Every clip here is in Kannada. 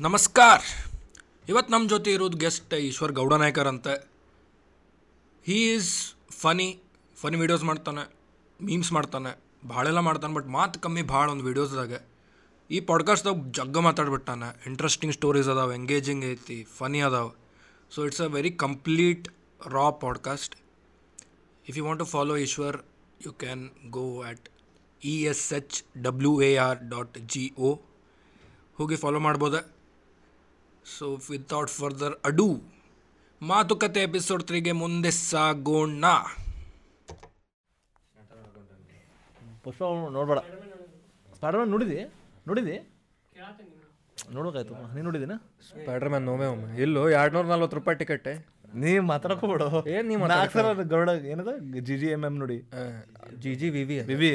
ನಮಸ್ಕಾರ. ಇವತ್ತು ನಮ್ಮ ಜೊತೆ ಇರೋದು ಗೆಸ್ಟ್ ಈಶ್ವರ್ ಗೌಡ ನಾಯ್ಕರ್ ಅಂತ he is funny funny videos ಮಾಡ್ತಾನೆ ಮೀಮ್ಸ್ ಮಾಡ್ತಾನೆ, ಭಾಳೆಲ್ಲ ಮಾಡ್ತಾನೆ ಬಟ್ ಮಾತು ಕಮ್ಮಿ ಭಾಳ ಒಂದು ವೀಡಿಯೋಸ್ದಾಗ ಈ ಪಾಡ್ಕಾಸ್ಟ್ದಾಗ ಜಗ್ಗ ಮಾತಾಡ್ಬಿಟ್ಟಾನೆ. ಇಂಟ್ರೆಸ್ಟಿಂಗ್ ಸ್ಟೋರೀಸ್ ಅದಾವೆ ಎಂಗೇಜಿಂಗ್ ಐತಿ ಫನಿ ಅದಾವೆ. So it's a very complete raw podcast if you want to follow Ishwar you can go at E S H W A R dot G O ಹೋಗಿ ಫಾಲೋ ಮಾಡ್ಬೋದ. ಸೊ ವಿತೌಟ್ ಫರ್ದರ್ ಅಡು ಮಾತುಕತೆ ಎಪಿಸೋಡ್ ತ್ರೀಗೆ ಮುಂದೆ ಸಾಗೋಣ. ಪುಷ್ಪ ನೋಡ್ಬೇಡ. ಸ್ಪೈಡರ್ಮ್ಯಾನ್ ನೋಡಿದಿ? ನೋಡಿದಿ? ನೋಡ್ಬೇಕಾಯ್ತು. ನೀನು ನೋಡಿದಿನ? ಸ್ಪೈಡರ್ ಮ್ಯಾನ್ ನೋವೇ ಒಮ್ಮೆ. ಇಲ್ಲೋ ಎರಡು ನೂರ ನಲ್ವತ್ತು ರೂಪಾಯಿ ಟಿಕೆಟ್ ನೀ ಮಾತಾಡಕೋಬೇಡ. ಏನ್ ನೀ ನಾಲ್ಕು ಗರುಡ ಏನದ? ಜಿ ಜಿ ಎಂ ಎಂ ನೋಡಿ. G G V V B B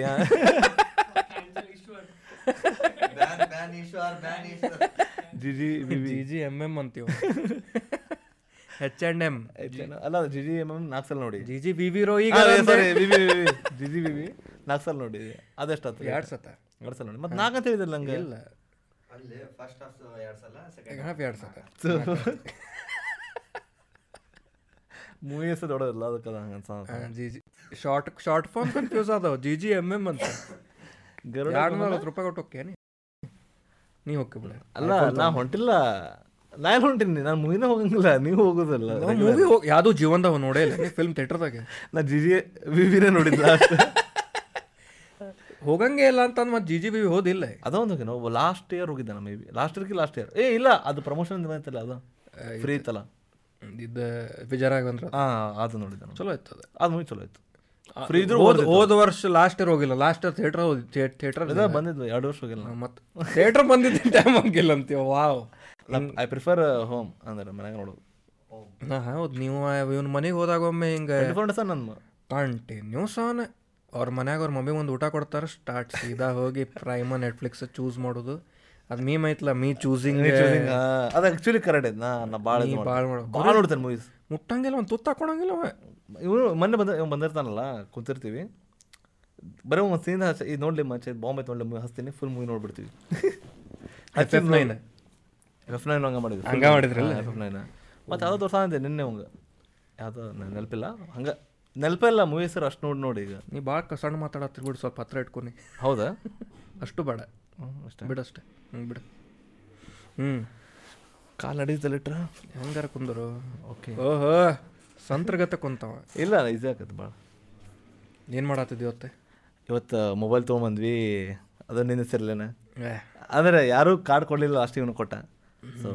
G G G G M M ಅಂತೀವಿ. ಹೆಚ್ ಅಂಡ್ ಎಂ ಅಲ್ಲ ಜಿ ಜಿ ಎಂ ಎಂ ನಾಲ್ಕು ಸಲ ನೋಡಿ. ಜಿ ಜಿ ಬಿ ವಿ ರೋ ಈಗ ಜಿ ಜಿ ಬಿಬಿ ನಾಲ್ಕು ಸಲ ನೋಡಿ. ಅದೆಷ್ಟಾಯ್ತು ಎರಡು ಸತ. ಎರಡು ಸಲ ನೋಡಿ. ಮತ್ತೆ ನಾಲ್ಕು ಅಂತ ಹೇಳಿದ್ರೆ ನಂಗೆ? ಇಲ್ಲ. ಅಲ್ಲಿ ಫಸ್ಟ್ ಹಾಫ್ ಎರಡು ಸಲ ಸೆಕೆಂಡ್ ಹಾಫ್ ಎರಡು ಸತ. ಮೂವಿ ಹೆಸರು ನೋಡೋದಿಲ್ಲ ಅದಕ್ಕೆ ಹಂಗೆ ಅನ್ಸ G G short short form confuse ಅದಾವ ಜಿ ಜಿ ಎಂ ಎಂ ಅಂತ. ಗರುಡ ಎರಡು ನೂರ ರೂಪಾಯಿ ಕೊಟ್ಟು ಹೋಗ್ಯಾನಿ ನೀ ಹೋಗ್ಬಿಡ ಅಲ್ಲ ನಾ ಹೊಂಟಿಲ್ಲ. ನಾ ಎಲ್ಲಿ ಹೊಂಟೀನಿ? ನಾನು ಮೂವಿನ ಹೋಗಂಗಿಲ್ಲ. ನೀವು ಹೋಗೋದಲ್ಲ. ಮೂವಿ ಯಾವುದು ಜೀವನದಾಗ ನೋಡೇ ಇಲ್ಲ. ಫಿಲ್ಮ್ ಥಿಯೇಟರ್ದಾಗ ನಾ ಜಿ ಜಿ ವಿವಿನೇ ನೋಡಿದ್ಲ. ಹೋಗಂಗೆ ಇಲ್ಲ ಅಂತಂದ್ ಮತ್ತೆ ಜಿ ಜಿ ಬಿ ಹೋದಿಲ್ಲ. ಅದೊಂದು ನಾವು ಲಾಸ್ಟ್ ಇಯರ್ ಹೋಗಿದ್ದೆ ನಾ ಮೇ ಬಿ ಲಾಸ್ಟ್ ಇಯರ್ಗೆ ಲಾಸ್ಟ್ ಇಯರ್ ಏ ಇಲ್ಲ ಅದು ಪ್ರಮೋಷನ್ ಬಂತಲ್ಲ ಅದು. ಫ್ರೀ ಇತ್ತಲ್ಲ. ಇದು ವಿಜಯರಾಘವೇಂದ್ರ. ಹಾಂ ಅದು ನೋಡಿದ್ದೆ ಚಲೋ ಇತ್ತು ಅದು. ಅದು ಮೂವಿ ಚಲೋ ಇತ್ತು. ಫ್ರೀ ಇದ್ರು ಹೋದ ವರ್ಷ ಲಾಸ್ಟ್ ಇಯರ್ ಹೋಗಿಲ್ಲ. ಲಾಸ್ಟ್ ಇಯರ್ ಥಿಯೇಟರ್ ಹೋಗಿ ಥಿಯೇಟರ್ ಬಂದಿದ್ವಿ ಎರಡು ವರ್ಷ ಹೋಗಿಲ್ಲ. ಮತ್ತೆ ಥಿಯೇಟರ್ ಬಂದಿದ್ದ ಟೈಮ್ ಹೋಗಿಲ್ಲ ಅಂತೀವಿ ವಾವ್ ಐ ಪ್ರಿಫರ್ ಹೋಮ್ ಅಂದ್ರೆ ಮನೆಗೆ ನೋಡೋದು. ಹೌದು. ನೀವು ಇವನ್ ಮನೆಗೆ ಹೋದಾಗ ಒಮ್ಮೆ ಹಿಂಗೆ ನನ್ನ ಕಂಟಿನ್ಯೂಸ್ ಆನ್. ಅವ್ರ ಮನ್ಯಾಗ ಅವ್ರ ಮಮ್ಮಿ ಒಂದು ಊಟ ಕೊಡ್ತಾರೆ ಸ್ಟಾರ್ಟ್ ಸೀದಾ ಹೋಗಿ ಪ್ರೈಮ ನೆಟ್ಫ್ಲಿಕ್ಸ್ ಚೂಸ್ ಮಾಡೋದು. ಅದು ಮೀಮ್ ಐತ್ಲ ಮೀ ಚೂಸಿಂಗ್ ಅದು ಆ್ಯಕ್ಚುಲಿ ಕರೆಕ್ಟ್ ಐತೆ. ನಾ ಭಾಳ ಭಾಳ ಭಾಳ ನೋಡ್ತೇನೆ ಮೂವೀಸ್ ಮುಟ್ಟಂಗಿಲ್ಲ ಒಂದು ತುತ್ತ ಹಾಕೊಳಂಗಿಲ್ಲ ಇವನು ಮೊನ್ನೆ ಬಂದ ಇವ್ ಬಂದಿರ್ತಾನಲ್ಲ ಕುಂತಿರ್ತೀವಿ. ಬರೀ ಒಂದು ಸೀನ್ ಇದು ನೋಡ್ಲಿ ಮಚ್ಚ ಬಾಂಬೆ ನೋಡ್ಲಿ ಮೂವಿ ಹಚ್ತೀನಿ ಫುಲ್ ಮೂವಿ ನೋಡ್ಬಿಡ್ತೀವಿ. ಎಫ್ ನೈನ್ ಎಫ್ ನೈನ್ ಹಂಗೆ ಮಾಡಿದ್ರು. ಹಂಗ ಮಾಡಿದ್ರಲ್ಲ? ಎಫ್ ನೈನ್ ಮತ್ತು ಯಾವುದೋ ತೋರ್ಸ ಅಂದೆ ನಿನ್ನೆ ಹಂಗೆ ಯಾವುದೋ ನನ್ ನೆನಪಿಲ್ಲ? ಹಂಗೆ ನೆನಪಿಲ್ಲ ಮೂವಿ ಸರ್ ಅಷ್ಟು ನೋಡಿ ನೋಡಿ ಈಗ. ನೀ ಭಾಳ ಸಣ್ಣ ಮಾತಾಡತ್ತೀರಿ ಬಿಡು ಸ್ವಲ್ಪ ಹತ್ರ ಇಟ್ಕೊನಿ. ಹೌದಾ? ಅಷ್ಟು ಬೇಡ. ಹ್ಞೂ ಅಷ್ಟೇ. ಬಿಡಷ್ಟೆ ಹ್ಞೂ ಬಿಡು. ಹ್ಞೂ ಕಾಲು ನಡೀತಲ್ಲಿಟ್ರ ಹೆಂಗಾರ ಕುಂದರು? ಓಕೆ. ಓಹೋ. ಸಂತ್ರಗತ ಕುಂತಾವ ಇಲ್ಲ ಈಸಿ ಆಗತ್ತೆ ಭಾಳ ಏನು ಮಾಡತ್ತಿದ್ವಿ ಇವತ್ತೆ? ಇವತ್ತು ಮೊಬೈಲ್ ತೊಗೊಂಬಂದ್ವಿ. ಅದು ನಿನ್ನಿಸಿರ್ಲೇನ ಅಂದರೆ ಯಾರೂ ಕಾರ್ಡ್ ಕೊಡಲಿಲ್ಲ ಲಾಸ್ಟ್ ಇವನು ಕೊಟ್ಟ. ಸೊ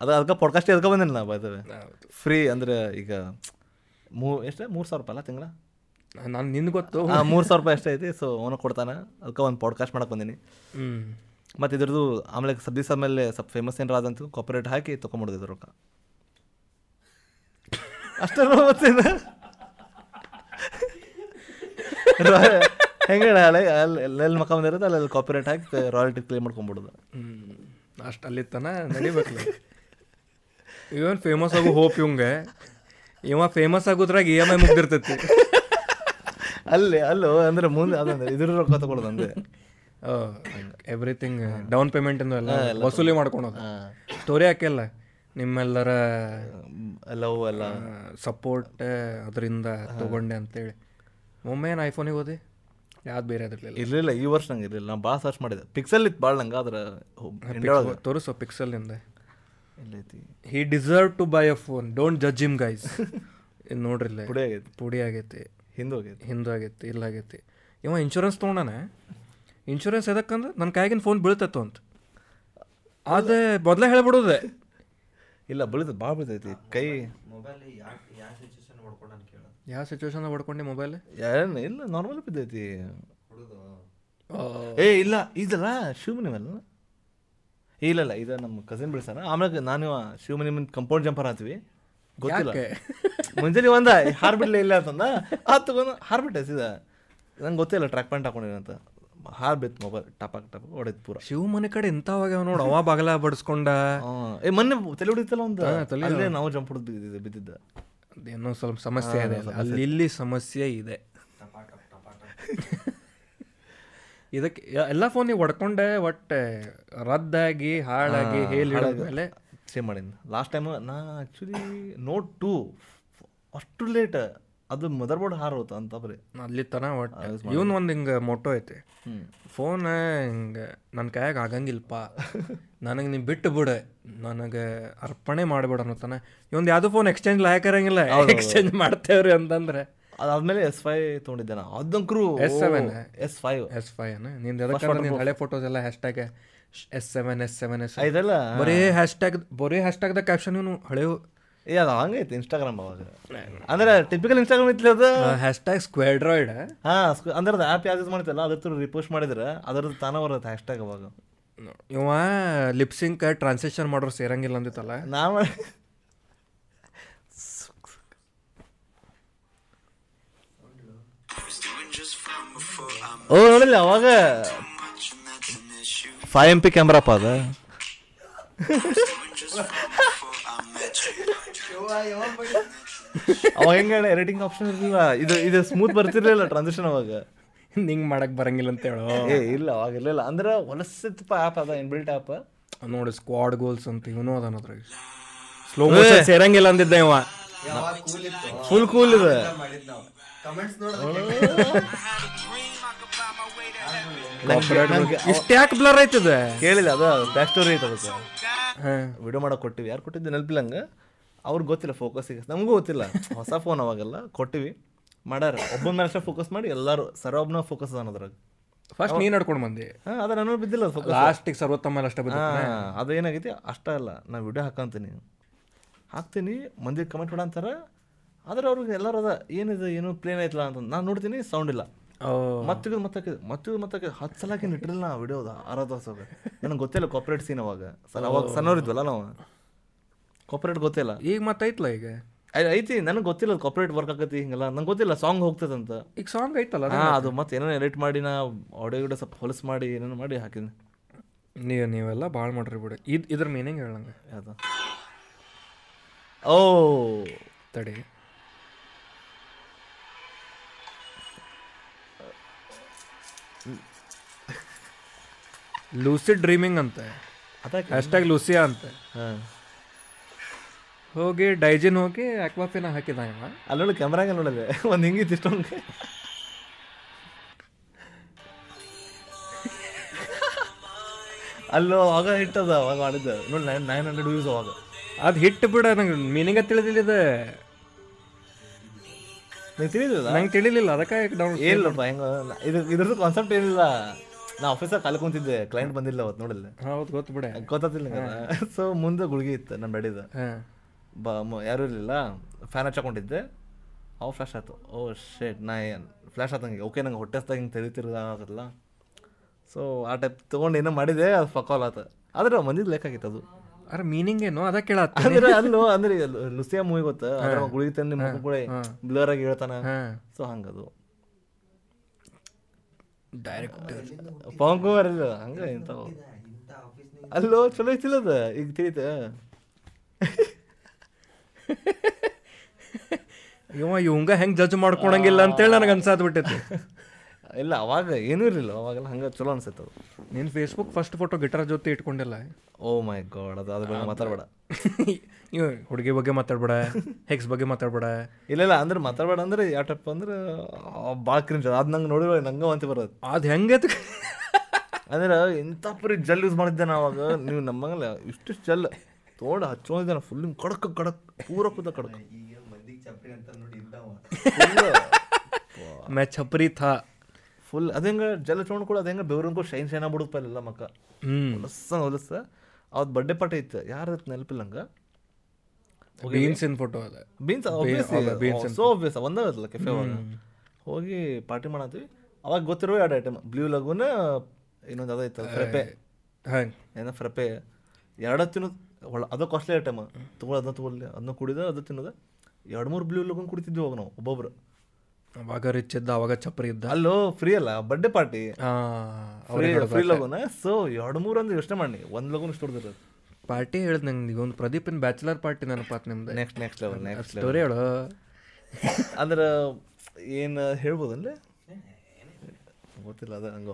ಅದು ಅದಕ್ಕೆ ಪಾಡ್ಕಾಸ್ಟ್ ಎದ್ಕೊ ಬಂದಿಲ್ಲ ನಾ ಬರ್ತೇವೆ ಫ್ರೀ ಅಂದರೆ ಈಗ ಮೂ ಎಷ್ಟು? ಮೂರು ಸಾವಿರ ರೂಪಾಯಿ ಅಲ್ಲ ತಿಂಗಳ? ನಾನು ನಿನ್ಗೆ ಗೊತ್ತು. ಮೂರು ಸಾವಿರ ರೂಪಾಯಿ ಅಷ್ಟೇ ಐತಿ. ಸೊ ಅವನು ಕೊಡ್ತಾನೆ. ಅದಕ್ಕೆ ಒಂದು ಪಾಡ್ಕಾಸ್ಟ್ ಮಾಡಕ್ಕೆ ಬಂದೀನಿ. ಹ್ಞೂ ಮತ್ತು ಇದ್ರದ್ದು ಆಮೇಲೆ ದಿವಸ ಮೇಲೆ ಸ್ವಲ್ಪ ಫೇಮಸ್ ಏನಾರ ಆದಂತ ಕಾಪರೇಟ್ ಹಾಕಿ ತೊಗೊಂಬಿಡ್ದಿದ್ರು ರೊಕ್ಕ. ಅಷ್ಟೇ ಮತ್ತೇನು ಹೆಂಗೆ ಹಳೆ? ಅಲ್ಲಿ ಎಲ್ಲೆಲ್ಲಿ ಮಕ್ಕ ಬಂದಿರುತ್ತೆ ಅಲ್ಲೆಲ್ಲಿ ಕಾಪಿರೇಟ್ ಹಾಕಿ ರಾಯಲ್ಟಿ ಕ್ಲೇಮ್ ಮಾಡ್ಕೊಂಬಿಡೋದು ಹ್ಞೂ ಅಷ್ಟು ಅಲ್ಲಿತ್ತನ ನಡಿಬೇಕಲ್ಲ. ಇವನ್ ಫೇಮಸ್ ಆಗೋ ಹೋಪ್ ಇವಂಗೆ. ಇವ ಫೇಮಸ್ ಆಗೋದ್ರಾಗ ಇ ಎಂ ಐ ಮುಗ್ದಿರ್ತೈತಿ. ಅಲ್ಲಿ ಅಲ್ಲೋ ಅಂದ್ರೆ ಮುಂದೆ ಅದಂದ್ರೆ ಇದ್ರ ರೊಕ್ಕ ತಗೊಳ್ಳೋದು ಅಂದೆ ಎವ್ರಿಥಿಂಗ್ ಡೌನ್ ಪೇಮೆಂಟ್ ಎಲ್ಲ ವಸೂಲಿ ಮಾಡ್ಕೊಳೋದು ಸ್ಟೋರಿ ಹಾಕಿಲ್ಲ ನಿಮ್ಮೆಲ್ಲರ ಲವ್ ಎಲ್ಲ. ಸಪೋರ್ಟ್ ಅದರಿಂದ ತಗೊಂಡೆ ಅಂತೇಳಿ. ಒಮ್ಮೆ ಏನು ಐಫೋನಿಗೆ ಹೋದೆ? ಯಾವ್ದು ಬೇರೆ ಅದಿರಲಿಲ್ಲ ಇರಲಿಲ್ಲ ಈ ವರ್ಷ ನಂಗೆ ಇರಲಿಲ್ಲ. ನಾನು ಭಾಳ ಸರ್ಚ್ ಮಾಡಿದೆ. ಪಿಕ್ಸಲ್ ಇತ್ತು ಭಾಳ ನಂಗೆ ಆದ್ರೆ ತೋರಿಸು ಪಿಕ್ಸಲ್ನಿಂದ ಎಲ್ಲೈತಿ. He deserve to buy a phone don't judge him guys ಇದು ನೋಡ್ರಿಲ್ಲ. ಪುಡಿ ಆಗೈತಿ. ಪುಡಿ ಆಗೈತಿ. ಹಿಂದೂ ಆಗೈತಿ ಹಿಂದೂ ಆಗೈತಿ ಇಲ್ಲ ಆಗೈತಿ. ಇವ ಇನ್ಶೂರೆನ್ಸ್ ತೊಗೊಂಡಾನೆ? ಇನ್ಶೂರೆನ್ಸ್ ಎದಕ್ಕಂದ್ರೆ ನನ್ನ ಕೈಗಿನ ಫೋನ್ ಬೀಳ್ತತ್ತು ಅಂತ. ಅದೇ ಮೊದಲೇ ಹೇಳ್ಬಿಡೋದೆ. ಇಲ್ಲ ಬಳಿದ ಭಾಳ ಬೀಳ್ತೈತಿ ಕೈ. ಮೊಬೈಲ್ ಯಾವ ಸಿಚುವೇಶನ್ ಹೊಡ್ಕೊಂಡೆ ಮೊಬೈಲ್ ಏನು ಇಲ್ಲ ನಾರ್ಮಲ್ ಬಿದ್ದೈತಿ. ಏ ಇಲ್ಲ ಇದಲ್ಲ ಶಿವಮನಿ ಮೇಲೆ. ಇಲ್ಲ ಇಲ್ಲ ಇದು ನಮ್ಮ ಕಸಿನ್ ಬಿಡ್ಸಾರ ಆಮೇಲೆ ನಾನು ಶಿವಮನಿ ಮುಂದೆ ಕಂಪೌಂಡ್ ಜಂಪರ್ ಹಾಕ್ತೀವಿ. ಗೊತ್ತಿಲ್ಲ? ಮುಂಜಾನೆ ಒಂದ ಹಾರ್ಬಿಡ್ಲೇ ಇಲ್ಲ ಅಂತಂದ. ಆ ತಗೊಂಡು ಹಾರ್ಬಿಟ್ಟೆ ಸೀದಾ. ನಂಗೆ ಗೊತ್ತಿಲ್ಲ ಟ್ರ್ಯಾಕ್ ಪ್ಯಾಂಟ್ ಹಾಕೊಂಡಿನಿ ಅಂತ ಹಾರ್ಬಿತ್ತು ಮೊಬೈಲ್ ಟಪಾಕ್ ಟಪಾಕ್ ಹೊಡೆದ್ ಪೂರ. ಶಿವ ಮನೆ ಕಡೆ ಇಂಥವಾಗ ನೋಡು ಅವ ಬಾಗಲ ಬಡಿಸ್ಕೊಂಡ. ಏ ಮೊನ್ನೆ ತಲೆ ಹೊಡಿತಲ್ಲ ಒಂದು? ತಲೆ ನಾವು ಜಂಪ್ ಹೊಡೆದು ಬಿದ್ದಿದ್ದೆ ಬಿದ್ದಿದ್ದ. ಏನೋ ಸ್ವಲ್ಪ ಸಮಸ್ಯೆ ಇದೆ ಅಲ್ಲಿ ಇಲ್ಲಿ ಸಮಸ್ಯೆ ಇದೆ. ಇದಕ್ಕೆ ಎಲ್ಲ ಫೋನಿಗೆ ಹೊಡ್ಕೊಂಡೆ ಒಟ್ಟೆ ರದ್ದಾಗಿ ಹಾಳಾಗಿ ಹೇಳಿ ಮೇಲೆ? ಸೇಮ್ ಮಾಡಿದ್ನ. ಲಾಸ್ಟ್ ಟೈಮ್ ನಾ ಆ್ಯಕ್ಚುಲಿ ನೋಟ್ ಟು ಅಷ್ಟು ಲೇಟ್ ಅದು ಮದರ್ ಬೋರ್ಡ್ ಹಾರೋತ ಅಂತ ಬರೀ. ಅಲ್ಲಿ ತನ ಒಟ್ಟು ಇವನ್ ಒಂದು ಹಿಂಗೆ ಮೋಟೋ ಐತಿ. ಫೋನ್ ಹಿಂಗ ನನ್ನ ಕೈಯಾಗ ಆಗಂಗಿಲ್ಲಪ್ಪ ನನಗೆ ನೀ ಬಿಟ್ಟು ಬಿಡ. ನನಗೆ ಅರ್ಪಣೆ ಮಾಡ್ಬೇಡ ಅನ್ನೋತನ ಇವೊಂದು ಯಾವುದೋ ಫೋನ್ ಎಕ್ಸ್ಚೇಂಜ್ ಲಾಯಕರಂಗಿಲ್ಲ ಎಕ್ಸ್ಚೇಂಜ್ ಮಾಡ್ತೇವ್ರಿ ಅಂತಂದ್ರೆ. ಅದಾದ್ಮೇಲೆ ಎಸ್ ಫೈ ತೊಗೊಂಡಿದ್ದೆ ನಾ ಅದಂಕ್ರು S7? S five S five ನಿಂದು ಎದಕ್ಕೆ ನಿನ್ನ ಹಳೆ ಫೋಟೋಸ್ ಎಲ್ಲ hashtag S seven S seven S ಇದೆಲ್ಲ ಬರೀ ಹ್ಯಾಶ್ಟ್ಯಾಗ್ ಬರೀ ಹ್ಯಾಶ್ಟ್ಯಾಗ್ದ ಕ್ಯಾಪ್ಷನ್ ಇವನು ಹಳೆವು ಏ ಅದು ಹಂಗೈತೆ ಇನ್ಸ್ಟಾಗ್ರಾಮ್ ಅವಾಗ. ಅಂದ್ರೆ ಟಿಪಿಕಲ್ ಇನ್ಸ್ಟಾಗ್ರಾಮ್ ಇತ್ತು ಅದು? ಹ್ಯಾಶ್ಟ್ಯಾಗ್ ಸ್ಕ್ವೇಡ್ರಾಯ್ಡ್ ಹಾಂ ಸ್ಕ್- ಅಂದ್ರೆ ಆ್ಯಪ್ ಯಾವ್ದು ಯೂಸ್ ಮಾಡ್ತಿಲ್ಲ ಅದ್ರ ಥ್ರೂ ರಿಪೋಸ್ಟ್ ಮಾಡಿದ್ರೆ ಅದ್ರದ್ದು ತಾನೇ ಬರುತ್ತೆ ಹ್ಯಾಶ್ಟ್ಯಾಗ್ ಅವಾಗ. ಇವ ಲಿಪ್ಸಿಂಕ್ ಟ್ರಾನ್ಸಾಕ್ಷನ್ ಮಾಡೋರು ಸೇರಂಗಿಲ್ಲ ಅಂದಿತ್ತಲ್ಲ? ನಾ ಓ ನೋಡಿಲ್ಲ ಅವಾಗ ಫೈವ್ ಎಂ ಪಿ ಕ್ಯಾಮ್ರಾಪ್ಪ ಅದು. ಅವಾಗ ಹೆಂಗ ಎಡಿಟಿಂಗ್ ಆಪ್ಷನ್ ಇರಲಿಲ್ಲ ಇದು ಇದು ಸ್ಮೂತ್ ಬರ್ತಿರ್ಲಿಲ್ಲ ಟ್ರಾನ್ಸಾಕ್ಷನ್ ಅವಾಗ. ನಿಂಗ್ ಮಾಡಕ್ ಬರಂಗಿಲ್ಲ ಅಂತ ಹೇಳೋ. ಏ ಇಲ್ಲ ಅವಾಗ ಇರ್ಲಿಲ್ಲ. ಅಂದ್ರೆ ಹೊಲಸಿತ್ತಪ್ಪ ಆ್ಯಪ್ ಅದ ಇನ್ಬಿಲ್ಟ್ ಆಪ್ ನೋಡಿ ಸ್ಕ್ವಾಡ್ ಗೋಲ್ಸ್ ಅಂತ ಇವನು ಅದಾನ ಅದ್ರಾಗ. ಸ್ಲೋ ಮೋಷನ್ ಸೇರಂಗಿಲ್ಲ ಅಂದಿದ್ದ ಇವ. ಫುಲ್ ಕೂಲ್ ಇದೆ. ಮಾಡಿದ್ ನಾವು? ಕಮೆಂಟ್ಸ್ ನೋಡೋದು ಇಷ್ಟ ಯಾಕೆ ಬ್ಲರ್ ಆಯ್ತದೆ? ಕೇಳಿಲ್ಲ ಅದು ಬ್ಯಾಕ್ ಸ್ಟೋರಿ ಐತೆ ಅದಕ್ಕೆ. ಹಾ. ವಿಡಿಯೋ ಮಾಡೋಕೆ ಕೊಟ್ಟಿವಿ. ಯಾರು ಕೊಟ್ಟಿದ್ದು ನೆನಪಿಲ್ಲ ಹಂಗೆ? ಅವ್ರಿಗೆ ಗೊತ್ತಿಲ್ಲ ಫೋಕಸ್ಸಿಗೆ ನಮಗೂ ಗೊತ್ತಿಲ್ಲ. ಹೊಸ ಫೋನ್ ಅವಾಗೆಲ್ಲ ಕೊಟ್ಟಿವಿ. ಮಾಡ್ಯಾರ ಒಬ್ಬನ ಮೇಲೆ ಅಷ್ಟೇ ಫೋಕಸ್ ಮಾಡಿ ಎಲ್ಲರೂ ಸರ ಫೋಕಸ್ ಅನ್ನೋದ್ರಾಗ ಅದ್ರಾಗ. ಫಸ್ಟ್ ನೀನ್ ನಡ್ಕೊಂಡು ಬಂದಿ. ಹಾಂ ಅದ ನಾನು ಬಿದ್ದಿಲ್ಲ ಫೋಕಸ್ ಲಾಸ್ಟಿಗೆ ಸರ್ವೋತ್ತಮ ಅಷ್ಟ ಅದು ಏನಾಗೈತಿ? ಅಷ್ಟ ಅಲ್ಲ ನಾ ವಿಡಿಯೋ ಹಾಕಂತೀನಿ. ಹಾಕ್ತೀನಿ ಮಂದಿ ಕಮೆಂಟ್ ಮಾಡ ಅಂತಾರ. ಆದ್ರೆ ಅವ್ರಿಗೆ ಎಲ್ಲರೂ ಅದ ಏನಿದೆ ಏನು ಪ್ಲೇನ್ ಐತಲ್ಲ ಅಂತ ನಾನು ನೋಡ್ತೀನಿ ಸೌಂಡ್ ಇಲ್ಲ. ಮತ್ತಿಗೆ ಮತ್ತೆ ಮತ್ತೆ ಮತ್ತೆ ಹತ್ತು ಸಲ ಹಾಕಿ ಇಟ್ಟಿರಲಿಲ್ಲ ನಾ ವಿಡಿಯೋದ ವರ್ಷ ನನಗೆ ಗೊತ್ತಿಲ್ಲ ಕಾಪ್ರೇಟ್ ಸೀನ್ ಅವಾಗ. ಸರ್ ಅವಾಗ ಸಣ್ಣವ್ರಿದ್ವಲ್ಲ ನಾವು. ಕಾಪರೇಟ್ ಗೊತ್ತಿಲ್ಲ. ಈಗ ಮತ್ತೈತ್ಲ ಈಗ? ಐ- ಐತಿ ನನಗೆ ಗೊತ್ತಿಲ್ಲ ಕಾಪರೇಟ್ ವರ್ಕ್ ಆಗತಿ ಹಿಂಗೆಲ್ಲ. ನಂಗೆ ಗೊತ್ತಿಲ್ಲ ಸಾಂಗ್ ಹೋಗ್ತದಂತ. ಈಗ ಸಾಂಗ್ ಐತಲ್ಲ ಹಾಂ ಅದು ಮತ್ತೆ ಏನೋ ಎಡಿಟ್ ಮಾಡಿ ನಾ ಆಡಿಯೋ ಗಿಡ ಸ್ವಲ್ಪ ಹೊಲಸು ಮಾಡಿ ಏನೇನು ಮಾಡಿ ಹಾಕಿದ್ನಿ. ನೀವು ನೀವೆಲ್ಲ ಭಾಳ ಮಾಡ್ರಿ ಬಿಡಿ. ಇದು ಇದ್ರ ಮೀನಿಂಗ್ ಹೇಳಂಗೆ ಯಾವುದು? ಓ! ತಡಿ. ಲೂಸಿ ಡ್ರೀಮಿಂಗ್ ಅಂತ. ಅದಕ್ಕೆ ಹ್ಯಾಶ್ಟ್ಯಾಗ್ ಲೂಸಿಯಾ ಅಂತ. ಹಾಂ. ಹೋಗಿ ಡೈಜಿನ್ ಹೋಗಿ ಅಕ್ವಾಫಿನ ಹಾಕಿದ ಇವ ಅಲ್ಲೊಳಗೆ ಕ್ಯಾಮ್ರಾಗೆ ನೋಡಿದೆ. ಒಂದು ಹಿಂಗಿತ್ತು ಇಷ್ಟೊಂದು. ಅಲ್ಲೋ ಅವಾಗ ಹಿಟ್ಟದ ಅವಾಗ ಮಾಡಿದ್ದೆ. ನೋಡಿ ನೈನ್ ನೈನ್ ಹಂಡ್ರೆಡ್ ವ್ಯೂಸ್ ಅವಾಗ. ಅದು ಹಿಟ್ಟು ಬಿಡ ನಂಗೆ ಮೀನಿಂಗ ತಿಳಿದಿಲ್ಲ ಇದು. ನಂಗೆ ತಿಳಿದಿಲ್ಲ ನಂಗೆ ತಿಳಿಲಿಲ್ಲ ಅದಕ್ಕೆ ಡೌನ್ ಏನಿಲ್ಲಪ್ಪ ಹೆಂಗ ಇದು ಇದ್ರದ್ದು ಕಾನ್ಸೆಪ್ಟ್ ಏನಿಲ್ಲ. ನಾ ಆಫೀಸಾಗ ಕಾಲು ಕುಂತಿದ್ದೆ ಕ್ಲೈಂಟ್ ಬಂದಿಲ್ಲ ಅವತ್ತು ನೋಡಿಲ್ಲ ಹೌದು ಗೊತ್ತು ಬಿಡ. ಗೊತ್ತಿಲ್ಲ ಸೊ ಮುಂದೆ ಗುಳಿಗೆ ಇತ್ತು ನಾನು ಹಾಂ. ಬ ಮ- ಯಾರೂ ಇರಲಿಲ್ಲ. ಫ್ಯಾನ್ ಹಚ್ಕೊಂಡಿದ್ದೆ ಅವು ಫ್ಲ್ಯಾಶ್ ಆಯ್ತು. ಓ ಶೇಟ್ ನಾ ಏನು ಫ್ಲಾಶ್ ಆತಂಗೆ. ಓಕೆ ನಂಗೆ ಹೊಟ್ಟೆಸ್ದಾಗ ಹಿಂಗೆ ತೆರಿತಿರೋದಾಗಲ್ಲ ಸೊ ಆ ಟೈಪ್ ತೊಗೊಂಡು ಏನೋ ಮಾಡಿದೆ ಅದು ಫಕಾಲ್ ಆತ. ಆದ್ರೆ ಮಂದಿದ್ದು ಲೆಕ್ಕಾಗಿತ್ತು ಅದು. ಅರೆ ಮೀನಿಂಗ್ ಏನು ಅದ ಕೇಳತ್ತ ಅಂದ್ರೆ ಅಲ್ಲೋ ಅಂದ್ರೆ ಲುಸಿಯ ಮೂವಿ ಗೊತ್ತ? ಅದ್ರ ಗುಳಿಗೆ ತಂದು ಮುಖ ಕೂಡ ಬ್ಲರ್ ಆಗಿ ಹೇಳ್ತಾನ. ಸೊ ಹಂಗದು. ಡೈರೆಕ್ಟ್ ಪವನ್ ಕುಮಾರ್ ಇಲ್ಲ ಹಂಗ ಇಂಥವು. ಇಂಥ ಅಲ್ಲೋ ಚಲೋ ಐತಿಲ್ಲ ಅದ. ಈಗ ತಿಳಿತ. ಇವ ಇವಂಗ ಹೆಂಗ್ ಜಜ್ ಮಾಡ್ಕೊಳಂಗಿಲ್ಲ ಅಂತೇಳಿ ನನಗೆ ಅನ್ಸಾದ್ ಬಿಟ್ಟೈತಿ. ಇಲ್ಲ ಅವಾಗ ಏನೂ ಇರಲಿಲ್ಲ ಅವಾಗೆಲ್ಲ ಹಂಗೆ ಚಲೋ ಅನ್ಸತ್ತೆ ಅದು. ನೀನು ಫೇಸ್ಬುಕ್ ಫಸ್ಟ್ ಫೋಟೋ ಗಿಟಾರ್ ಜೊತೆ ಇಟ್ಕೊಂಡಿಲ್ಲ? ಓ ಮೈ ಗಾಡ್ ಅದು ಅದ್ರ ಬಗ್ಗೆ ಮಾತಾಡ್ಬೇಡ. ಇವ್ ಹುಡುಗಿ ಬಗ್ಗೆ ಮಾತಾಡ್ಬೇಡ ಹೆಕ್ಸ್ ಬಗ್ಗೆ ಮಾತಾಡ್ಬೇಡ. ಇಲ್ಲ ಇಲ್ಲ ಅಂದ್ರೆ ಮಾತಾಡ್ಬೇಡ ಅಂದ್ರೆ ಯಾಟಪ್ಪ ಟೈಪ್ ಅಂದ್ರೆ ಭಾಳ ಕ್ರಿಂಜ್ ಅದು ನಂಗೆ ನೋಡಿದ್ರೆ ನಂಗೆ ಅಂತ ಬರೋದು. ಅದು ಹೆಂಗೈತಿ ಅಂದ್ರೆ ಇಂಥ ಪರಿ ಜಲ್ ಯೂಸ್ ಮಾಡಿದ್ದೆ ನಾ ಅವಾಗ. ನೀವು ನಮ್ಮಂಗಲ್ಲ ಇಷ್ಟು ಜಲ್ ತೋಡ ಹಚ್ಚೋದಿದ್ದಾನೆ ಫುಲ್ ಕಡಕ್ ಕಡಕ್ ಪೂರ ಕುದ ಕಡಕ್. ಮೆ ಮಂದಿಗೆ ಚಪ್ರಿ ಅಂತ ನೋಡಿ ಇದ್ದಾವ ಮೇ ಛಪ್ರಿ ಥಾ. ಫುಲ್ ಅದು ಹೆಂಗೆ ಜಲ ಚೋಣ ಕೂಡ ಅದು ಹೆಂಗೆ ಬೆವ್ರಂಗೂ ಶೈನ್ ಶೈನ್ ಶೈನ ಎಲ್ಲ ಮಕ್ಕ. ಹ್ಮ್. ಹೊಲಸ ಹೊಲಸ ಅವತ್ತು ಬರ್ಡೇ ಪಾರ್ಟಿ ಇತ್ತು. ಯಾರ ನೆನಪಿಲ್ಲ ಹಂಗೆ ಬೀನ್ಸ್ ಇನ್ ಫೋಟೋ ಅದ. ಬೀನ್ಸ್ ಸೊ ಆಬ್ವಿಯಸ್ ಒಂದೇ ಅದಲ್ಲ ಕೆಫೆ ಒಳಗೆ. ಹೋಗಿ ಪಾರ್ಟಿ ಮಾಡತ್ತೀವಿ ಅವಾಗ ಗೊತ್ತಿರೋ ಎರಡು ಐಟಮ್ ಬ್ಲೂ ಲಗೂನ ಇನ್ನೊಂದು ಅದ ಇತ್ತು ಫ್ರೆಪೆ ಹಂಗೆ ಏನೋ ಫ್ರಪೆ ಎರಡು ತಿನ್ನೋದು ಒಳ ಅದು ಕಾಸ್ಟ್ಲಿ ಐಟಮ್ ತೊಗೊಳ ಅದನ್ನ ತೊಗೊಳ್ಳಿ. ಅದನ್ನ ಕುಡಿದ ಅದು ತಿನ್ನೋದು. ಎರಡು ಮೂರು ಬ್ಲೂ ಲೋಕನ್ ಕುಡಿತಿದ್ವಿ ಅವಾಗ ನಾವು ಒಬ್ಬೊಬ್ರು. ಅವಾಗ ರಿಚ್ ಇದ್ದ ಅವಾಗ ಚಪ್ಪರಿ ಇದ್ದ. ಅಲ್ಲೋ ಫ್ರೀ ಅಲ್ಲ ಬರ್ಡೇ ಪಾರ್ಟಿ ಫ್ರೀ ಫ್ರೀ ಲಗೂನ? ಸೊ ಎರಡು ಮೂರು ಅಂದ್ರೆ ಯೋಚನೆ ಮಾಡಿ. ಒಂದು ಲೋಕನ್ ಇಷ್ಟು ಹೊಡೆದಿರೋದು. ಪಾರ್ಟಿ ಹೇಳಿದ್ ನಂಗೆ ಈಗ ಒಂದು ಪ್ರದೀಪಿನ ಬ್ಯಾಚುಲರ್ ಪಾರ್ಟಿ ನೆನಪಾತ್ ನಿಮ್ದು. Next next level next story ಹೇಳು. ಅಂದ್ರೆ ಏನು ಹೇಳ್ಬೋದನ್ರಿ? ಗೊತ್ತಿಲ್ಲ ಅದ ಹಂಗ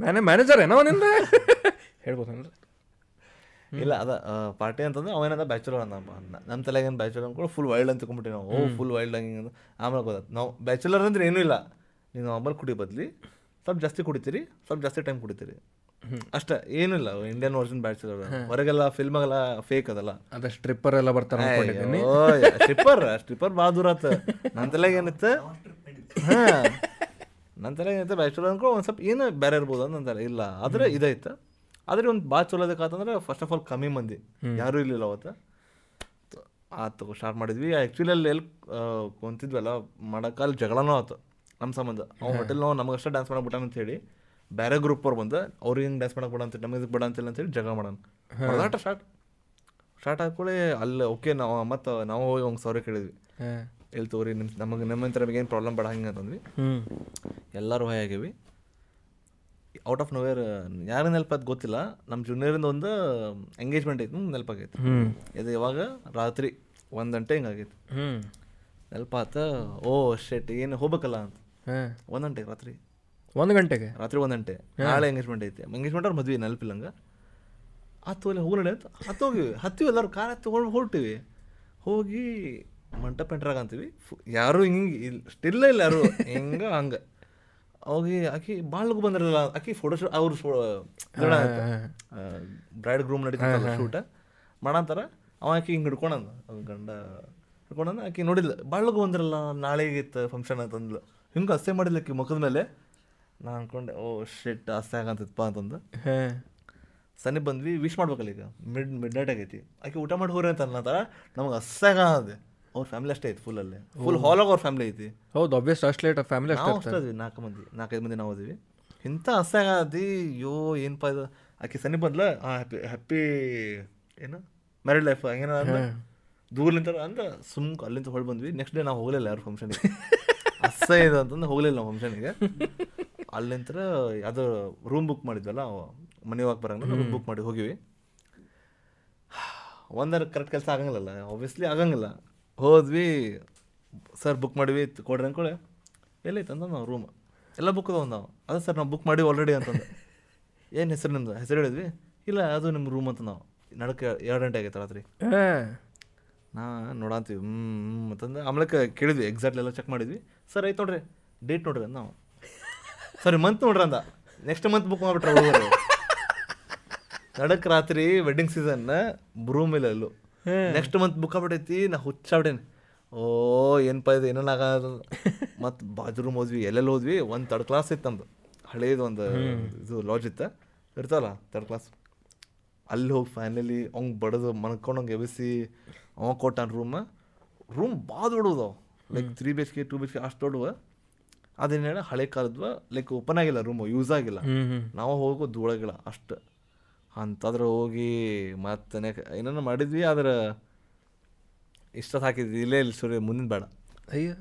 ಮ್ಯಾನೆ ಮ್ಯಾನೇಜರ್ ಏನೋ ನಿಂದ? ಹೇಳ್ಬೋದನ್ರಿ? ಇಲ್ಲ ಅದ ಪಾರ್ಟಿ ಅಂತಂದ್ರೆ ಅವೇನದ ಬ್ಯಾಚುಲರ್ ಅಂದಪ್ಪ ನಮ್ಮ ತಲೆಗೆ ಏನು ಬ್ಯಾಚುಲರ್ ಅಂದ್ಕೊಂಡು ಫುಲ್ ವೈಲ್ಡ್ ಅಂತ ಕೊಂಬಿಟ್ಟಿ ನಾವು. ಓ ಫುಲ್ ವೈಲ್ಡ್ ಹಂಗೆ ಹಿಂಗೆ ಅಂತ. ಆಮೇಲೆ ಗೊತ್ತಾಯ್ತು. ನಾವು ಬ್ಯಾಚುಲರ್ ಅಂದ್ರೆ ಏನೂ ಇಲ್ಲ. ನೀವು ನಾರ್ಮಲ್ ಕುಡಿ ಬದಲಿ. ಸ್ವಲ್ಪ ಜಾಸ್ತಿ ಕುಡಿತೀರಿ ಸ್ವಲ್ಪ ಜಾಸ್ತಿ ಟೈಮ್ ಕುಡಿತೀರಿ. ಅಷ್ಟೇ ಏನಿಲ್ಲ ಇಂಡಿಯನ್ ವರ್ಜನ್ ಬ್ಯಾಚುಲರ್ ಹೊರಗೆಲ್ಲ ಫಿಲ್ಮಾಗೆಲ್ಲ ಫೇಕ್ ಅದಲ್ಲ. ಅದ ಸ್ಟ್ರಿಪ್ಪರ್ ಎಲ್ಲ ಬರ್ತಾರ ಸ್ಟ್ರಿಪ್ಪರ್ ಸ್ಟ್ರಿಪ್ಪರ್ ಭಾಳ ದೂರ ಆತ. ನನ್ನ ತಲೆಗೆ ಏನಿತ್ತು? ಹಾ. ನನ್ನ ತಲೆಗೆ ಏನಿತ್ತು ಬ್ಯಾಚುಲರ್ ಅಂದ್ಕೊಂಡು ಒಂದು ಸ್ವಲ್ಪ ಏನು ಬೇರೆ ಇರ್ಬೋದು ಅಂತ ಇಲ್ಲ ಆದ್ರೆ ಇದೈತೆ ಆದ್ರೆ ಒಂದು ಭಾಳ ಚಲೋ ಅದಕ್ಕಾತಂದ್ರೆ ಫಸ್ಟ್ ಆಫ್ ಆಲ್ ಕಮ್ಮಿ ಮಂದಿ. ಯಾರೂ ಇರಲಿಲ್ಲ ಅವತ್ತು ಆತು ಸ್ಟಾರ್ಟ್ ಮಾಡಿದ್ವಿ. ಆ್ಯಕ್ಚುಲಿ ಅಲ್ಲಿ ಎಲ್ಲಿ ಕುಂತಿದ್ವಲ್ಲ ಮಾಡೋಕ್ಕಲ್ಲಿ ಜಗಳನೂ ಆತು ನಮ್ಮ ಸಂಬಂಧ. ಅವ್ನು ಹೋಟೆಲ್ ನಾವು ನಮಗಷ್ಟೇ ಡ್ಯಾನ್ಸ್ ಮಾಡಕ್ಕೆ ಅಂತ ಹೇಳಿ ಬೇರೆ ಗ್ರೂಪ್ ಅವ್ರು ಬಂದು ಅವ್ರಿಗೆ ಹಿಂಗೆ ಡ್ಯಾನ್ಸ್ ಮಾಡಕ್ಕೆ ಬಿಡ ಅಂತ ನಮಗೆ ಬಿಡ ಅಂತಿಲ್ಲ ಅಂತೇಳಿ ಜಗಳ ಮಾಡೋಣ. ಹೊರದಾಟ ಸ್ಟಾರ್ಟ್ ಸ್ಟಾರ್ಟ್ ಹಾಕೊಳ್ಳಿ ಅಲ್ಲಿ ಓಕೆ ನಾವು ಮತ್ತು ನಾವು ಹೋಗಿ ಒಂದು ಸಾರಿ ಕೇಳಿದ್ವಿ. ಎಲ್ಲಿ ತಗೋರಿ ನಿಮ್ಮ ನಮಗೆ ನಿಮ್ಮಂತ ಏನು ಪ್ರಾಬ್ಲಮ್ ಬೇಡ ಹಂಗೆ ಅಂತಂದ್ವಿ. ಎಲ್ಲರೂ ಹಾಯಾಗಿವಿ ಆಗೇವಿ ಔಟ್ ಆಫ್ ನೋವೇರ್ ಯಾರು ನೆನಪದು ಗೊತ್ತಿಲ್ಲ. ನಮ್ಮ ಜೂನಿಯರಿಂದ ಒಂದು ಎಂಗೇಜ್ಮೆಂಟ್ ಐತಿ ನೆನಪಾಗೈತಿ ಇದು ಯಾವಾಗ ರಾತ್ರಿ ಒಂದು ಗಂಟೆ ಹಿಂಗಾಗೈತಿ ನೆನಪಾತ ಓ ಶೆಟ್ ಏನು ಹೋಗ್ಬೇಕಲ್ಲ ಅಂತ. ಒಂದು ಗಂಟೆಗೆ ರಾತ್ರಿ. ಒಂದು ಗಂಟೆಗೆ? ರಾತ್ರಿ ಒಂದು ಗಂಟೆ. ನಾಳೆ ಎಂಗೇಜ್ಮೆಂಟ್ ಐತಿ. ಎಂಗೇಜ್ಮೆಂಟ್ ಅವ್ರು ಮದ್ವೆ ನೆನಪಿಲ್ಲಂಗೆ ಹತ್ತು ಅಲ್ಲಿ ಹೋಗಿ ಅಂತ. ಹತ್ತು ಹೋಗಿವಿ ಹತ್ತಿವಿ ಎಲ್ಲರೂ ಕಾರ್ ಹತ್ತಿ ಹೊಳ್ ಹೊರಟಿವಿ. ಹೋಗಿ ಮಂಟಪ ಎಂಟ್ರಾಗ ಅಂತೀವಿ ಯಾರು ಹಿಂಗೆ ಇಲ್ಲಿ ಸ್ಟಿಲ್ಲ ಇಲ್ಲ ಯಾರು. ಹಿಂಗೆ ಹಂಗೆ. ಹೋಗಿ ಆಕಿ ಭಾಳ ಲಗು ಬಂದಿರಲ್ಲ ಆಕಿ ಫೋಟೋ ಶೂಟ್ ಅವ್ರು ಬ್ರೈಡ್ ಗ್ರೂಮ್ ನಡೀತಿತ್ತಲ್ಲ ಶೂಟ ಮಾಡಂತಾರ ಅವ ಆಕಿ ಹಿಂಗೆ ಹಿಡ್ಕೊಂಡಂದ. ಅವ್ನ್ ಗಂಡ ಹಿಡ್ಕೊಂಡಂದ ಆಕಿ ನೋಡಿಲ್ಲ ಭಾಳ ಲಗು ಬಂದಿರಲ್ಲ ನಾಳೆಗೆ ಇತ್ತು ಫಂಕ್ಷನ್ ಅಂತಂದ್ಲು ಹಿಂಗೆ ಅಸ್ಸೆ ಮಾಡಿಲ್ಲ ಆಕಿ ಮುಖದ ಮೇಲೆ. ನಾ ಅನ್ಕೊಂಡೆ ಓ ಶೆಟ್ ಅಸ್ಸೆ ಆಗಂತಪ್ಪ ಅಂತಂದು. ಹಾ. ಸನಿ ಬಂದ್ವಿ ವಿಶ್ ಮಾಡ್ಬೇಕಲ್ಲ ಈಗ. ಮಿಡ್ ಮಿಡ್ ನೈಟ್ ಆಗೈತಿ. ಆಕೆ ಊಟ ಮಾಡಿ ಹೋಗ್ರಿ ಅಂತ ಅನ್ನತ್ತಾರ ನಮಗೆ ಅಸ್ಸಾಗ ಅದೇ ಅವ್ರ ಫ್ಯಾಮಿಲಿ ಅಷ್ಟೇ ಐತಿ ಫುಲ್ ಅಲ್ಲೇ. ಫುಲ್ ಹಾಲಾಗ ಅವ್ರ ಫ್ಯಾಮಿಲಿ ಐತಿ. ಹೌದು ಅಬ್ವಿಯಸ್ ಅಷ್ಟು ಲೇಟ್ ಫ್ಯಾಮಿಲಿ ಅಷ್ಟೇ ಅಷ್ಟೇ ಅದೀವಿ ನಾಲ್ಕು ಮಂದಿ ನಾಲ್ಕೈದು ಮಂದಿ ನಾವು ಅದೀವಿ ಇಂಥ ಅಸ್ಸಾಗ ಅದಿ ಯೋ ಏನಪ್ಪ ಇದು? ಆಕೆ ಸನಿ ಬಂದ್ಲ ಹ್ಯಾಪಿ ಹ್ಯಾಪಿ ಏನು? ಮ್ಯಾರಿಡ್ ಲೈಫ್ ಹಂಗೇನ ದೂರ ದೂರ್ಲಿಂತ ಅಂದ್ರೆ ಸುಮ್ ಅಲ್ಲಿಂದ ಹೊಳ್ ಬಂದ್ವಿ. ನೆಕ್ಸ್ಟ್ ಡೇ ನಾವು ಹೋಗಲಿಲ್ಲ ಯಾರು ಫಂಕ್ಷನಿಗೆ ಅಸಹ್ಯ ಇದು ಅಂತಂದು ಹೋಗಲಿಲ್ಲ ನಾವು ಫಂಕ್ಷನಿಗೆ ಅಲ್ಲಿಂತ ಅದು ರೂಮ್ ಬುಕ್ ಮಾಡಿದ್ವಲ್ಲ ಮನೆ ಹೋಗಿ ಬರಂಗ ರೂಮ್ ಬುಕ್ ಮಾಡಿ ಹೋಗಿವಿ. ಒಂದರ ಕರೆಕ್ಟ್ ಕೆಲಸ ಆಗಂಗಿಲ್ಲಲ್ಲ. ಆಬ್ವಿಯಸ್ಲಿ ಆಗಂಗಿಲ್ಲ. ಹೋದ್ವಿ ಸರ್ ಬುಕ್ ಮಾಡಿವಿ ಕೊಡ್ರಿ ಅಂದ್ಕೊಳ್ಳೆ ಎಲ್ಲೈತೆ ಅಂತ ನಾವು ರೂಮ್ ಎಲ್ಲ ಬುಕ್ ಅದಾವ ನಾವು. ಅದೇ ಸರ್ ನಾವು ಬುಕ್ ಮಾಡಿ ಆಲ್ರೆಡಿ ಅಂತಂದು. ಏನು ಹೆಸರು ನಿಮ್ದು? ಹೆಸರು ಹೇಳಿದ್ವಿ? ಇಲ್ಲ ಅದು ನಿಮ್ಮ ರೂಮ್ ಅಂತ ನಾವು. ನಡಕ್ಕೆ ಎರಡು ಗಂಟೆ ಆಗೈತೆ ರಾತ್ರಿ. ಹಾ. ನಾ ನೋಡಂತೀವಿ ಹ್ಞೂ ಅಂತಂದು. ಆಮೇಲೆ ಕೇಳಿದ್ವಿ ಎಕ್ಸಾಕ್ಟ್ಲಿ ಎಲ್ಲ ಚೆಕ್ ಮಾಡಿದ್ವಿ. ಸರ್ ಆಯ್ತು ನೋಡ್ರಿ ಡೇಟ್ ನೋಡ್ರಿ ಅಂದ ನಾವು. ಸರಿ ಮಂತ್ ನೋಡ್ರಿ ಅಂದ. ನೆಕ್ಸ್ಟ್ ಮಂತ್ ಬುಕ್ ಮಾಡಿಬಿಟ್ರೆ ನಡಕ್ಕೆ ನಡಕ್ ರಾತ್ರಿ ವೆಡ್ಡಿಂಗ್ ಸೀಸನ್ ರೂಮ್ ಇಲ್ಲ ಅಲ್ಲೂ ನೆಕ್ಸ್ಟ್ ಮಂತ್ ಬುಕ್ ಆಗ್ಬಿಟ್ಟೈತಿ ನಾ ಹುಚ್ಚಾಬಿಟ್ಟೇನೆ ಓ ಏನಪ್ಪ ಇದು ಏನೇನು ಆಗ ಮತ್ತು ಬಾಜು ರೂಮ್ ಹೋದ್ವಿ ಎಲ್ಲೆಲ್ಲಿ ಹೋದ್ವಿ? ಒಂದು ತರ್ಡ್ ಕ್ಲಾಸ್ ಇತ್ತು ನಮ್ದು. ಹಳೇದು ಒಂದು ಇದು ಲಾಡ್ಜ್ ಇತ್ತು. ಇರ್ತಾವಲ್ಲ ತರ್ಡ್ ಕ್ಲಾಸ್ ಅಲ್ಲಿ ಹೋಗಿ ಫೈನಲಿ ಅವಂಗೆ ಬಡದು ಮನ್ಕೊಂಡಂಗೆ ಎಬ್ಬಿಸಿ ಅವ ಕೊಟ್ಟಾನ ರೂಮ್ ರೂಮ್ ಭಾಳ ದೊಡ್ಡದು like three B H K two B H K ಅಷ್ಟು ದೊಡ್ಡವ ಅದೇನೇಳ ಹೇಳ ಹಳೆ ಕಾಲದ್ವ ಲೈಕ್ ಓಪನ್ ಆಗಿಲ್ಲ ರೂಮು ಯೂಸ್ ಆಗಿಲ್ಲ. ನಾವು ಹೋಗೋ ಧೂಳಗಿಲ್ಲ ಅಷ್ಟು. ಅಂತಂದ್ರೆ ಹೋಗಿ ಮತ್ತೆ ನೆಕ್ ಏನನ್ನ ಮಾಡಿದ್ವಿ ಆದ್ರೆ ಇಷ್ಟೊತ್ತು ಹಾಕಿದ್ವಿ ಇಲ್ಲೇ ಇಲ್ಲಿ ಸೂರ್ಯ ಮುಂದಿನ ಬೇಡ. ಅಯ್ಯ.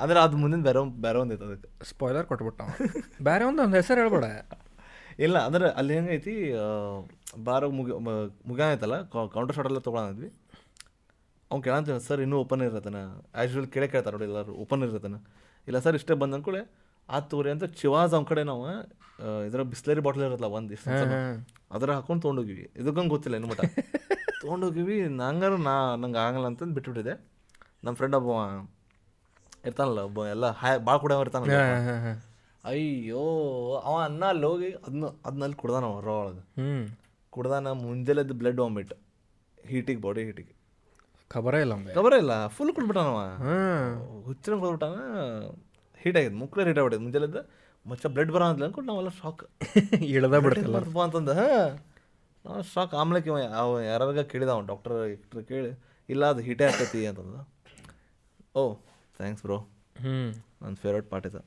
ಅಂದ್ರೆ ಅದು ಮುಂದಿನ ಬೇರೆ ಒಂದ್- ಬೇರೆ ಒಂದೈತೆ ಅದಕ್ಕೆ. ಸ್ಪಾಯ್ಲರ್ ಕೊಟ್ಬಿಟ್ಟ ಬೇರೆ ಒಂದು ಒಂದು ಹೆಸರು ಹೇಳ್ಬೇಡ. ಇಲ್ಲ ಅಂದ್ರೆ ಅಲ್ಲಿ ಹೆಂಗೈತಿ ಬಾರ ಮುಗಿ ಮುಗಿಯ ಐತಲ್ಲ ಕೌಂಟರ್ ಶಾಟ್ ಎಲ್ಲ ತೊಗೊಳಂದ್ವಿ ಅವ್ನು ಕೇಳಂತ ಸರ್ ಇನ್ನೂ ಓಪನ್ ಇರತ್ತನ? ಆ್ಯಸ್ ಯೂಲ್ ಕೇಳೇ ಕೇಳ್ತಾರೆ ನೋಡಿ ಎಲ್ಲರೂ ಓಪನ್ ಇರತ್ತನ? ಇಲ್ಲ ಸರ್ ಇಷ್ಟೇ ಬಂದ ಅಂದ್ಕೊಳ್ಳೆ ಆ ತೋರಿ ಅಂತ ಚಿವಾಜ್ ಅವ್ನ ಕಡೆ ನಾವು ಇದರ ಬಿಸ್ಲೇರಿ ಬಾಟ್ಲ್ ಇರತ್ತಲ್ಲ ಒಂದು ಇಷ್ಟ ಅದರ ಹಾಕೊಂಡು ತೊಗೊಂಡೋಗಿವಿ. ಇದಕ್ಕಂಗೆ ಗೊತ್ತಿಲ್ಲ ಏನು ಮಟ. ತೊಗೊಂಡೋಗಿವಿ ನಂಗಾರ ನಾ ನಂಗೆ ಆಗಲ್ಲ ಅಂತಂದು ಬಿಟ್ಬಿಟ್ಟಿದೆ. ನಮ್ಮ ಫ್ರೆಂಡ್ ಒಬ್ಬ ಇರ್ತಾನಲ್ಲ ಒಬ್ಬ ಎಲ್ಲ ಹಾಯ್ ಭಾಳ ಕೂಡ ಇರ್ತಾನಲ್ಲ ಅಯ್ಯೋ ಅವ ಅನ್ನ ಅಲ್ಲಿ ಹೋಗಿ ಅದನ್ನ ಅದನ್ನಲ್ಲಿ ಕುಡ್ದಾನ ಅವ ರೋ ಒಳಗೆ. ಹ್ಞೂ ಕುಡ್ದಾನ ಮುಂಜಾನೆದ್ದು ಬ್ಲಡ್ ವಾಮಿಟ್ ಹೀಟಿಗೆ ಬಾಡಿ ಹೀಟಿಗೆ ಖಬರ ಇಲ್ಲ ಖಬರ ಇಲ್ಲ ಫುಲ್ ಕುಡ್ಬಿಟ್ಟಾನವ. ಹುಚ್ಚಿನ ಕುಡ್ಬಿಟ್ಟಾನ ಹೀಟ್ ಆಗಿದೆ ಮುಕ್ಳೆ ಹೀಟ್ ಆಗ್ಬಿಟ್ಟಿದೆ ಮುಂಜಾನೆದ ಮಚ್ಚ ಬ್ಲಡ್ ಬರೋ ಅಂತ ಅಂದ್ಕೊಂಡು ನಾವೆಲ್ಲ ಶಾಕ್ ಇಳ್ದ ಬಿಡ್ತಿಲ್ಲ ಅಂತಂದ ಹಾಂ. ನಾವು ಶಾಕ್ ಆಮ್ಲಕ್ಕೆ ಇವ ಅವ ಯಾರಾಗ ಕೇಳಿದ ಅವ್ನು ಡಾಕ್ಟರ್ ಕೇಳಿ ಇಲ್ಲ ಅದು ಹೀಟೇ ಆಗ್ತೈತಿ ಅಂತಂದ. ಓ ಥ್ಯಾಂಕ್ಸ್ ಬ್ರೋ ಹ್ಞೂ ನನ್ನ ಫೇವ್ರೇಟ್ ಪಾರ್ಟ್ ಇದೆ.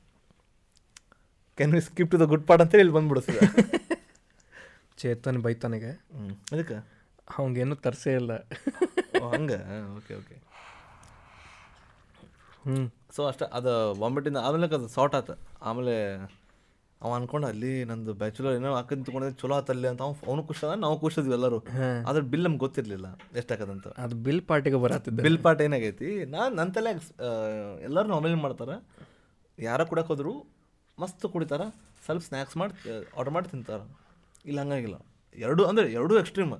Can we skip to the good part ಅಂತೇಳಿ ಇಲ್ಲಿ ಬಂದ್ಬಿಡಿಸ್ತದೆ ಚೇತನ್ ಬೈತನಿಗೆ. ಹ್ಞೂ ಅದಕ್ಕೆ ಅವಂಗೇನು ತರ್ಸೇ ಇಲ್ಲ. ಹಂಗೆ? ಹಂಗೆ ಓಕೆ ಓಕೆ ಹ್ಞೂ ಸೊ ಅಷ್ಟೇ ಅದು ವಾಮಿಟಿಂದ ಆಮೇಲೆ ಅದು ಸಾರ್ಟ್ ಆಯ್ತು ಆಮೇಲೆ ಅವ ಅನ್ಕೊಂಡ ಅಲ್ಲಿ ನಂದು ಬ್ಯಾಚುಲರ್ ಏನೋ ಹಾಕಿ ತಗೊಂಡಿದ್ರೆ ಚಲೋ ಆತಲ್ಲಿ ಅಂತ ಅವ್ನು ಅವನು ಖುಷಿ ಅದ ನಾವು ಖುಷಿದ್ವಿ ಎಲ್ಲರೂ. ಆದ್ರೆ ಬಿಲ್ ನಮ್ಗೆ ಗೊತ್ತಿರಲಿಲ್ಲ ಎಷ್ಟಾಗದಂತ ಅದು ಬಿಲ್ ಪಾರ್ಟಿಗೆ ಬರತ್ತಿದ್ದೆ. ಬಿಲ್ ಪಾರ್ಟ್ ಏನಾಗೈತಿ ನಾನು ನನ್ನ ತಲೆ ಎಲ್ಲರೂ ನಾರ್ಮಲ್ ಮಾಡ್ತಾರೆ. ಯಾರ ಕುಡಕ್ಕೆ ಹೋದ್ರು ಮಸ್ತ್ ಕುಡಿತಾರ ಸ್ವಲ್ಪ ಸ್ನ್ಯಾಕ್ಸ್ ಮಾಡಿ ಆರ್ಡರ್ ಮಾಡಿ ತಿಂತಾರ. ಇಲ್ಲ ಹಂಗಾಗಿಲ್ಲ. ಎರಡು ಅಂದರೆ ಎರಡೂ ಎಕ್ಸ್ಟ್ರೀಮ್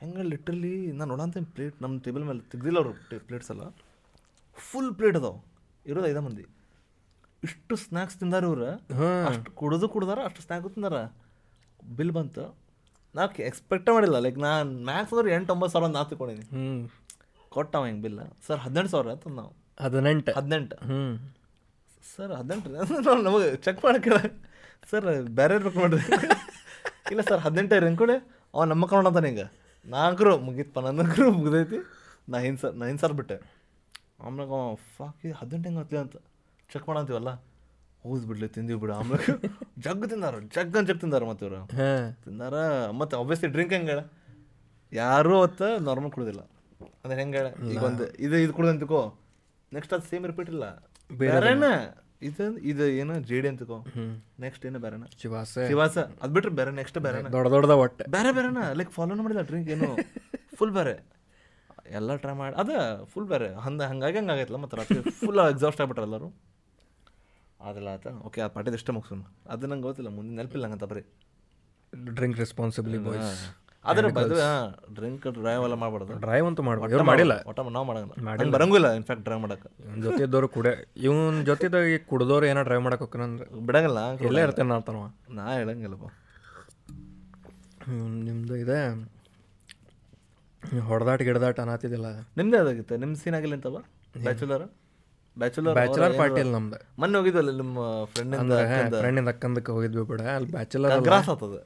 ಹೆಂಗೆ ಲಿಟ್ರಲಿ ನಾನು ನೋಡಂತ ಪ್ಲೇಟ್ ನಮ್ಮ ಟೇಬಲ್ ಮೇಲೆ ತೆಗ್ದಿಲ್ಲ ಅವರು ಪ್ಲೇಟ್ಸ್ ಎಲ್ಲ. ಫುಲ್ ಪ್ಲೇಟ್ ಅದಾವ. ಇರೋದು ಐದ ಮಂದಿ. ಇಷ್ಟು ಸ್ನ್ಯಾಕ್ಸ್ ತಿಂದಾರ ಇವ್ರು ಅಷ್ಟು ಕುಡಿದು ಕುಡ್ದಾರ ಅಷ್ಟು ಸ್ನ್ಯಾಕ್ ತಿಂದಾರ. ಬಿಲ್ ಬಂತು. ನಾವು ಎಕ್ಸ್ಪೆಕ್ಟೇ ಮಾಡಿಲ್ಲ. ಲೈಕ್ ನಾನು ಮ್ಯಾಕ್ಸ್ ಅಂದ್ರೆ ಎಂಟು ಒಂಬತ್ತು ಸಾವಿರ ನಾ ಹ್ಞೂ ಕೊಟ್ಟವ ಹಿಂಗೆ ಬಿಲ್ಲ ಸರ್ ಹದಿನೆಂಟು ಸಾವಿರ ಅಂತ ನಾವು. ಹದಿನೆಂಟು. ಹದಿನೆಂಟು. ಹ್ಞೂ ಸರ್ ಹದಿನೆಂಟು ನಾವು ನಮಗೆ ಚೆಕ್ ಮಾಡಕ್ಕೆ ಸರ್ ಬೇರೆ ರೊಕ್ಕ ಮಾಡಿದೆ ಇಲ್ಲ ಸರ್ ಹದಿನೆಂಟು ರೀ ಅಂದ್ಕೊಳ್ಳಿ ಅವ ನಮ್ಮ ಕನ್ನಡ ಅಂತಾನೆ ಹಿಂಗೆ. ನಾಲ್ಕರು ಮುಗೀತಪ್ಪ ನನ್ನಕ್ರು ಮುಗಿದೈತಿ. ನಾ ಹಿಂಗೆ ಸರ್ ನಾ ಹಿಂಗೆ ಸರ್ ಬಿಟ್ಟೆ. ಆಮ್ಯಾಗ ಫಾಕ್ ಇದು ಹದಿನೆಂಟು ಹೆಂಗೆ ಹತ್ಲಿ ಅಂತ ಚೆಕ್ ಮಾಡಂತೀವಲ್ಲ? ಹೌದು ಬಿಡ್ಲಿ ತಿಂದೀವಿ ಬಿಡು. ಆಮ್ಯಾಗ ಜಗ್ ತಿಂದಾರ ಜಗ್ ಅಂತ ಜಗ್ ತಿಂದಾರ ಮತ್ತೆ ಇವರು. ತಿಂದಾರ ಮತ್ತೆ ಆಬ್ವಿಯಸ್ಲಿ ಡ್ರಿಂಕ್ ಹೆಂಗೆ ಯಾರು ಅವತ್ತು ನಾರ್ಮಲ್ ಕುಡ್ದಿಲ್ಲ. ಅಂದ್ರೆ ಹೆಂಗೆ ಹೇಳ? ಈಗ ಒಂದು ಇದು ಇದು ಕುಡ್ದಂತಕೋ ನೆಕ್ಸ್ಟ್ ಅದು ಸೇಮ್ ರಿಪೀಟ್ ಇಲ್ಲ. ಬೇರೆನ ಇದು ಇದು ಏನು ಜೆ ಡಿ ಅಂತಕೋ. ನೆಕ್ಸ್ಟ್ ಏನು ಬೇರೆನ ಶಿವಾಸ. ಶಿವಾಸ. ಅದು ಬಿಟ್ರೆ ಬೇರೆ ನೆಕ್ಸ್ಟ್ ಬೇರೆ ದೊಡ್ಡ ದೊಡ್ಡದ ಒಟ್ಟೆ. ಬೇರೆ ಬೇರೆನ ಲೈಕ್ ಫಾಲೋನ ಮಾಡಿಲ್ಲ ಡ್ರಿಂಕ್ ಏನು? ಫುಲ್ ಬೇರೆ ಎಲ್ಲ ಟ್ರೈ ಮಾಡಿ ಅದ ಫುಲ್ ಬೇರೆ ಹಂದ ಹಂಗಾಗಿ ಹಂಗಾಗೈತಲ್ಲ ಮತ್ತು ರಾತ್ರಿ ಫುಲ್ ಎಕ್ಸಾಸ್ಟ್ ಆಗ್ಬಿಟ್ರೆ ಎಲ್ಲರೂ. ಅದೆಲ್ಲ ಆತ ಓಕೆ ಆ ಪಾಟಿದ ಇಷ್ಟ ಮುಗಿಸೋಣ ಅದು ನಂಗೆ ಗೊತ್ತಿಲ್ಲ ಮುಂದೆ ನೆನಪಿಲ್ಲ ಹಂಗಂತ ಬರೀ. ಡ್ರಿಂಕ್ ರೆಸ್ಪಾನ್ಸಿಬಿಲಿ ಬಾಯ್ಸ್ ಆದ್ರೆ ಬದು ಡ್ರಿಂಕ್ ಡ್ರೈವ್ ಎಲ್ಲ ಮಾಡ್ಬಾರ್ದು. ಡ್ರೈವ್ ಅಂತೂ ಮಾಡ್ಬಾರ್ದು. ಮಾಡಿಲ್ಲ. ಒಟ್ಟ ನಾವು ಮಾಡಂಗಿಲ್ಲ. ಮಾಡಿಲ್ಲ. ಬರಂಗಿಲ್ಲ ಇನ್ಫ್ಯಾಕ್ಟ್ ಡ್ರೈವ್ ಮಾಡಕ್ಕೆ. ಜೊತೆದವ್ರು ಕುಡೆ ಇವನ್ ಜೊತೆದಾಗ ಕುಡ್ದವ್ರು ಏನೋ ಡ್ರೈವ್ ಮಾಡಕ್ಕೆ ಹೋಗ್ಕನಂದ್ರೆ ಬಿಡಂಗಿಲ್ಲ ಎಲ್ಲೇ ಇರ್ತೇನೆ ನಾನು ನಾ ಹೇಳಂಗಿಲ್ಲಪ್ಪ. ನಿಮ್ಮದು ನಿಮ್ದು ಇದೆ. ಹೊಡೆದಾಟ ಗಿಡದಾಟ ಅನ್ನತ್ತಿದ್ದಿಲ್ಲ ನಿಮ್ದೇ ಅದಾಗಿತ್ತು? ನಿಮ್ಮ ಸೀನ್ ಆಗಿಲ್ಲ ಅಂತವ? ಬ್ಯಾಚುಲರ್ ಬ್ಯಾಚುಲರ್ ಬ್ಯಾಚುಲರ್ ಪಾರ್ಟಿ ಇಲ್ಲ ನಮ್ದು. ಮೊನ್ನೆ ಹೋಗಿದ್ವಲ್ಲ ನಿಮ್ಮ ಫ್ರೆಂಡ್ ಫ್ರೆಂಡಿಂದ ಅಕ್ಕಂದಕ್ಕೆ ಹೋಗಿದ್ವಿ ಬಿಡ ಅಲ್ಲಿ ಬ್ಯಾಚುಲರ್ ಗ್ರಾಸ್ ಆಗ್ತದೆ.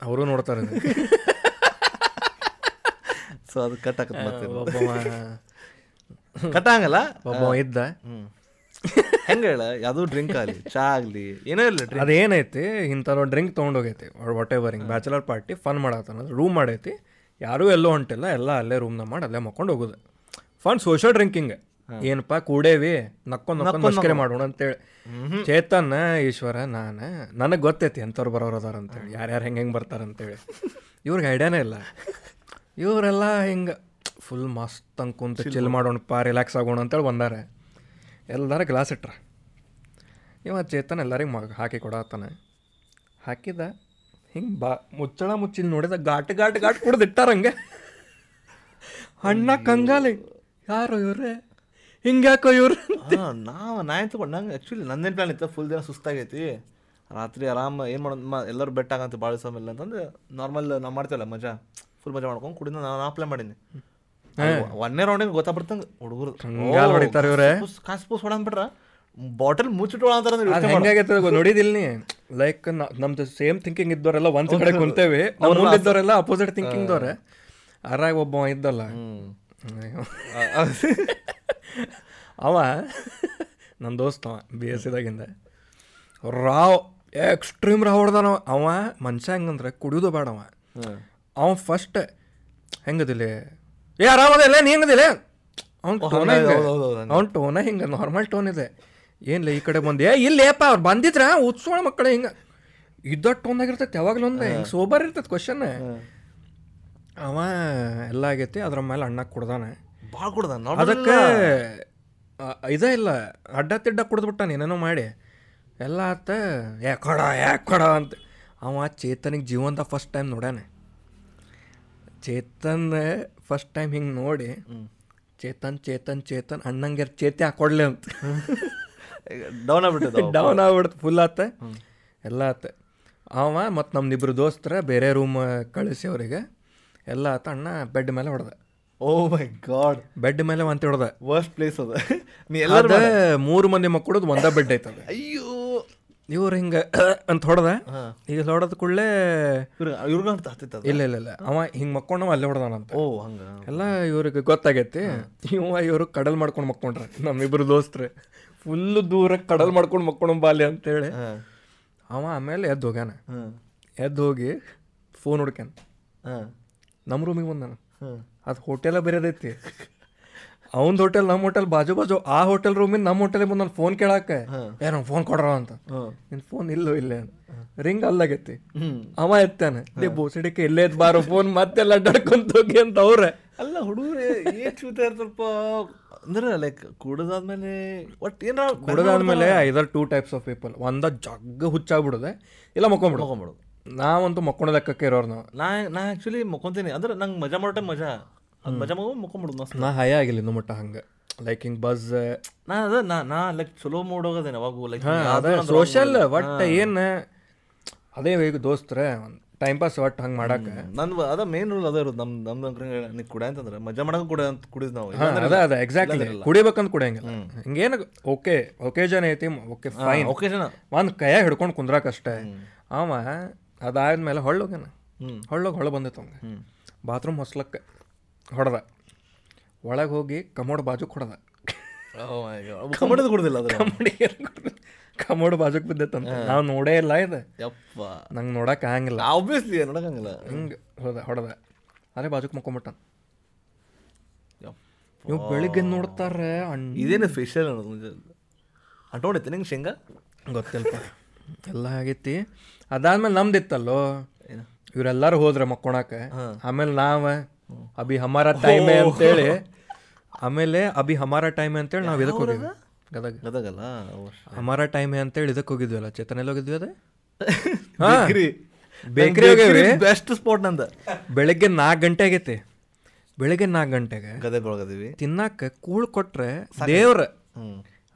ಅವರು ನೋಡ್ತಾರೆ ಸೊ ಅದು ಕಟ್ ಹಾಕತ್ ಮತ್ತೆ ಕಟ್ ಆಗಲ್ಲ? ಒಬ್ಬ ಇದ್ದ. ಹೆಂಗೆ ಹೇಳ? ಯಾವುದೂ ಡ್ರಿಂಕ್ ಆಗಲಿ ಚಾ ಆಗಲಿ ಏನೋ ಇಲ್ಲ ಅದೇನೈತಿ ಇಂಥವ್ರು ಡ್ರಿಂಕ್ ತೊಗೊಂಡೋಗೈತಿ ವಾಟ್ ಎವರ್ ಹಿಂಗೆ ಬ್ಯಾಚುಲರ್ ಪಾರ್ಟಿ ಫನ್ ಮಾಡತ್ತ ರೂಮ್ ಮಾಡೈತಿ. ಯಾರೂ ಎಲ್ಲೋ ಹೊಂಟಿಲ್ಲ ಎಲ್ಲ ಅಲ್ಲೇ ರೂಮ್ನ ಮಾಡಿ ಅಲ್ಲೇ ಮಕ್ಕೊಂಡು ಹೋಗೋದು. ಫನ್ ಸೋಷಿಯಲ್ ಡ್ರಿಂಕಿಂಗ್ ಏನಪ್ಪ ಕೂಡೇವಿ ನಕ್ಕೊಂಡ್ ನಕ್ಕೊಂಡ್ ಮಸ್ಕರೆ ಮಾಡೋಣ ಅಂತೇಳಿ. ಚೇತನ್ ಈಶ್ವರ ನಾನು ನನಗೆ ಗೊತ್ತೈತಿ ಎಂಥವ್ರು ಬರೋರು ಅದಾರ ಅಂತೇಳಿ ಯಾರ್ಯಾರು ಹೆಂಗೆ ಹೆಂಗೆ ಬರ್ತಾರೆ ಅಂತೇಳಿ. ಇವ್ರಿಗೆ ಐಡಿಯಾನೇ ಇಲ್ಲ. ಇವರೆಲ್ಲ ಹಿಂಗೆ ಫುಲ್ ಮಸ್ತ್ ಹಂಗೆ ಕುಂತು ಚಿಲ್ ಮಾಡೋಣಪ್ಪ ರಿಲ್ಯಾಕ್ಸ್ ಆಗೋಣ ಅಂತೇಳಿ ಬಂದಾರೆ. ಎಲ್ಲಾರ ಗ್ಲಾಸ್ ಇಟ್ರ. ಇವ ಚೇತನ್ ಎಲ್ಲರಿಗೆ ಮಗ ಹಾಕಿ ಕೊಡತ್ತಾನೆ ಹಾಕಿದ. ಹಿಂಗೆ ಬಾ ಮುಚ್ಚಳ ಮುಚ್ಚಿಲ್ ನೋಡಿದ ಘಾಟ್ ಘಾಟ್ ಘಾಟ್ ಕುಡ್ದಿಟ್ಟಾರ ಹಂಗೆ. ಅಣ್ಣ ಕಂಗಾಲಿ ಯಾರು ಇವ್ರೆ? ಹಿಂಗ್ಯಾಕೋ ಇವ್ರು? ನಾವು ನಾ ತಗೊಂಡು ನಂಗೆ ಆ್ಯಕ್ಚುಲಿ ನಂದೇನು ಪ್ಲಾನ್ ಇತ್ತು? ಫುಲ್ ದಿನ ಸುಸ್ತಾಗೈತಿ. ರಾತ್ರಿ ಆರಾಮ ಏನು ಮಾಡೋದು ಮ ಎಲ್ಲರೂ ಬೆಟ್ಟ ಆಗಂತ ಭಾಳ ಸಮಯ ಅಂತಂದು ನಾರ್ಮಲ್ ನಾವು ಮಾಡ್ತೇವಲ್ಲ ಮಜಾ. ಫುಲ್ ಮಜಾ ಮಾಡ್ಕೊಂಡು ಕುಡಿದ ನಾನು ನಾ ಪ್ಲಾನ್ ಮಾಡೀನಿ. ಒನ್ನೇ ರೌಂಡಿಗೆ ಗೊತ್ತಾಗ್ಬಿಡ್ತಂಗೆ ಹುಡುಗರು. ಕಾಸು ಪೂಸ್ ಹೊಡಂದ್ಬಿಟ್ರ ಬಾಟಲ್ ಮುಚ್ಚಿಟ್ಟು ಅಂತ ನೋಡಿದಿಲ್ಲ ನೀ ಲೈಕ್ ನಮ್ದು ಸೇಮ್ ಥಿಂಕಿಂಗ್ ಇದ್ದವರೆಲ್ಲ ಒಂದ್ ಕಡೆ ಕುಂತೇವೆ. ಇದ್ದವರೆಲ್ಲ ಅಪೋಸಿಟ್ ಥಿಂಕಿಂಗ್ ದವ್ರೆ. ಅರಾಗ ಒಬ್ಬ ಇದ್ದಲ್ಲ. ಅವ ನನ್ನ ದೋಸ್ತ ಅವ ಬಿ ಎಸ್ ಸಿದಾಗಿಂದ ರಾವ್ ಎಕ್ಸ್ಟ್ರೀಮ್ ರಾವ್ ಹೊಡ್ದಾನ ಅವ. ಮನುಷ್ಯ ಹೆಂಗಂದ್ರೆ ಕುಡಿಯೋದು ಬೇಡ ಅವ. ಅವ ಫಸ್ಟ್ ಹೆಂಗದಿಲ್ಲ ಏ ಆರಾಮದಿಲ್ಲ ನೀ ಹೆಂಗದಿಲ್ಲ ಅವ್ನ ಟೋನ ಅವ್ನ ಟೋನ ಹಿಂಗೆ ನಾರ್ಮಲ್ ಟೋನ್ ಇದೆ. ಏನ್ಲ ಈ ಕಡೆ ಬಂದೆ? ಏ ಇಲ್ಲೇಪ ಅವ್ರು ಬಂದಿದ್ರ? ಉತ್ಸೋಣ ಮಕ್ಕಳು ಹಿಂಗೆ. ಇದ್ದಟ್ಟು ಒಂದಾಗಿರ್ತೈತೆ ಯಾವಾಗಲೂ ಒಂದು ಹಿಂಗೆ ಸೋಬರ್ ಇರ್ತೈತೆ ಕ್ವಶನ್ ಅವ ಎಲ್ಲ ಆಗೈತಿ ಅದ್ರ ಮೇಲೆ ಅಣ್ಣ ಕುಡ್ದಾನೆ. ಭಾಳ ಕುಡ್ದ ಅದಕ್ಕೆ ಇದೇ ಇಲ್ಲ ಅಡ್ಡ ತಿಡ್ಡ ಕುಡ್ದ್ಬಿಟ್ಟಾನೆ ಏನೇನೋ ಮಾಡಿ. ಎಲ್ಲ ಆತ ಯಾಕೆ ಕೊಡ ಯಾಕೆ ಕೊಡ ಅಂತ. ಅವ ಚೇತನಿಗೆ ಜೀವಂತ ಫಸ್ಟ್ ಟೈಮ್ ನೋಡ್ಯಾನೆ. ಚೇತನ್ ಫಸ್ಟ್ ಟೈಮ್ ಹಿಂಗೆ ನೋಡಿ ಚೇತನ್ ಚೇತನ್ ಚೇತನ್ ಅಣ್ಣಂಗೆ ಚೇತಿ ಹಾಕೊಡ್ಲಿ ಅಂತ. ಡೌನ್ ಆಗ್ಬಿಟ್ಟು ಡೌನ್ ಆಗ್ಬಿಡ್ತು ಫುಲ್ ಆತ. ಎಲ್ಲ ಆತ. ಅವ ಮತ್ತು ನಮ್ದಿಬ್ರು ದೋಸ್ತರ ಬೇರೆ ರೂಮ್ ಕಳಿಸಿ ಅವರಿಗೆ. ಎಲ್ಲ ಆತ ಅಣ್ಣ ಬೆಡ್ ಮೇಲೆ ಹೊಡೆದ. ಓ ಮೈ ಗಾಡ್ ಬೆಡ್ ಮೇಲೆ ಅಂತ ಹೊಡೆದ. ವರ್ಸ್ಟ್ ಪ್ಲೇಸ್ ಅದ. ನೀ ಎಲ್ಲ ಮೂರು ಮಂದಿ ಮಕ್ಕಳದು ಒಂದೇ ಬೆಡ್ ಐತದ ಅಯ್ಯೋ. ಇವ್ರು ಹಿಂಗೆ ಅಂತ ಹೊಡೆದ. ಈಗ ಹೊಡೆದ ಕೂಡಲೇ ಇವ್ರ ಇವ್ರಿಗೂ ಅಂತ ಹತ್ತಿತ್ತ ಇಲ್ಲ ಇಲ್ಲ ಇಲ್ಲ. ಅವ ಹಿಂಗೆ ಮಕ್ಕೊಂಡು ಅಲ್ಲೇ ಹೊಡೆದಾನಂತ ಓ ಹಂಗ. ಎಲ್ಲ ಇವ್ರಿಗೆ ಗೊತ್ತಾಗೈತಿ. ಇವ ಇವರು ಕಡಲ್ ಮಾಡ್ಕೊಂಡು ಮಕ್ಕೊಂಡ್ರೆ ನಮ್ಮಿಬ್ರು ದೋಸ್ತ್ರು. ಫುಲ್ಲು ದೂರ ಕಡಲ್ ಮಾಡ್ಕೊಂಡು ಮಕ್ಕೊಂಡು ಬಾಲಿ ಅಂತೇಳಿ. ಅವ ಆಮೇಲೆ ಎದ್ದು ಹೋಗ್ಯಾನ. ಎದ್ದು ಹೋಗಿ ಫೋನ್ ಹುಡ್ಕ್ಯಾನ. ನಮ್ಮ ರೂಮಿಗೆ ಬಂದಾನ. ಅದು ಹೋಟೆಲ ಬೇರೆದೈತಿ. ಅವನ್ ಹೋಟೆಲ್ ನಮ್ಮ ಹೋಟೆಲ್ ಬಾಜು ಬಾಜು ಆ ಹೋಟೆಲ್ ರೂಮಿಂದ ನಮ್ಮ ಹೋಟೆಲ್ ಬಂದು ನಾನು ಫೋನ್ ಕೇಳಾಕ. ಏ ನಂಗೆ ಫೋನ್ ಕೊಡ್ರ ಅಂತ. ನಿನ್ನ ನಿನ್ ಫೋನ್ ಇಲ್ಲೋ ಇಲ್ಲೇ ರಿಂಗ್ ಅಲ್ಲಾಗೈತಿ. ಅವ ಎತ್ತಾನೆ. ಲೇ ಬೋಸಡಿಕೆ ಇಲ್ಲೇ ಬಾರೋ ಫೋನ್ ಮತ್ತೆಲ್ಲ ಅಡ್ಡಾಡ್ಕೊಂತ ಹೋಗಿ ಅಂತ ಅವ್ರೆ. ಅಲ್ಲ ಹುಡುಗರೇ ಏನ್ ಚೂತ ಇರ್ತಾರಪ್ಪ. ಅಂದ್ರೆ ಲೈಕ್ ಕುಡ್ದಾದ್ಮೇಲೆ ಒಟ್ಟು ಏನಾರ ಕುಡ್ದಾದ್ಮೇಲೆ either two types of people ಒಂದ ಜಗ್ಗ ಹುಚ್ಚಾಗ್ಬಿಡುದೆ ಇಲ್ಲ ಮಕ್ಕೊಂಬಿಡು ಮಕ್ಕೊಂಬಿಡು ನಾವಂತೂ ಮಕ್ಕೊಂಡ ಲೆಕ್ಕಕ್ಕೆ ಇರೋರು ನಾವು. ನಾ ನಾ ಆ್ಯಕ್ಚುಲಿ ಮಕ್ಕೊಂತೀನಿ. ಅಂದ್ರೆ ನಂಗೆ ಮಜಾ ಮಾಡೋ ಟೈಮ್ ಮಜಾ. ಅದು ಮಜಾ ಮಗು ಮಕ್ಕೊಂಬಿಡುದು ಮಸ್ತ್. ನಾ ಹೈ ಆಗಿಲ್ಲ ಇನ್ನು ಮಟ್ಟ ಹಂಗೆ. ಲೈಕ್ ಹಿಂಗೆ ಬಸ್ ನಾ ಅದ ನಾ ನಾ ಲೈಕ್ ಚಲೋ ಮೂಡ್ ಹೋಗೋದೇನೆ ಅವಾಗೂ ಲೈಕ್ ಸೋಷಲ್ ಒಟ್ಟು ಏನು ಅದೇ ಈಗ ದೋಸ್ತ್ರೆ ಟೈಮ್ ಪಾಸ್ ಒಟ್ಟು ಹಂಗೆ ಮಾಡಕ್ಕೆ. ನಂದು ಅದ ಮೇನ್ ರೂಲ್ ಅದ ಇರೋದು. ನಮ್ಮ ನಮ್ದು ನೀ ಕುಡ ಅಂತಂದ್ರೆ ಮಜಾ ಮಾಡಕ್ಕೆ ಕುಡ ಅಂತ ಕುಡಿದ್ ನಾವು. ಅದ ಅದ ಎಕ್ಸಾಕ್ಟ್ಲಿ ಕುಡಿಬೇಕಂತ ಕುಡಿಯಂಗಿಲ್ಲ. ಹಿಂಗೇನು ಓಕೆ ಒಕೇಜನ್ ಐತಿ ಓಕೆ ಫೈನ್ ಜನ ಒಂದು ಕೈಯಾಗ ಹಿಡ್ಕೊಂಡು ಕುಂದ್ರಾಕಷ್ಟೇ. ಅವ ಅದಾದ್ಮೇಲೆ ಹೊಳ್ಳೋಗ್ಯಾನ. ಹೊಳ್ಳೋಗಿ ಹೊಳ ಬಂದಿತ್ತು ಅವಂಗೆ ಬಾತ್ರೂಮ್ ಹೊಸ್ಲಕ್ಕೆ ಹೊಡೆದ. ಒಳಗೆ ಹೋಗಿ ಕಮೋಡ್ ಬಾಜು ಹೊಡೆದ. ಕಮಡದ ಕುಡ್ದಿಲ್ಲ ಅದ್ರ ಕಮೋಡ್ ಕಮೋಡ್ ಬಾಜುಕ್ ಅಂತ ನಾವು ನೋಡೇ ಇಲ್ಲ ಇದು. ಯಪ್ಪ. ನಂಗೆ ನೋಡಕ್ಕೆ ಆಗಂಗಿಲ್ಲ. ಆಬ್ವಿಯಸ್ಲಿ ನೋಡಕಂಗಿಲ್ಲ ಹಿಂಗೆ ಹೋದ ಹೊಡೆದ. ಅದೇ ಬಾಜುಕ್ ಮಕ್ಕೊಂಬಿಟ್ಟಾನ ಯಪ್ಪ. ನೀವು ಬೆಳಿಗ್ಗೆ ನೋಡ್ತಾರೆ ಇದೇನು ಮುಂಜೆ ಅಂಟೋಡೈತೆ ನಿಂಗೆ ಶೇಂಗಾ? ಗೊತ್ತಿಲ್ಪ ಎಲ್ಲ ಆಗೈತಿ. ಅದಾದ್ಮೇಲೆ ನಮ್ದಿತ್ತಲ್ಲೋ? ಇವರೆಲ್ಲರೂ ಹೋದ್ರೆ ಮಕ್ಕೊಳಕ್ಕೆ ಆಮೇಲೆ ನಾವ ಅಭಿ ಹಮಾರ ಅಂತ ಅಂತೇಳಿ ಆಮೇಲೆ ಅಭಿ ಹಮಾರ ಟೈಮ್ ಅಂತೇಳಿ ನಾವು ಇದಕ್ಕೆ ಹೋಗಿದ್ವಿ. ಗದಗ. ಗದಗಲ್ಲ? ಹಮಾರ ಟೈಮ್ ಅಂತೇಳಿ ಇದಕ್ಕೆ ಹೋಗಿದ್ವಲ್ಲ ಚೇತನ ಎಲ್ಲಿ ಹೋಗಿದ್ವಿ ಅದೇ? ಬೇಕ್ರಿ. ಬೇಕ್ರಿ ಹೋಗೇವಿ ಬೆಸ್ಟ್ ಸ್ಪಾಟ್ ನಂದ. ಬೆಳಗ್ಗೆ ನಾಲ್ಕು ಗಂಟೆ ಆಗೈತಿ. ಬೆಳಗ್ಗೆ ನಾಲ್ಕು ಗಂಟೆಗೆ ಗದಗ ಒಳಗದೀವಿ ತಿನ್ನಕ್ಕೆ ಕೂಳ್ ಕೊಟ್ರೆ ದೇವ್ರ.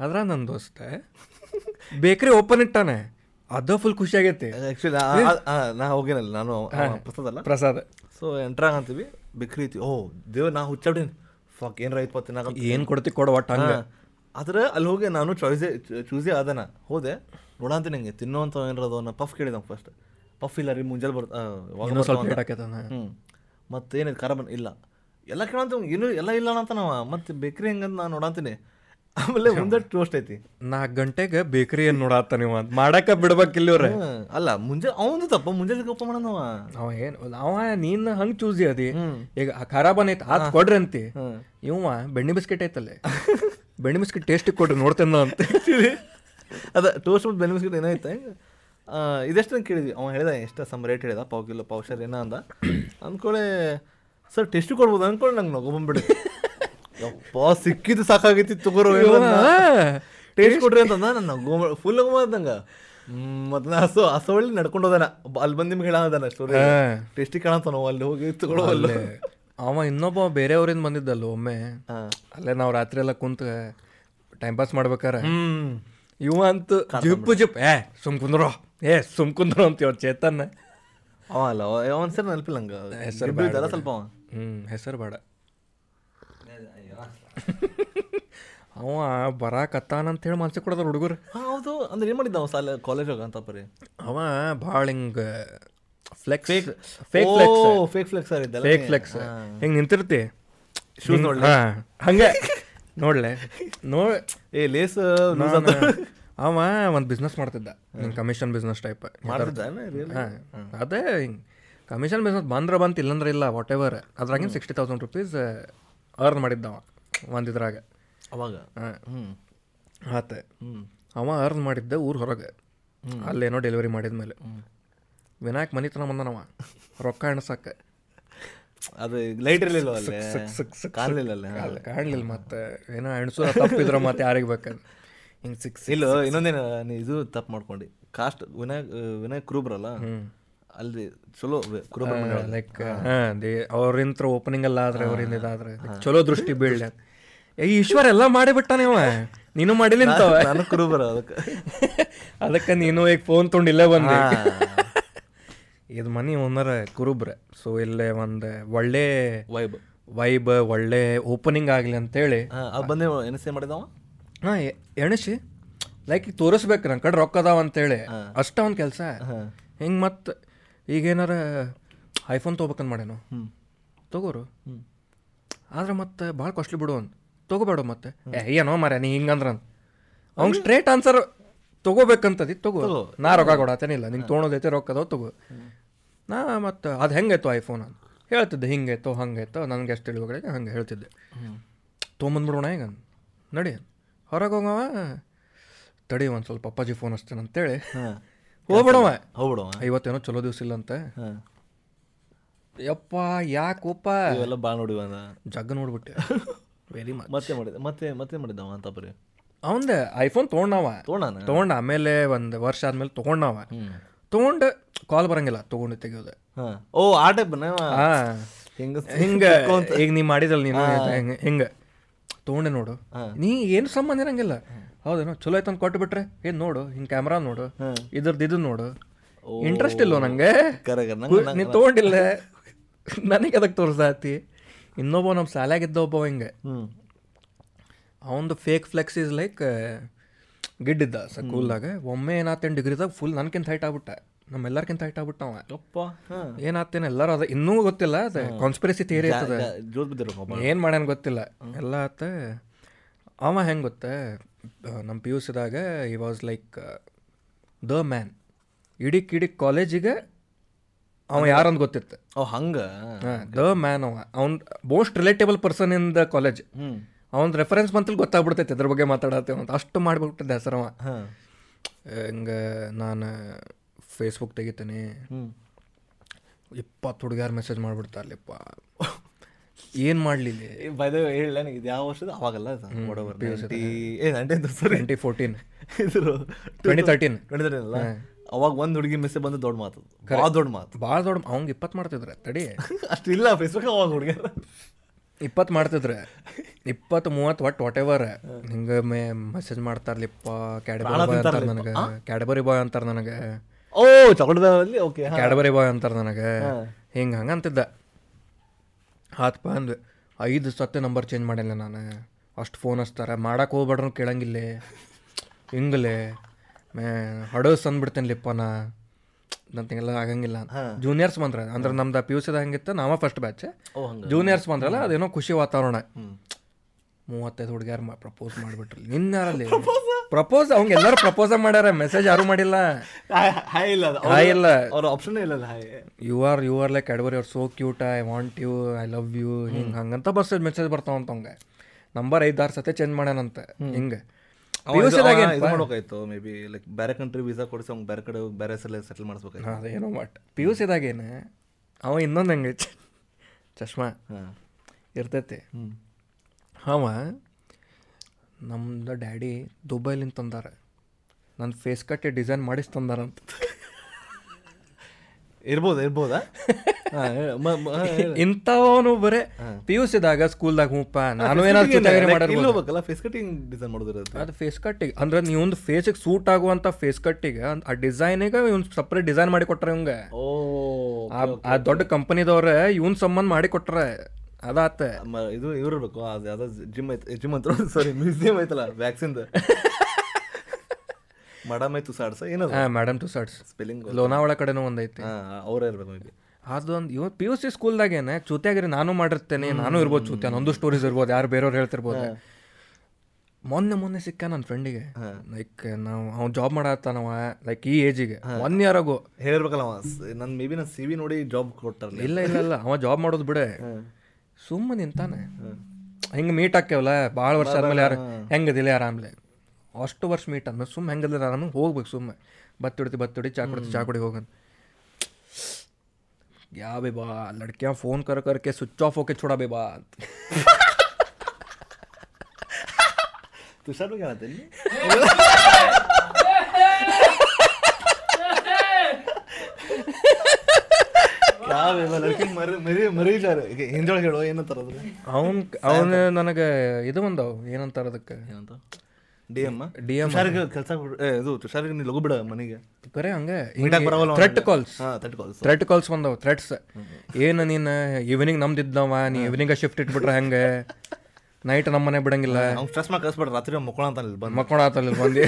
ಅದ್ರ ನನ್ನ ದೋಸ್ತ ಬೇಕ್ರಿ ಓಪನ್ ಇಟ್ಟಾನೆ. ಅದ ಫುಲ್ ಖುಷಿ ಆಗೈತಿ. ಆ್ಯಕ್ಚುಲಿ ನಾ ಹೋಗಿನಲ್ಲ ನಾನು ಪ್ರಸಾದಲ್ಲ ಪ್ರಸಾದ ಸೊ ಎಂಟ್ರಾಗ ಅಂತೀವಿ ಬಿಕ್ರಿ ಐತಿ. ಓ ದೇವ್ ನಾ ಹುಚ್ಚಾಬಿಡೀನಿ ಫಾಕ್ ಏನರ ಐತ್ ಪತ್ತಿನ ಏನ್ ಕೊಡ್ತಿ ಕೊಡ ಒಟ್ಟು ಹಂಗೆ. ಆದ್ರೆ ಅಲ್ಲಿ ಹೋಗಿ ನಾನು ಚಾಯ್ಸೇ ಚೂಸೇ ಆದನ. ಹೋದೆ. ನೋಡಂತೀನಿ ನಂಗೆ ತಿನ್ನುವಂತ ಏನರದು ಅದನ್ನ ಪಫ್ ಕೇಳಿದ ಫಸ್ಟ್ ಪಫ್ ಇಲ್ಲ ರೀ ಮುಂಜಾನೆ ಬರ್ತ ಇನ್ನೂ ಮತ್ತೇನಿದೆ ಖಾರ ಬನ್ ಇಲ್ಲ. ಎಲ್ಲ ಕೇಳಂತ ಏನು ಎಲ್ಲ ಇಲ್ಲ ಅಂತ ನಾವು. ಮತ್ತೆ ಬೇಕ್ರಿ ಹೆಂಗಂತ ನಾನು ನೋಡಂತೀನಿ ಆಮೇಲೆ ಮುಂದೆ ಟೋಸ್ಟ್ ಐತಿ. ನಾಲ್ಕು ಗಂಟೆಗೆ ಬೇಕರಿ ಏನ್ ನೋಡಾತ ನೀವು ಅಂತ. ಮಾಡಾಕ ಬಿಡ್ಬೇಕಿಲ್ಲ ಇವ್ರೆ. ಅಲ್ಲ ಮುಂಜೆ ಅವನು ತಪ್ಪ ಮುಂಜಾನೆ ಗಪ್ಪ ಮಾಡೋಣವ ಅವ? ಏನು ಅವ ನೀನ್ ಹಂಗ್ ಚೂಸಿ ಅದಿ. ಈಗ ಖರಾಬ್ ಐತಿ ಆತ್ ಕೊಡ್ರಿ ಅಂತಿ. ಇವ ಬೆಣ್ಣೆ ಬಿಸ್ಕೆಟ್ ಐತಲ್ಲ. ಬೆಣ್ಣೆ ಬಿಸ್ಕೆಟ್ ಟೇಸ್ಟ್ ಕೊಡ್ರಿ ನೋಡ್ತೇನೆ ಅಂತ. ಅದ ಟೋಸ್ಟ್ ಮತ್ತು ಬೆಣ್ಣೆ ಬಿಸ್ಕೆಟ್ ಏನೋ ಐತೆ ಇದೆಷ್ಟು ಕೇಳಿದ್ವಿ. ಅವ ಹೇಳಿದ ಎಷ್ಟು ಸಮ್ ರೇಟ್ ಹೇಳಿದ ಪಾವ್ ಕಿಲೋ ಪಾವ್ಶರ್ ಏನೋ ಅಂದ. ಅಂದ್ಕೊಳ್ಳೆ ಸರ್ ಟೆಸ್ಟ್ ಕೊಡ್ಬೋದು ಅಂದ್ಕೊಳ್ಳಿ ನಂಗೆ ನಗು ಬಂದ್ಬಿಡಿ ಯಪ್ಪ ಸಿಕ್ಕಿದ್ದು ಸಾಕಾಗೈತಿ ತಗೋರು ಟೇಸ್ಟ್ ಕೊಡ್ರಿ ಅಂತ ನನ್ನ ಗೋಮ ಫುಲ್ ಗೋಮ ಬಂದಂಗ. ಮತ್ತೆ ನಾ ಹಸು ಹೊಳ್ಳಿ ನಡ್ಕೊಂಡು ಹೋದಾನ. ಅಲ್ಲಿ ಬಂದು ನಿಮ್ಗೆ ಹೇಳೋದಾನ ಸ್ಟೋರಿ ಟೇಸ್ಟಿ ಕಾಣತಾನೋ ಅಲ್ಲಿ ಹೋಗಿ ತಗೊಳ್ಳೋ ಅಲ್ಲ. ಅವ ಇನ್ನೊಬ್ಬ ಬೇರೆಯವ್ರಿಂದ ಬಂದಿದ್ದಲ್ಲ ಒಮ್ಮೆ. ಅಲ್ಲೇ ನಾವು ರಾತ್ರಿ ಎಲ್ಲ ಕುಂತ ಟೈಮ್ ಪಾಸ್ ಮಾಡ್ಬೇಕಾರ. ಹ್ಮ್. ಇವ ಅಂತ ಜಿಪ್ಪು ಜಿಪ್ ಏ ಸುಮ್ ಕುಂದ್ರೋ. ಏ ಸುಮ್ ಕುಂದ್ರೋ ಇವ್ರ ಚೇತನ್ ಅವ ಅಲ್ಲ ಅವನ ಸರ್ ನೆನಪಿಲ್ಲ ಹಂಗ ಹೆಸರು ಗಿಡ್ಡು ಸ್ವಲ್ಪ ಹ್ಮ್ ಹೆಸರು ಬೇಡ. ಅವ ಬರಾಕತ್ತಾನ ಹೇಳಿ ಮನ್ಸಿಗೆ ಕೊಡೋದ್ರ ಹುಡುಗರು. ಹೌದು. ಅಂದ್ರೆ ಏನು ಮಾಡಿದ್ದ ಅವ ಸಾಲ ಕಾಲೇಜ್ ಹೋಗ ಅಂತ ಪರಿ? ಅವ ಭಾಳ ಹಿಂಗ flex fake flex fake flex ಇದ್ದಲ್ಲ ಫೇಕ್ ಫ್ಲೆಕ್ಸ್ ಹಿಂಗ್ ನಿಂತಿರ್ತಿ? ಶೂಸ್ ನೋಡ್ಲ? ಹಂಗೆ. ನೋಡ್ಲೆ. ನೋ ಏ ಲೇಸ್ ನಾನು- ಅವ ಒಂದ್ ಬಿಸ್ನೆಸ್ ಮಾಡ್ತಿದ್ದ. ಹಿಂಗೆ ಕಮಿಷನ್ ಬಿಸ್ನೆಸ್ ಟೈಪ್ ಹಾಂ ಅದೇ ಹಿಂಗೆ. ಕಮಿಷನ್ ಬಿಸ್ನೆಸ್ ಬಂದ್ರೆ ಬಂತು ಇಲ್ಲಂದ್ರೆ ಇಲ್ಲ ವಾಟ್ ಎವರ್ ಅದ್ರಾಗಿನ ಸಿಕ್ಸ್ಟಿ ತೌಸಂಡ್ ರುಪೀಸ್ ಅರ್ನ್ ಮಾಡಿದ್ದವ ಒಂದು ಇದ್ರಾಗ ಅವಾಗ? ಹಾಂ. ಆತ ಅವ ಅರ್ನ್ ಮಾಡಿದ್ದೆ ಊರು ಹೊರಗೆ. ಅಲ್ಲೇನೋ ಡೆಲಿವರಿ ಮಾಡಿದ್ಮೇಲೆ. ವಿನಾಯಕ್ ಮನಿ ತನ ಬಂದನವ. ರೊಕ್ಕ ಎಣಸಕ್ಕೆ ಅದು ಲೈಟ್ ಇರಲಿಲ್ಲ ಕಾಣಲಿಲ್ಲ ಕಾಣ್ಲಿಲ್ಲ ಮತ್ತೆ. ಏನೋ ಎಣಸು ತಪ್ಪಿದ್ರ ಮತ್ತೆ ಯಾರಿಗೆ ಬೇಕದು ಹಿಂಗೆ ಸಿಕ್ಸ್ ಇಲ್ಲ ಇನ್ನೊಂದೇನು ನೀ ಇದು ತಪ್ಪು ಮಾಡ್ಕೊಂಡು. ಕಾಸ್ಟ್ ವಿನಾಯಕ್ ವಿನಾಯಕ್ ಕ್ರೂಬ್ರಲ್ಲ? ಅಲ್ಲಿ ಚಲೋ ಕ್ರೂಬ್ರ ಲೈಕ್ ಹಾಂ. ಅವ್ರಿಂತ್ರ ಓಪನಿಂಗ್ ಎಲ್ಲ ಆದ್ರೆ ಅವರಿಂದ ಇದಾದ್ರೆ ಚಲೋ ದೃಷ್ಟಿ ಬೀಳ್ಲಿ ಈಶ್ವರ್ ಎಲ್ಲ ಮಾಡಿಬಿಟ್ಟಾನೆ ಅವ. ನೀನು ಮಾಡಿಲ್ಲ ನಾನು ಕ್ರೂಬ್ರ ಅದಕ್ಕೆ. ಅದಕ್ಕೆ ನೀನು ಈಗ ಫೋನ್ ತೊಂಡಿಲ್ಲ ಇಲ್ಲೇ ಬಂದೆ. ಇದು ಮನಿ ಓನರ್ ಕುರುಬ್ರ ಸೊ ಇಲ್ಲೇ ಒಂದು ಒಳ್ಳೆ ವೈಬ್ ವೈಬ್ ಒಳ್ಳೆ ಓಪನಿಂಗ್ ಆಗಲಿ ಅಂತೇಳಿ. ಬಂದೆ ಎಣಸಿ ಮಾಡಿದವ? ಹಾಂ ಎಣಸಿ. ಲೈಕ್ ಈಗ ತೋರಿಸ್ಬೇಕು ನನ್ನ ಕಡೆ ರೊಕ್ಕ ಅದಾವ ಅಂತೇಳಿ. ಅಷ್ಟ ಒಂದು ಕೆಲಸ. ಹಿಂಗೆ ಮತ್ತೆ ಈಗೇನಾರ ಐಫೋನ್ ತೊಗೋಬೇಕಂತ ಮಾಡ್ಯಾನು. ತಗೋರು. ಆದ್ರೆ ಮತ್ತೆ ಭಾಳ ಕಾಸ್ಟ್ಲಿ ಬಿಡು ಅಂತ ತಗೋಬೇಡ ಮತ್ತೆ. ಏನೋ ಮರ ನೀ ಹಿಂಗಂದ್ರ ಅವ್ನು ಸ್ಟ್ರೇಟ್ ಆನ್ಸರ್ ತಗೋಬೇಕಂತದಿ ತಗೋ. ನಾ ರೊಕ್ಕ ಕೊಡತ್ತೇನಿಲ್ಲ ನಿಂಗೆ ತೊಗೊಳೋದೈತೆ ರೊಕ್ಕದ ತಗೋ. ನಾ ಮತ್ತು ಅದು ಹೆಂಗಾಯ್ತು ಐಫೋನ್ ಅಂತ. ಹೇಳ್ತಿದ್ದೆ ಹಿಂಗಾಯ್ತು ಹಂಗಾಯ್ತು ನನಗೆ ಎಷ್ಟು ತಿಳಿಗಳಿಗೆ ಹಂಗೆ ಹೇಳ್ತಿದ್ದೆ. ತೊಗೊಂಬಂದ್ಬಿಡೋಣ ಈಗ ನಡಿ. ಹೊರಗೆ ಹೋಗವ ತಡಿ ಒಂದು ಸ್ವಲ್ಪ ಅಪ್ಪಾಜಿ ಫೋನ್ ಹಚ್ತೇನೆ ಅಂತೇಳಿ. ಹೋಗ್ಬಿಡವ. ಹೋಗ್ಬಿಡವ. ಇವತ್ತೇನೋ ಚಲೋ ದಿವಸ ಇಲ್ಲ ಅಂತ ಯಪ್ಪ ಯಾಕೋಪ್ಪ ಇವೆಲ್ಲ ಭಾಳ ನೋಡಿವ ಜಗ್ಗ ನೋಡ್ಬಿಟ್ಟೆ. ವೆರಿ ಮಚ್ ಮತ್ತೆ ಮಾಡಿದ ಮತ್ತೆ ಮತ್ತೆ ಮಾಡಿದವ ಅಂತ ಬರೀ. ಅವಂದ ಐಫೋನ್ ತೊಗೊಂಡವ. ತೊಗೊಂಡಾನ? ತೊಗೊಂಡ ಆಮೇಲೆ ಒಂದು ವರ್ಷ ಆದ್ಮೇಲೆ ತೊಗೊಂಡವ. ತೊಗೊಂಡು ಕಾಲ್ ಬರಂಗಿಲ್ಲ ತೊಗೊಂಡು ತೆಗಿಯೋದು. ಓ ಆ ಟೈಪ್ ಹಿಂಗ ಹಿಂಗ ಈಗ ನೀ ಮಾಡಿದಲ್ಲ ನೀನು ಹಿಂಗ ಹಿಂಗ? ತೊಗೊಂಡೆ ನೋಡು. ನೀ ಏನು ಸಂಬಂಧ ಇರಂಗಿಲ್ಲ. ಹೌದೇನೋ ಚಲೋ ಆಯ್ತು ಅಂತ ಕೊಟ್ಟು ಬಿಟ್ರೆ ಏನ್ ನೋಡು ಹಿಂಗ್ ಕ್ಯಾಮ್ರಾ ನೋಡು ಇದ್ರದ್ದು ಇದು ನೋಡು. ಇಂಟ್ರೆಸ್ಟ್ ಇಲ್ಲೋ ನಂಗೆ? ನೀ ತೊಗೊಂಡಿಲ್ಲ. ನನಗೆ ಅದಕ್ಕೆ ತೋರ್ಸಾತಿ ಇನ್ನೊಬ್ಬ ನಮ್ಮ ಸಾಲಾಗಿದ್ದ ಒಬ್ಬ ಹಿಂಗೆ. ಅವನದು ಅವಂದು ಫೇಕ್ ಫ್ಲೆಕ್ಸ್ ಇಸ್ ಲೈಕ್ ಗಿಡ್ಡಿದ್ದ ಸ್ಕೂಲ್ದಾಗ ಒಮ್ಮೆ ಏನಾತೇನು ಡಿಗ್ರಿದಾಗ ಫುಲ್ ನನ್ಕಿಂತ ಹೈಟ್ ಆಗ್ಬಿಟ್ಟ. ನಮ್ಮೆಲ್ಲರ್ಕಿಂತ ಹೈಟ್ ಆಗ್ಬಿಟ್ಟ ಅವ. ಏನಾತೇನು ಎಲ್ಲರೂ ಅದ ಇನ್ನೂ ಗೊತ್ತಿಲ್ಲ ಅದು ಕಾನ್ಸ್ಪಿರಸಿ ಥಿಯರಿ ಇರ್ತದೆ. ಏನು ಮಾಡ್ಯಾನ ಗೊತ್ತಿಲ್ಲ. ಎಲ್ಲ ಆತ ಅವ ಹೆಂಗೆ ಗೊತ್ತ ನಮ್ಮ ಪಿ ಯು ಸಿದಾಗ ಈ ವಾಸ್ ಲೈಕ್ ದ ಮ್ಯಾನ್ ಇಡೀ ಕಿಡಿ ಕಾಲೇಜಿಗೆ ಅವ ಯಾರಂತ ಗೊತ್ತಿತ್ತು? ಓ ಹಂಗೆ? ದ ಮ್ಯಾನ್ ಅವ. ಅವ್ನ most relatable person in the college ಅವ್ನ ರೆಫರೆನ್ಸ್ ಬಂತಲ್ಲಿ ಗೊತ್ತಾಗ್ಬಿಡ್ತೈತೆ ಇದ್ರ ಬಗ್ಗೆ ಮಾತಾಡತ್ತೆ ಅಂತ. ಅಷ್ಟು ಮಾಡಿಬಿಟ್ಟಿದ್ದೆ ಹೆಸರವ ಅವ. ಹಿಂಗೆ ನಾನು ಫೇಸ್ಬುಕ್ ತೆಗಿತೇನೆ. ಇಪ್ಪತ್ತು ಹುಡುಗ್ಯಾರು ಮೆಸೇಜ್ ಮಾಡಿಬಿಡ್ತಾರಲಿಪ್ಪ ಏನು ಮಾಡಲಿ ಬೈದ ಹೇಳ ನನಗೆ ಇದು ಯಾವ ವರ್ಷದ ಅವಾಗಲ್ಲ ಟ್ವೆಂಟಿ ಫೋರ್ಟೀನ್ ಇದ್ರು ಟ್ವೆಂಟಿ ತರ್ಟೀನ್ ಟ್ವೆಂಟಿ ಅಲ್ಲ? ಅವಾಗ ಒಂದು ಹುಡುಗಿ ಮೆಸೇಜ್ ಬಂದು ದೊಡ್ಡ ಮಾತು ಭಾಳ ದೊಡ್ಡ ಮಾತು. ಭಾಳ ದೊಡ್ಡ ಅವಂಗೆ ಇಪ್ಪತ್ತು ಮಾಡ್ತಿದ್ರೆ ತಡಿ. ಅಷ್ಟು ಇಲ್ಲ ಫೇಸ್ಬುಕ್ ಅವಾಗ ಹುಡುಗ ಇಪ್ಪತ್ತು ಮಾಡ್ತಿದ್ರೆ. ಇಪ್ಪತ್ತು ಮೂವತ್ತು ಒಟ್ಟು ವಾಟ್ ಎವರ್ ಹಿಂಗೆ ಮೇ ಮೆಸೇಜ್ ಮಾಡ್ತಾರಲಿಪ್ಪ ಕ್ಯಾಡಬರಿ ಬಾಯ್ ಅಂತಾರೆ ನನಗೆ. ಕ್ಯಾಡ್ಬರಿ ಬಾಯ್ ಅಂತಾರೆ ನನಗೆ. ಓ ಚಾಕ್ಲೇಟಲ್ಲಿ ಓಕೆ ಕ್ಯಾಡಬರಿ ಬಾಯ್ ಅಂತಾರೆ ನನಗೆ. ಹಿಂಗೆ ಹಂಗೆ ಅಂತಿದ್ದ. ಆತ್ಪ ಅಂದ್ವಿ ಐದು ಸತ್ತೆ ನಂಬರ್ ಚೇಂಜ್ ಮಾಡಿಲ್ಲ ನಾನು. ಅಷ್ಟು ಫೋನ್ ಹಚ್ತಾರೆ. ಮಾಡೋಕೆ ಹೋಗ್ಬೇಡ್ರು ಕೇಳಂಗಿಲ್ಲ. ಹಿಂಗಲೆ. ಹಡೋಸ್ ಅಂದ್ಬಿಡ್ತೇನೆ ನಾ. ನಂತಿಗೆಲ್ಲ ಆಗಂಗಿಲ್ಲ. ಜೂನಿಯರ್ಸ್ ಬಂದ್ರೆ ಅಂದ್ರೆ ನಮ್ದು ಪಿ ಯು ಸಿದ ಹಂಗಿತ್ತು ನಾವ ಫಸ್ಟ್ ಬ್ಯಾಚ್ ಜೂನಿಯರ್ಸ್ ಬಂದ್ರಲ್ಲ ಅದೇನೋ ಖುಷಿ ವಾತಾವರಣ. ಮೂವತ್ತೈದು ಹುಡುಗ್ಯಾರ ಪ್ರಪೋಸ್ ಮಾಡಿಬಿಟ್ರಿ. ನಿನ್ನಾರಲ್ಲಿ. ಪ್ರಪೋಸ್ ಅವ್ಗೆ ಎಲ್ಲರೂ ಪ್ರಪೋಸ ಮಾಡ್ಯಾರ ಮೆಸೇಜ್ ಯಾರು ಮಾಡಿಲ್ಲ. ಹಾಯ್ ಇಲ್ಲ. ಅದು. ಹಾಯ್ ಇಲ್ಲ. ಅವ್ರ ಆಪ್ಷನ್ ಇಲ್ಲ hi you are you are like ಅಡ್ವರ್ ಅವ್ರು so cute I want you I love you ಹಿಂಗೆ ಹಂಗಂತ ಬಸ್ ಮೆಸೇಜ್ ಬರ್ತಾವಂತ ಅವಂಗೆ. ನಂಬರ್ ಐದಾರು ಸತೆ ಚೇಂಜ್ ಮಾಡ್ಯಾನಂತ ಹಿಂಗೆ. ಅವ ಇದು ಮಾಡ್ಬೇಕಾಯ್ತು ಮೇ ಬಿ ಲೈಕ್ ಬೇರೆ ಕಂಟ್ರಿ ವೀಸಾ ಕೊಡಿಸಿ ಅವ್ನು ಬೇರೆ ಕಡೆ ಬೇರೆ ಸಲ ಸೆಟಲ್ ಮಾಡಿಸ್ಬೇಕಾಯ್ತು. ಅದೇನೋ ಬಟ್ ಪಿ ಯು ಸಿದಾಗೇನು ಅವ ಇನ್ನೊಂದು ಹಂಗೆ ಚಶ್ಮಾ ಇರ್ತೈತಿ. ಅವ ನಮ್ದು ಡ್ಯಾಡಿ ದುಬೈಲಿಂದ ತಂದಾರ. ನನ್ನ ಫೇಸ್ ಕಟ್ಟಿ ಡಿಸೈನ್ ಮಾಡಿಸ್ ತಂದಾರಂತ. ಇರ್ಬೋದಾ ಇರ್ಬೋದಾ? ಇಂಥವನು ಬರೇ ಪಿ ಯು ಸಿದಾಗ ಸ್ಕೂಲ್ದಾಗ ಹೂಪ ನಾನು ಏನಾದ್ರು ಫೇಸ್ ಕಟಿಂಗ್ ಡಿಸೈನ್ ಮಾಡೋದಿರುತ್ತೆ ಅದು ಫೇಸ್ ಕಟ್ಟಿಗೆ ಅಂದ್ರೆ ನೀವು ಒಂದು ಫೇಸಿಗೆ ಸೂಟ್ ಆಗುವಂತ ಫೇಸ್ ಕಟ್ಟಿಗೆ ಆ ಡಿಸೈನಿಗೆ ಇವ್ನು ಸಪ್ರೇಟ್ ಡಿಸೈನ್ ಮಾಡಿ ಕೊಟ್ರೆ ಇವಂಗ ಓ ಆ- ದೊಡ್ಡ ಕಂಪನಿದವ್ರೆ ಇವನ್ ಸಂಬಂಧ ಮಾಡಿ ಕೊಟ್ರೆ ಅದಾತ. ಇದು ಇವ್ರು ಇರ್ಬೇಕು. ಅದು ಯಾವ್ದೋ ಜಿಮ್ ಐತೆ ಜಿಮ್ ಅಂತ ಸಾರಿ ಮ್ಯೂಸಿಯಂ ಐತಲ್ಲ ವ್ಯಾಕ್ಸಿನ್ದು ಮಡಮ್ ಐತು ಸಾಡ್ಸ ಏನದು? ಹಾಂ ಮೇಡಮ್ ಸರ್ಟ್ಸ್ ಸ್ಪೆಲ್ಲಿಂಗ್ ಲೋನಾವಳ ಕಡೆನೂ ಒಂದೈತಿ. ಅವರೇ ಇರ್ಬೇಕು ಮೇ ಬಿ ಅದೊಂದು ಇವ್ ಪಿ ಯು ಸಿ ಸ್ಕೂಲ್ದಾಗೇನೆ ಚೂತ್ಯಾಗಿರಿ ನಾನು ಮಾಡಿರ್ತೇನೆ ನಾನು ಇರ್ಬೋದು ಚೂತ್ಯ ಒಂದು ಸ್ಟೋರೀಸ್ ಇರ್ಬೋದು ಯಾರು ಬೇರೆಯವ್ರು ಹೇಳ್ತಿರ್ಬೋದು. ಮೊನ್ನೆ ಮೊನ್ನೆ ಸಿಕ್ಕ ನನ್ನ ಫ್ರೆಂಡಿಗೆ ಲೈಕ್ ನಾವು ಅವ್ನು ಜಾಬ್ ಮಾಡತ್ತಾನವ ಲೈಕ್ ಈ ಏಜಿಗೆ ಒನ್ ಇಯರ್ ಆಗು ಹೇಳಿರ್ಬೇಕಲ್ಲ ಅವ ನನ್ನ ಮೇ ಬಿ ನನ್ನ ಸಿ ವಿ ನೋಡಿ ಜಾಬ್ ಕೊಟ್ಟಾರಲ್ಲ ಇಲ್ಲ ಇಲ್ಲ ಇಲ್ಲ. ಅವ ಜಾಬ್ ಮಾಡೋದು ಬಿಡೆ. ಸುಮ್ಮನೆ ನಿಂತಾನೆ. ಹಿಂಗೆ ಮೀಟ್ ಹಾಕ್ಯವಲ್ಲ ಭಾಳ ವರ್ಷ ಆದ್ಮೇಲೆ ಯಾರು ಹೆಂಗದಿಲ್ಲ ಆರಾಮ್ಲೆ ಅಷ್ಟು ವರ್ಷ ಮೀಟ್ ಆದ್ಮೇಲೆ ಸುಮ್ಮ ಹೆಂಗದಿಲ್ಲ ಆರಾಮ ಹೋಗ್ಬೇಕು ಸುಮ್ಮ ಬತ್ತಿಡ್ತಿ ಬತ್ತಿಡಿ ಚಾ ಕುಡ್ತಿ ಚಾ ಕುಡಿ ಹೋಗನ್ ಯಾ ಬೇ ಬಾ ಲಡ್ಕಿಯ ಫೋನ್ ಕರ್ ಕರ್ಕೆ ಸ್ವಿಚ್ ಆಫ್ ಹೋಗಿ छोड़ा ಬೇ ಬಾ ಅಂತ. ತುಷಾರ್ ಬಗ್ಗೆ ಹೇಳತ್ತೀನಿ ಯಾವ ಲಡ್ಕಿ ಮರಿ ಮರಿ ಮರೀಜಾರ ಈಗ ಹಿಂದೊಳಗೆ ಹೇಳೋ ಏನಂತಾರ ಅದ್ರ ಅವನ್ ಅವನು ನನಗೆ ಇದು ಬಂದವು ಏನಂತಾರ ಅದಕ್ಕೆ? ಏನಂತ ಡಿ ಎಂ ಡಿ ಎಂ ತುಷಾರಿಗೆ ಕೆಲಸ ಇದು ತುಷಾರಿಗೆ ನೀ ಲಗು ಬಿಡ ಮನೆಗೆ. ಕರೆ ಹಂಗೆ ಥ್ರೆಟ್ ಕಾಲ್ಸ್ ಥ್ರೆಟ್ ಕಾಲ್ಸ್ ಬಂದವು ಥ್ರೆಟ್ಸ್ ಏನು ನೀನು ಈವ್ನಿಂಗ್ ನಮ್ದಿದ್ದವ ನೀ ಈವ್ನಿಂಗ ಶಿಫ್ಟ್ ಇಟ್ಬಿಟ್ರೆ ಹೆಂಗೆ? ನೈಟ್ ನಮ್ಮ ಮನೆ ಬಿಡಂಗಿಲ್ಲ. ಅವ್ನು ಸ್ಟ್ರೆಸ್ ಮಾಡಿ ಕಳಿಸ್ಬಿಡ್ರಿ. ರಾತ್ರಿ ಮಕ್ಕಳ ಅಂತ ಅಲ್ಲಿ ಬಂದು. ಮಕ್ಕೊಳ ಅಲ್ಲಿ ಬಂದು.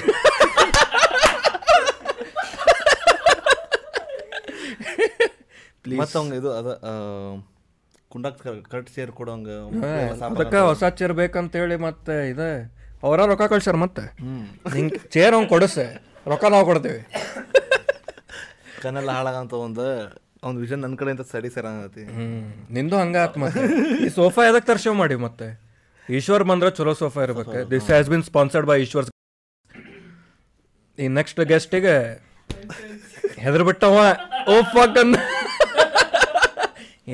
ಮತ್ತೆ ಅವ್ನು ಇದು ಅದ ಕುಂಡಕ್ ಕರೆಕ್ಟ್ ಸೇರ್ ಕೊಡೋಂಗ ಅದಕ್ಕೆ ಹೊಸ ಚೇರ್ ಬೇಕಂತೇಳಿ ಮತ್ತೆ ಇದೆ ಅವರ ರೊಕ್ಕ ಕಳ್ಸ್ಯಾರ ಮತ್ತೆ? ಹಿಂಗೆ ಚೇರ್ ಅವ್ನು ಕೊಡಿಸೆ ರೊಕ್ಕ ನಾವು ಕೊಡ್ತೀವಿ. ಕನ್ನೆಲ್ಲ ಹಾಳಾಗಂತ ಒಂದು ಅವ್ನ ವಿಷನ್ ನನ್ನ ಕಡೆಯಿಂದ ಸರಿ ಸರ್ ಅನ್ನತಿ ನಿಂದು ಹಂಗ ಆತ್ ಮತ್ತೆ. ಈ ಸೋಫಾ ಎದಕ್ಕೆ ತರ್ಸೇವ್ ಮಾಡಿ ಮತ್ತೆ? ಈಶ್ವರ್ ಬಂದ್ರೆ ಚಲೋ ಸೋಫಾ ಇರ್ಬೇಕು. This has been sponsored by Ishwar. ಈ ನೆಕ್ಸ್ಟ್ ಗೆಸ್ಟಿಗೆ ಹೆದರ್ ಬಿಟ್ಟವ ಓ ಫಕ್ ಅಂದ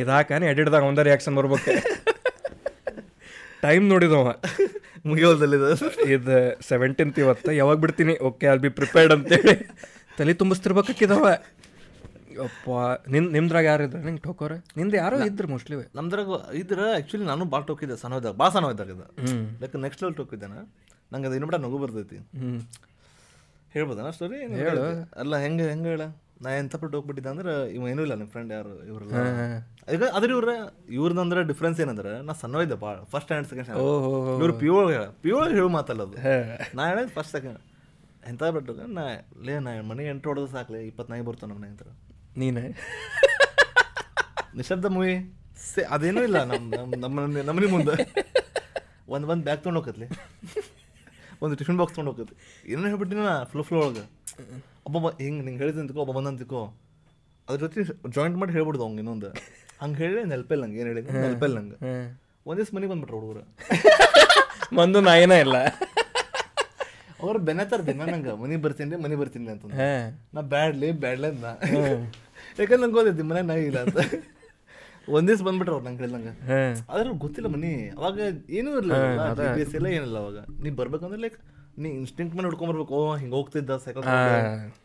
ಇದಾಕನ ಎಡಿಟ್ದಾಗ ಒಂದ ರಿಯಾಕ್ಷನ್ ಬರ್ಬೇಕು. ಟೈಮ್ ನೋಡಿದವ ಮುಗಿಯೋದಲ್ಲಿ ಇದು ಸೆವೆಂಟೀನ್ತ್ ಇವತ್ತು. ಯಾವಾಗ ಬಿಡ್ತೀನಿ? ಓಕೆ ಅಲ್ಲಿ ಬಿ ಪ್ರಿಪೇರ್ಡ್ ಅಂತೇಳಿ. ತಲೆ ತುಂಬಿಸ್ತಿರ್ಬೇಕಾಕಿದವ. ಅಪ್ಪ ನಿನ್ ನಿಮ್ದ್ರಾಗ ಯಾರು ಇದ್ರು? ನಿಂಗೆ ಟೋಕೋರ ನಿಂದು ಯಾರೋ ಇದ್ರು ಮೋಸ್ಟ್ಲಿ ನಮ್ದ್ರಾಗ ಇದ್ರ ಆ್ಯಕ್ಚುಲಿ ನಾನು ಭಾಳ ಟೋಕಿದ್ದೆ ಸಣ್ಣದಾಗ ಭಾಳ ಸಣ್ಣದಾಗ ಇದು ಲೈಕ್ ನೆಕ್ಸ್ಟ್ ಲೆವೆಲ್ ಟೋಕಿದ್ದೆ ನಂಗೆ ಅದು ಇನ್ನೂ ನಗು ಬರ್ತೈತಿ. ಹ್ಞೂ ಹೇಳ್ಬೋದಾ ಸ್ಟೋರಿ ಅಲ್ಲ ಹೆಂಗೆ ಹೆಂಗೆ ಹೇಳ? ನಾ ಎಂತಪ್ಪ ಟೋಕ್ಬಿಟ್ಟಿದ್ದೆ ಅಂದ್ರೆ ಇವ ಏನೂ ಇಲ್ಲ ನಿಮ್ಮ ಫ್ರೆಂಡ್ ಯಾರು ಇವ್ರಲ್ಲ. ಈಗ ಅದ್ರ ಇವ್ರ ಇವ್ರದಂದ್ರೆ ಡಿಫ್ರೆನ್ಸ್ ಏನಂದ್ರೆ ನಾ ಸಣ್ಣ ಇದ್ದೆ ಭಾಳ ಫಸ್ಟ್ ಸ್ಟ್ಯಾಂಡ್ ಸೆಕೆಂಡ್ ಸ್ಟ್ಯಾಂಡ್ ಇವ್ರು ಪ್ಯೂರ್ ಹೇಳ ಪಿ ಒಳಗೆ ಹೇಳು ಮಾತಲ್ಲ ಅದು. ನಾ ಹೇಳಿದ್ ಫಸ್ಟ್ ಸೆಕೆಂಡ್ ಎಂತ ಬಿಟ್ಟು ನಾ ಲೇ ನಾ ಮನೆ ಎಂಟು ಹೊಡೆದು ಸಾಕ್ಲೆ ಇಪ್ಪತ್ತು ಬರ್ತಾನೆ ನಮ್ಮ ಮನೆ ನೀನೇ? ನಿಶಬ್ದ ಮೂವಿ? ಸೇ ಅದೇನೂ ಇಲ್ಲ ನಮ್ಮ ನಮ್ಮ ನಮ್ಮ ನಮ್ಮನೆ ಮುಂದೆ. ಒಂದು ಒಂದು ಬ್ಯಾಗ್ ತೊಗೊಂಡು ಹೋಗತ್ಲಿ ಒಂದು ಟಿಫಿನ್ ಬಾಕ್ಸ್ ತೊಗೊಂಡು ಹೋಗತ್ಲಿ ಏನೋ ಹೇಳ್ಬಿಟ್ಟಿನ ಫ್ಲೋ ಫ್ಲೋ ಒಳಗೆ. ಒಬ್ಬ ಹಿಂಗೆ ನಿಂಗೆ ಹೇಳಿದ ಅಂತಿಕೋ ಒಬ್ಬ ಬಂದ ಅಂತಿಕೋ ಅದ್ರ ಜೊತೆ ಜಾಯಿಂಟ್ ಮಾಡಿ ಹೇಳ್ಬಿಡ್ದು ಅವ್ಗೆ ಇನ್ನೊಂದು. ಹಂಗೆ ಹೇಳಿ ನೆಲ್ಪಿಲ್ಲ ನಂಗೆ ಏನು ಹೇಳಿದ? ನೆಲ್ಪಿಲ್ಲ ನಂಗೆ. ಒಂದು ಮನೆಗೆ ಬಂದ್ಬಿಟ್ರು ಹುಡುಗರು. ಮಂದು ನಾಯಿನ ಇಲ್ಲ. ಅವ್ರು ಬೆನ್ನತ್ತಾರ ದಿನ ನಂಗೆ. ಮನೆಗೆ ಬರ್ತೀನಿ ರೀ ಮನೆಗೆ ಬರ್ತೀನಿ ಅಂತ ನಾ ಬ್ಯಾಡ್ಲಿ ಬ್ಯಾಡ್ಲಿ ಅಂತ ಯಾಕಂದ್ರೆ ನಂಗೆ ಓದಿದ್ದು ಮನೆ ನಾಯಿ ಇಲ್ಲ ಅಂತ. ಒಂದ್ ದಿವ್ಸ ಬಂದ್ಬಿಟ್ರು ಅವ್ರು ನಂಗೆ ಹೇಳ್ದಂಗೆ. ಆದ್ರೆ ಗೊತ್ತಿಲ್ಲ ಮನಿ ಅವಾಗ ಏನೂ ಇರಲಿಲ್ಲ ಎಲ್ಲ ಏನಿಲ್ಲ ಅವಾಗ. ನೀ ಬರ್ಬೇಕಂದ್ರೆ ಲೈಕ್ ನೀ ಇನ್ಸ್ಟಿಂಕ್ಟ್ ಮೇಲೆ ಹುಡ್ಕೊಂಬರ್ಬೇಕು ಹಿಂಗೆ ಹೋಗ್ತಿದ್ದ ಸೈಕಲ್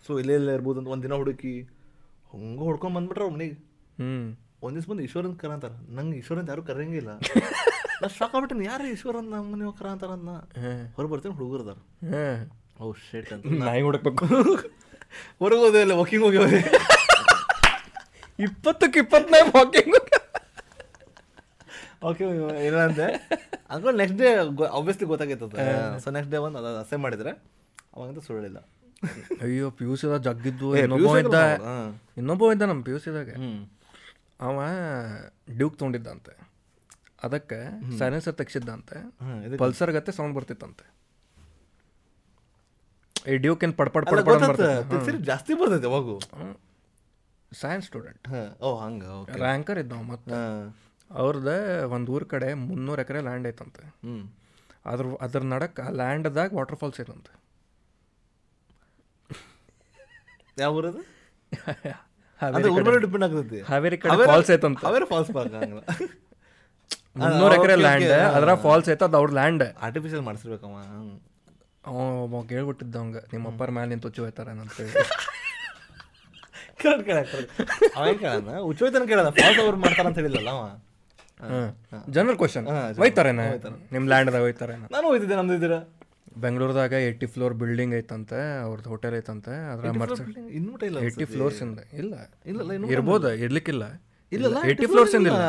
ಸೊ ಇಲ್ಲೇ ಇಲ್ಲೇ ಇರ್ಬೋದು ಅಂತ ಒಂದಿನ ಹುಡುಕಿ. ಹಂಗೆ ಹುಡ್ಕೊಂಡ್ ಬಂದ್ಬಿಟ್ರ ಅವನಿಗೆ ಒಂದ್ ದಿವ್ಸ ಬಂದು ಈಶ್ವರ್ ಅಂತ ಕರ ಅಂತಾರ. ನಂಗೆ ಈಶ್ವರ್ ಅಂತ ಯಾರು ಕರೆಯಂಗಿಲ್ಲ ನಾ ಶಾಕ್ ಆಗ್ಬಿಟ್ಟಿನಿ. ಯಾರು ಈಶ್ವರ್ ಅಂತ ನಮ್ಮ ಕರ ಅಂತಾರ ಅಂತ. ಹೊರ ಬರ್ತೀನಿ ಹುಡುಗರು ಅದಾರ ಹಾಂ. ಓ ಶೇಟ್ ಅಂತ. ನಾಯಿ ಹುಡುಕ್ಬೇಕು. ಹೊರಗೆ ಹೋದೆ ವಾಕಿಂಗ್ ಹೋಗಿ ಹೋದೆ. ಇಪ್ಪತ್ತಕ್ಕೆ ಇಪ್ಪತ್ತನೇ ವಾಕಿಂಗ್ ಓಕೆ ಏನಂತೆ ಅಂದ್ಕೊಂಡು ನೆಕ್ಸ್ಟ್ ಡೇ ಆಬ್ವಿಯಸ್ಲಿ ಗೊತ್ತಾಗೈತದ. ಸೊ ನೆಕ್ಸ್ಟ್ ಡೇ ಒಂದು ಅದು ಅಸೆ ಮಾಡಿದ್ರೆ ಅವಾಗಂತ ಸುಳ್ಳಿಲ್ಲ ಅಯ್ಯೋ ಪಿ ಯು ಸಿದಾಗ ಜಗ್ಗಿದ್ದು ಏ, ಇನ್ನೊಬ್ಬ ಇದ್ದ ದಾಗ. ಇನ್ನೊಬ್ಬ ಇದ್ದ ನಮ್ಮ ಪಿ ಯು ಸಿದಾಗ ಹ್ಮ್. ಅವ ಡ್ಯೂಕ್ ತೊಗೊಂಡಿದ್ದಂತೆ. ಅದಕ್ಕೆ ಸೈಲೆನ್ಸರ್ ತೆಗ್ಸಿದ್ದಂತೆ. ಪಲ್ಸರ್ ಗತ್ತೆ ಸೌಂಡ್ ಬರ್ತಿತ್ತಂತೆ. ಈ ಡ್ಯೂಕ್ ಏನು ಪಡ್ ಪಡ್ ಪಡ್ ಪಡ್ ಜಾಸ್ತಿ ಬರ್ತೈತೆ ಯಾವಾಗೂ. ಸೈನ್ಸ್ ಸ್ಟೂಡೆಂಟ್ ಹಾ, ಓ ಹಂಗ ಓಕೆ. ರ್ಯಾಂಕರ್ ಇದ್ದಾವ ಮತ್ತೆ. ಅವ್ರದ್ದು ಒಂದು ಊರ ಕಡೆ ಮುನ್ನೂರು ಎಕರೆ ಲ್ಯಾಂಡ್ ಐತಂತೆ. ಅದ್ರ ಅದ್ರ ನಡಕ್ ಆ ಲ್ಯಾಂಡ್ದಾಗ ವಾಟರ್ ಫಾಲ್ಸ್ ಐತಂತೆ. ಯಾವ ಊರದು? ಡಿಪೆಂಡ್ ಆಗ್ತೈತಿ. ಹಾವೇರಿ ಕಡೆ ಫಾಲ್ಸ್ ಐತಂತ. ಹಾವೇರಿ ಫಾಲ್ಸ್ ಪಾರ್ಕ್ ಮುನ್ನೂರು ಎಕರೆ ಲ್ಯಾಂಡ್ ಅದ್ರ ಫಾಲ್ಸ್ ಐತ ಅದು ಅವ್ರ ಲ್ಯಾಂಡ್ ಆರ್ಟಿಫಿಷಿಯಲ್ ಮಾಡಿಸ್ಬೇಕಮ್ಮ ಅವ ಕೇಳ್ಬಿಟ್ಟಿದ್ದ ಅವಂಗ ನಿಮ್ಮ ಅಪ್ಪರ ಮ್ಯಾಲೆ ನಿಂತು ಹುಚ್ಚು ಹೋಯ್ತಾರ ಅಂತೇಳಿ ಹೇಳಿ. ಕೇಳ ಅವ ಹೆಂಗ್ ಕೇಳಲ್ಲ ಉಚ್ಚೋಯ್ತನ ಕೇಳದ ಫಾಲ್ಸ್ ಅವ್ರು ಮಾಡ್ತಾರ ಅಂತ ಹೇಳಿಲ್ಲಲ್ಲ ಅವ. ಜನರಲ್ ಕ್ವಶನ್ ಹಾ, ಹೋಯ್ತಾರೇನ? ನಿಮ್ಮ ಲ್ಯಾಂಡ್ದಾಗ ಹೋಯ್ತಾರೇನ? ನಾನು ಹೋಯ್ತಿದ್ದೆ ನಮ್ದು ಇದ್ದೀರ? ಬೆಂಗಳೂರದಾಗ ಏಯ್ಟಿ ಫ್ಲೋರ್ ಬಿಲ್ಡಿಂಗ್ ಐತಂತೆ ಅವ್ರದ್ದು ಹೋಟೆಲ್ ಐತಂತೆ ಅದ್ರ ಇನ್ನೂ ಇಲ್ಲ ಏಯ್ಟಿ ಫ್ಲೋರ್ಸ್ ಇಂದ? ಇಲ್ಲ. ಇಲ್ಲ ಇರ್ಬೋದು ಇರ್ಲಿಕ್ಕಿಲ್ಲ. ಇಲ್ಲ ಏಯ್ಟಿ ಫ್ಲೋರ್ಸ್ ಇಂದ ಇಲ್ಲ.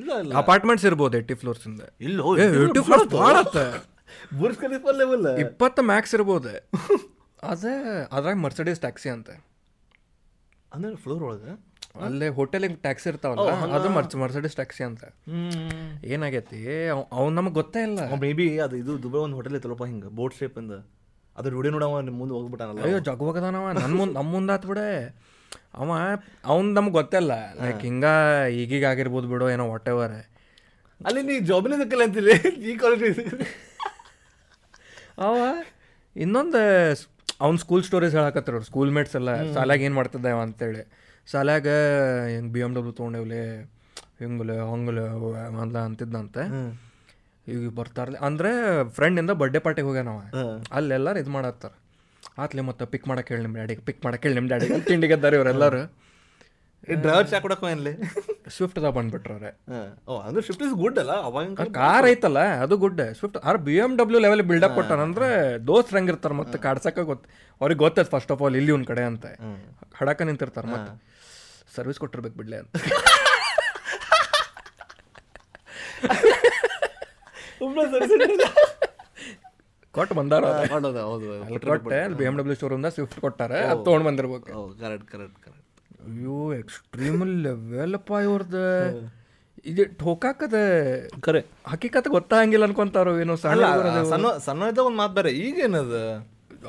ಇಲ್ಲ. ಇಲ್ಲ ಅಪಾರ್ಟ್ಮೆಂಟ್ಸ್ ಇರ್ಬೋದು ಏಯ್ಟಿ ಫ್ಲೋರ್ಸ್ ಇಂದ. ಇಲ್ಲ ಏಯ್ಟಿ ಫ್ಲೋರ್ಸ್ ಭಾಳ ಬುರ್ಜ್ ಖಲೀಫಾ ಲೆವೆಲ್ ಇಪ್ಪತ್ತು ಮ್ಯಾಕ್ಸ್ ಇರ್ಬೋದು. ಅದೇ ಅದ್ರಾಗ ಮರ್ಸಿಡೀಸ್ ಟ್ಯಾಕ್ಸಿ ಅಂತ. ಅಂದ್ರೆ ಫ್ಲೋರ್ ಒಳಗೆ? ಅಲ್ಲೇ ಹೋಟೆಲಿಗೆ ಟ್ಯಾಕ್ಸಿ ಇರ್ತಾವಲ್ಲ ಅದು ಮರ್ಚ್ ಮರ್ಸಡಿಸ್ ಟ್ಯಾಕ್ಸಿ ಅಂತ. ಏನಾಗೈತಿ? ಅವ್ನು ನಮಗೆ ಗೊತ್ತೇ ಇಲ್ಲ. ಮೇ ಬಿ ಅದು ಇದು ದುಬೈ ಒಂದು ಹೋಟೆಲ್ ಇತ್ತಲ್ಲಪ್ಪ ಹಿಂಗೆ ಬೋಟ್ ಶೇಪ್ ಇಂದ. ಅದು ರೂಢಿ ನೋಡವ ನಿಮ್ಮ ಮುಂದೆ ಹೋಗ್ಬಿಟ್ಟಾನಲ್ಲ. ಅಯ್ಯೋ ಜಗ್ವಾಗದಾನವ. ನನ್ನ ಮುಂದೆ ನಮ್ಮ ಮುಂದೆ ಆತ್ ಬಿಡೇ. ಅವ ಅವ್ನು ನಮ್ಗೆ ಗೊತ್ತಿಲ್ಲ ಲೈಕ್ ಹಿಂಗ ಈಗೀಗ ಆಗಿರ್ಬೋದು ಬಿಡು ಏನೋ ವಾಟ್ ಎವರ್ ಅಲ್ಲಿ ನೀ ಜಾಬಿನ ಸಿಕ್ಕಲ್ಲ ಅಂತಿಲ್ಲ. ಈ ಕಾಲೇಜ್ ಅವ ಇನ್ನೊಂದು ಅವ್ನ ಸ್ಕೂಲ್ ಸ್ಟೋರೀಸ್ ಹೇಳಕತ್ತಾರ ಸ್ಕೂಲ್ ಮೇಟ್ಸ್ ಎಲ್ಲ ಸಾಲಾಗಿ ಏನು ಮಾಡ್ತಿದ್ದೆ ಅಂತೇಳಿ. ಶಾಲ್ಯಾಗ ಹಿಂಗೆ ಬಿ ಎಂ ಡಬ್ಲ್ಯೂ ತೊಗೊಂಡೇವ್ಲೆ ಹಿಂಗಲೆ ಹಂಗಲೆ ಅಂದ್ಲ ಅಂತಿದ್ದಂತೆ ಈಗ ಬರ್ತಾರಲ್ಲ ಅಂದ್ರೆ ಫ್ರೆಂಡಿಂದ ಬರ್ಡೇ ಪಾರ್ಟಿಗೆ ಹೋಗ್ಯಾನವ ಅಲ್ಲೆಲ್ಲರೂ ಇದು ಮಾಡತ್ತಾರ. ಆತ್ಲೆ ಮತ್ತೆ ಪಿಕ್ ಮಾಡಕ್ಕೆ ಹೇಳಿ ನಿಮ್ಮ ಡ್ಯಾಡಿಗೆ ಪಿಕ್ ಮಾಡಕ್ಕೆ ಹೇಳಿ ನಿಮ್ಮ ಡ್ಯಾಡಿಗೆ ತಿಂಡಿಗೆದ್ದಾರೆ ಇವರೆಲ್ಲರೂ. ಡ್ರೈವರ್ ಸ್ವಿಫ್ಟ್ ಕೊಡಕ್ಕೆ ಸ್ವಿಫ್ಟ್ದಾಗ ಬಂದ್ಬಿಟ್ರವ್ರೆ ಓ ಅಂದ್ರೆ ಸ್ವಿಫ್ಟ್ ಇಸ್ ಗುಡ್ ಅಲ್ಲ? ಅವಾಗ ಕಾರ್ ಐತಲ್ಲ ಅದು good Swift or B M W level build up ಕೊಟ್ಟಾನ ಅಂದ್ರೆ ದೋಸ್ತ್ ಹೆಂಗಿರ್ತಾರೆ ಮತ್ತೆ ಕಾಡ್ಸಕ್ಕೆ ಗೊತ್ತ ಅವ್ರಿಗೆ ಗೊತ್ತೈತೆ ಫಸ್ಟ್ ಆಫ್ ಆಲ್ ಇಲ್ಲಿ ಒಂದು ಕಡೆ ಅಂತ. ಹಡಕ ನಿಂತಿರ್ತಾರ ಮತ್ತೆ. ಸರ್ವಿಸ್ ಕೊಟ್ಟಿರ್ಬೇಕು ಬಿಡ್ಲೆ ಅಂತ. ಕೊಟ್ಟು ಬಂದಾರ ಮಾಡೋದು ಹೌದು ಅಲ್ಲಿ ಕೊಟ್ಟೆ ಅಲ್ಲಿ ಬಿ ಎಂ ಡಬ್ಲ್ಯೂ ಶೋರೂಮ್ದಾಗ ಸ್ವಿಫ್ಟ್ ಕೊಟ್ಟಾರೆ ಅದು ತೊಗೊಂಡು ಬಂದಿರ್ಬೇಕು. ಹೌದು ಕರೆಕ್ಟ್ ಕರೆಕ್ಟ್ ಕರೆಕ್ಟ್ ಅಯ್ಯೋ ಎಕ್ಸ್ಟ್ರೀಮ್ ಲೆವೆಲ್ಪ್ಪ ಇವ್ರದ. ಇದು ಠೋಕಾಕದ ಕರೆ. ಹಕ್ಕಿಕತ್ ಗೊತ್ತಾಗಿಲ್ಲ ಅನ್ಕೊಂತಾರೋ ಏನೋ ಸಣ್ಣ. ಸಣ್ಣ ಸಣ್ಣ ಇದ್ದಾಗ ಒಂದು ಮಾತು ಬೇರೆ ಈಗೇನದು